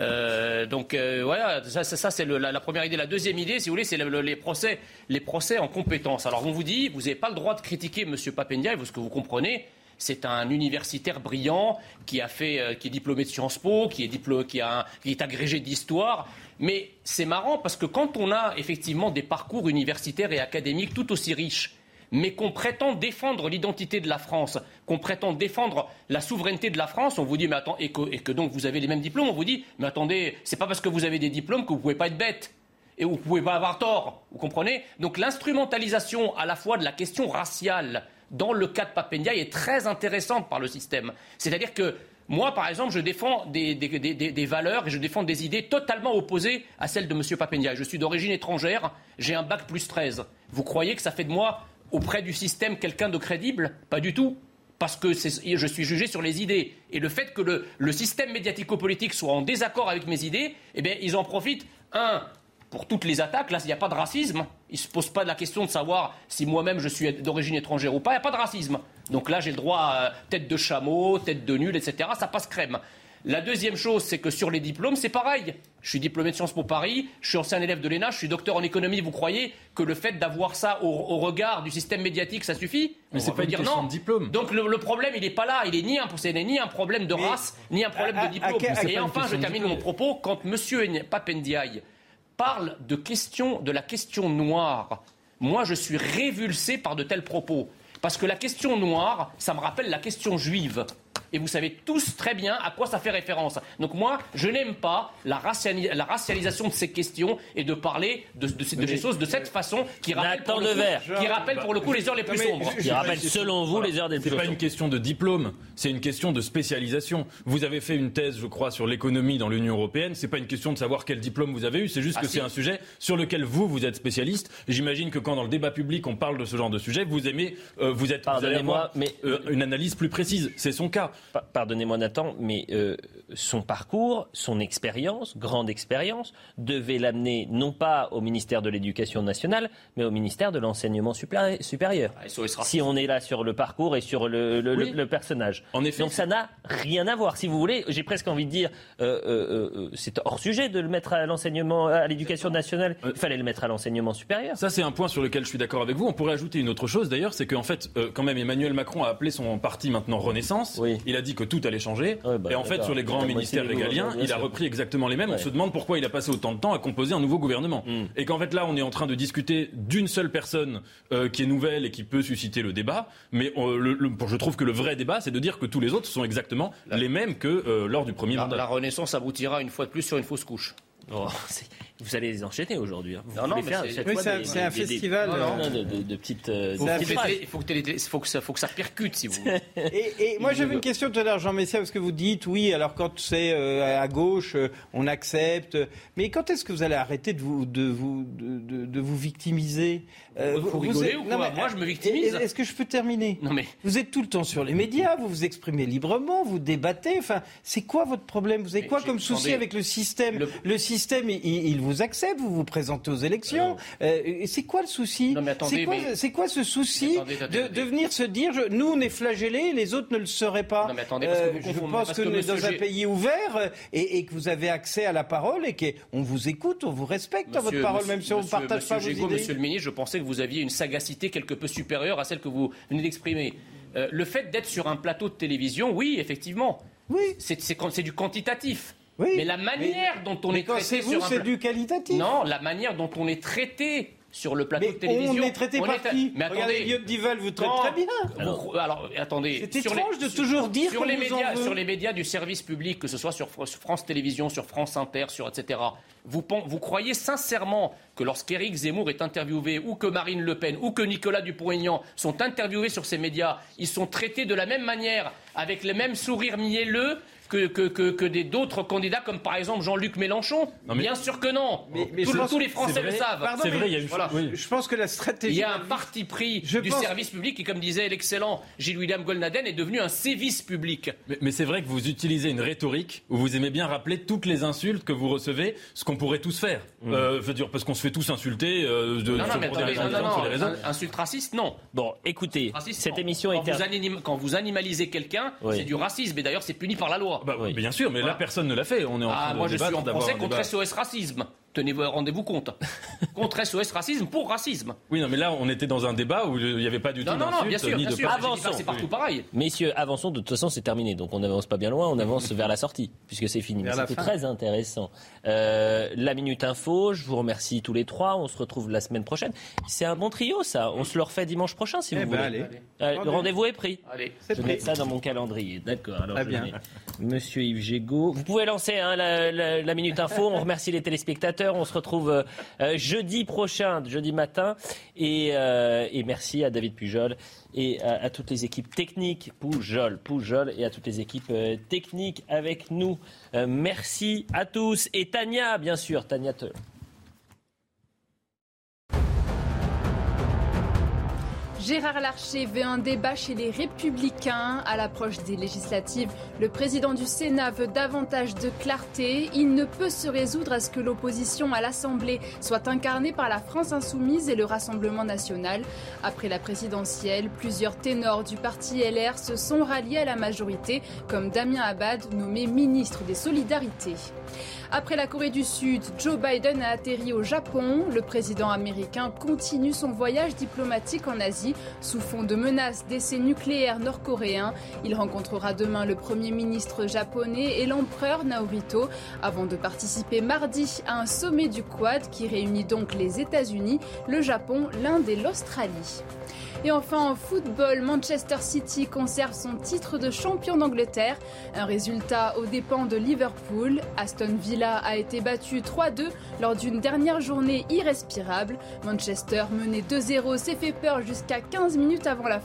Euh, donc euh, voilà, ça, c'est la, première idée. La deuxième idée, si vous voulez, c'est le- le- les, procès, les procès en compétences. Alors on vous dit, vous n'avez pas le droit de critiquer M. Papendia, parce que vous comprenez, c'est un universitaire brillant qui a fait, qui est diplômé de Sciences Po, qui est, qui, a qui est agrégé d'histoire. Mais c'est marrant parce que quand on a effectivement des parcours universitaires et académiques tout aussi riches, mais qu'on prétend défendre l'identité de la France, qu'on prétend défendre la souveraineté de la France, on vous dit, mais attends, et que, donc vous avez les mêmes diplômes, on vous dit, mais attendez, c'est pas parce que vous avez des diplômes que vous pouvez pas être bête et vous pouvez pas avoir tort. Vous comprenez? Donc l'instrumentalisation à la fois de la question raciale dans le cas de Papendia est très intéressante par le système. C'est-à-dire que moi, par exemple, je défends des valeurs et je défends des idées totalement opposées à celles de M. Papendia. Je suis d'origine étrangère, j'ai un bac plus 13. Vous croyez que ça fait de moi, auprès du système, quelqu'un de crédible? Pas du tout parce que je suis jugé sur les idées. Et le fait que le, système médiatico-politique soit en désaccord avec mes idées, eh bien, ils en profitent, un, pour toutes les attaques, là, il n'y a pas de racisme. Ils ne se posent pas la question de savoir si moi-même je suis d'origine étrangère ou pas, il n'y a pas de racisme. Donc là, j'ai le droit à tête de chameau, tête de nul, etc. Ça passe crème. La deuxième chose, c'est que sur les diplômes, c'est pareil. Je suis diplômé de Sciences Po Paris, je suis ancien élève de l'ENA, je suis docteur en économie. Vous croyez que le fait d'avoir ça au, au regard du système médiatique, ça suffit? Mais c'est pas dire question non. de diplôme. Donc le, le problème, il n'est pas là. Il est ni un, ce n'est ni un problème de race, ni un problème à- de diplôme. à Et enfin, je termine mon propos. Quand M. Papendiaï parle de, question, de la question noire, moi, je suis révulsé par de tels propos. Parce que la question noire, ça me rappelle la question juive. Et vous savez tous très bien à quoi ça fait référence. Donc moi, je n'aime pas la, raciali- la racialisation de ces questions et de parler de, de ces, de ces choses de cette façon qui rappelle, pour le, coup, qui rappelle pour le coup les heures les plus sombres. C'est pas une question de diplôme, c'est une question de spécialisation. Vous avez fait une thèse, je crois, sur l'économie dans l'Union européenne. C'est pas une question de savoir quel diplôme vous avez eu, c'est juste Ah, que si. c'est un sujet sur lequel vous vous êtes spécialiste. J'imagine que quand dans le débat public on parle de ce genre de sujet, vous aimez, euh, vous êtes, vous allez avoir, mais- euh, une analyse plus précise. C'est son cas. Pa- Pardonnez-moi Nathan, mais euh, son parcours, son expérience, grande expérience, devait l'amener non pas au ministère de l'Éducation nationale, mais au ministère de l'Enseignement supé- supérieur. si on est là sur le parcours et sur le, le- Oui. le- le personnage. En effet, Donc ça n'a rien à voir. Si vous voulez, j'ai presque envie de dire, euh, euh, euh, c'est hors sujet de le mettre à l'enseignement, à l'éducation nationale. Il fallait le mettre à l'enseignement supérieur. Ça, c'est un point sur lequel je suis d'accord avec vous. On pourrait ajouter une autre chose d'ailleurs, c'est qu'en fait, euh, quand même, Emmanuel Macron a appelé son parti maintenant Renaissance. Il a dit que tout allait changer. bah, et en fait, sur les grands ministères régaliens, il a repris exactement les mêmes. On se demande pourquoi il a passé autant de temps à composer un nouveau gouvernement. Hmm. Et qu'en fait, là, on est en train de discuter d'une seule personne euh, qui est nouvelle et qui peut susciter le débat. Mais euh, le- le- je trouve que le vrai débat, c'est de dire que tous les autres sont exactement les mêmes que euh, lors du premier La, mandat. la Renaissance aboutira une fois de plus sur une fausse couche. Oh, c'est- vous allez les enchaîner aujourd'hui. hein. Non, non, mais c'est- Oui, un- des- c'est un des- des- festival, de, de- de petites. euh, Il faut que, télé- il faut que ça, faut que ça percute, si vous voulez. (laughs) Et, et moi j'avais une question tout à l'heure, Jean Messia, parce que vous dites oui, alors quand c'est euh, à gauche, euh, on accepte. Mais quand est-ce que vous allez arrêter de vous de vous de, de- de vous victimiser? Euh, vous- vous êtes- ou quoi mais, Moi, je me victimise. Est-ce que je peux terminer? Non mais vous êtes tout le temps sur les médias, vous vous exprimez librement, vous débattez. Enfin, c'est quoi votre problème? Vous avez quoi comme souci avec le système? Le... système, il, il vous vous accepte, vous vous présentez aux élections. Euh, et c'est quoi le souci C'est quoi, mais- c'est quoi ce souci Attendez, attendez, de, de venir se dire je- nous on est flagellés, les autres ne le seraient pas Non, mais attendez, parce que Euh, vous Je confondez, pense parce que que nous sommes dans un pays ouvert euh, et, et que vous avez accès à la parole et qu'on vous écoute, on vous respecte dans votre parole, monsieur- même si on ne partage monsieur pas vos idées. Monsieur le ministre, je pensais que vous aviez une sagacité quelque peu supérieure à celle que vous venez d'exprimer. Euh, le fait d'être sur un plateau de télévision, oui, effectivement. Oui. C'est du quantitatif. Oui. Mais la manière Mais- dont on mais est traité c'est vous, c'est du qualitatif. Non, la manière dont on est traité sur le plateau Mais de télévision. on est traité par qui Mais Regardez, attendez. Liot Dival vous traite très bien. Alors, attendez. C'est étrange de toujours dire sur les médias, sur les médias du service public, que ce soit sur Fr- sur France Télévisions, sur France Inter, sur etc. Vous, croyez sincèrement que lorsqu'Éric Zemmour est interviewé, ou que Marine Le Pen, ou que Nicolas Dupont-Aignan sont interviewés sur ces médias, ils sont traités de la même manière, avec le même sourire mielleux que, que, que, que des- d'autres candidats, comme par exemple Jean-Luc Mélenchon Non, mais- Bien sûr que non. Mais- mais Tous- les Français le savent. Pardon, C'est vrai, il y a une Voilà. oui. Je pense que la stratégie. Il y a un parti pris Je du pense- service public qui, comme disait l'excellent Gilles-William Golnaden, est devenu un sévice public. Mais, mais c'est vrai que vous utilisez une rhétorique où vous aimez bien rappeler toutes les insultes que vous recevez, ce qu'on pourrait tous faire. Euh, je veux dire, parce qu'on se fait tous insulter euh, de, Non, non, mais attendez, raisons non, non, non, insulte raciste, non. Bon, écoutez, Raciste, cette non. émission quand est vous, anim- quand vous animalisez quelqu'un, Oui. c'est du racisme, et d'ailleurs c'est puni par la loi. Bah, Oui. Bien sûr, mais Voilà. là personne ne l'a fait. On est en ah, train de moi je suis en procès contre débat. SOS Racisme. Tenez-vous, rendez-vous compte. (laughs) contre SOS Racisme pour racisme. Oui, non, mais là on était dans un débat où il n'y avait pas du tout Non, non, non, bien d'insultes sûr, ni bien de sûr. Avançons. C'est partout pareil. Messieurs, avançons. De toute façon, c'est terminé. Donc, on n'avance pas bien loin. On (laughs) avance vers la sortie, puisque c'est fini. C'était très intéressant. Euh, la Minute Info, je vous remercie tous les trois. On se retrouve la semaine prochaine. C'est un bon trio, ça. On se le refait dimanche prochain, si Eh vous ben, voulez. allez. Euh, le Rendez-vous. est pris. Allez. Je pris. mets ça dans mon calendrier. D'accord. Alors, Très je bien. Monsieur Yves Gégaud. Vous pouvez lancer hein, la, la- la Minute Info. On remercie les téléspectateurs. On se retrouve euh, euh, jeudi prochain, jeudi matin. Et, euh, et merci à David Pujol et à, toutes les équipes techniques. Pujol, Pujol et à toutes les équipes techniques avec nous. Merci à tous. Et Tania, bien sûr. Tania Te- Gérard Larcher veut un débat chez les Républicains. À l'approche des législatives, le président du Sénat veut davantage de clarté. Il ne peut se résoudre à ce que l'opposition à l'Assemblée soit incarnée par la France insoumise et le Rassemblement national. Après la présidentielle, plusieurs ténors du parti LR se sont ralliés à la majorité, comme Damien Abad, nommé ministre des Solidarités. Après la Corée du Sud, Joe Biden a atterri au Japon. Le président américain continue son voyage diplomatique en Asie sous fond de menaces d'essais nucléaires nord-coréens. Il rencontrera demain le Premier ministre japonais et l'empereur Naruhito avant de participer mardi à un sommet du Quad qui réunit donc les États-Unis, le Japon, l'Inde et l'Australie. Et enfin en football, Manchester City conserve son titre de champion d'Angleterre. Un résultat aux dépens de Liverpool. Aston Villa a été battu 3-2 lors d'une dernière journée irrespirable. Manchester mené 2-0 s'est fait peur jusqu'à 15 minutes avant la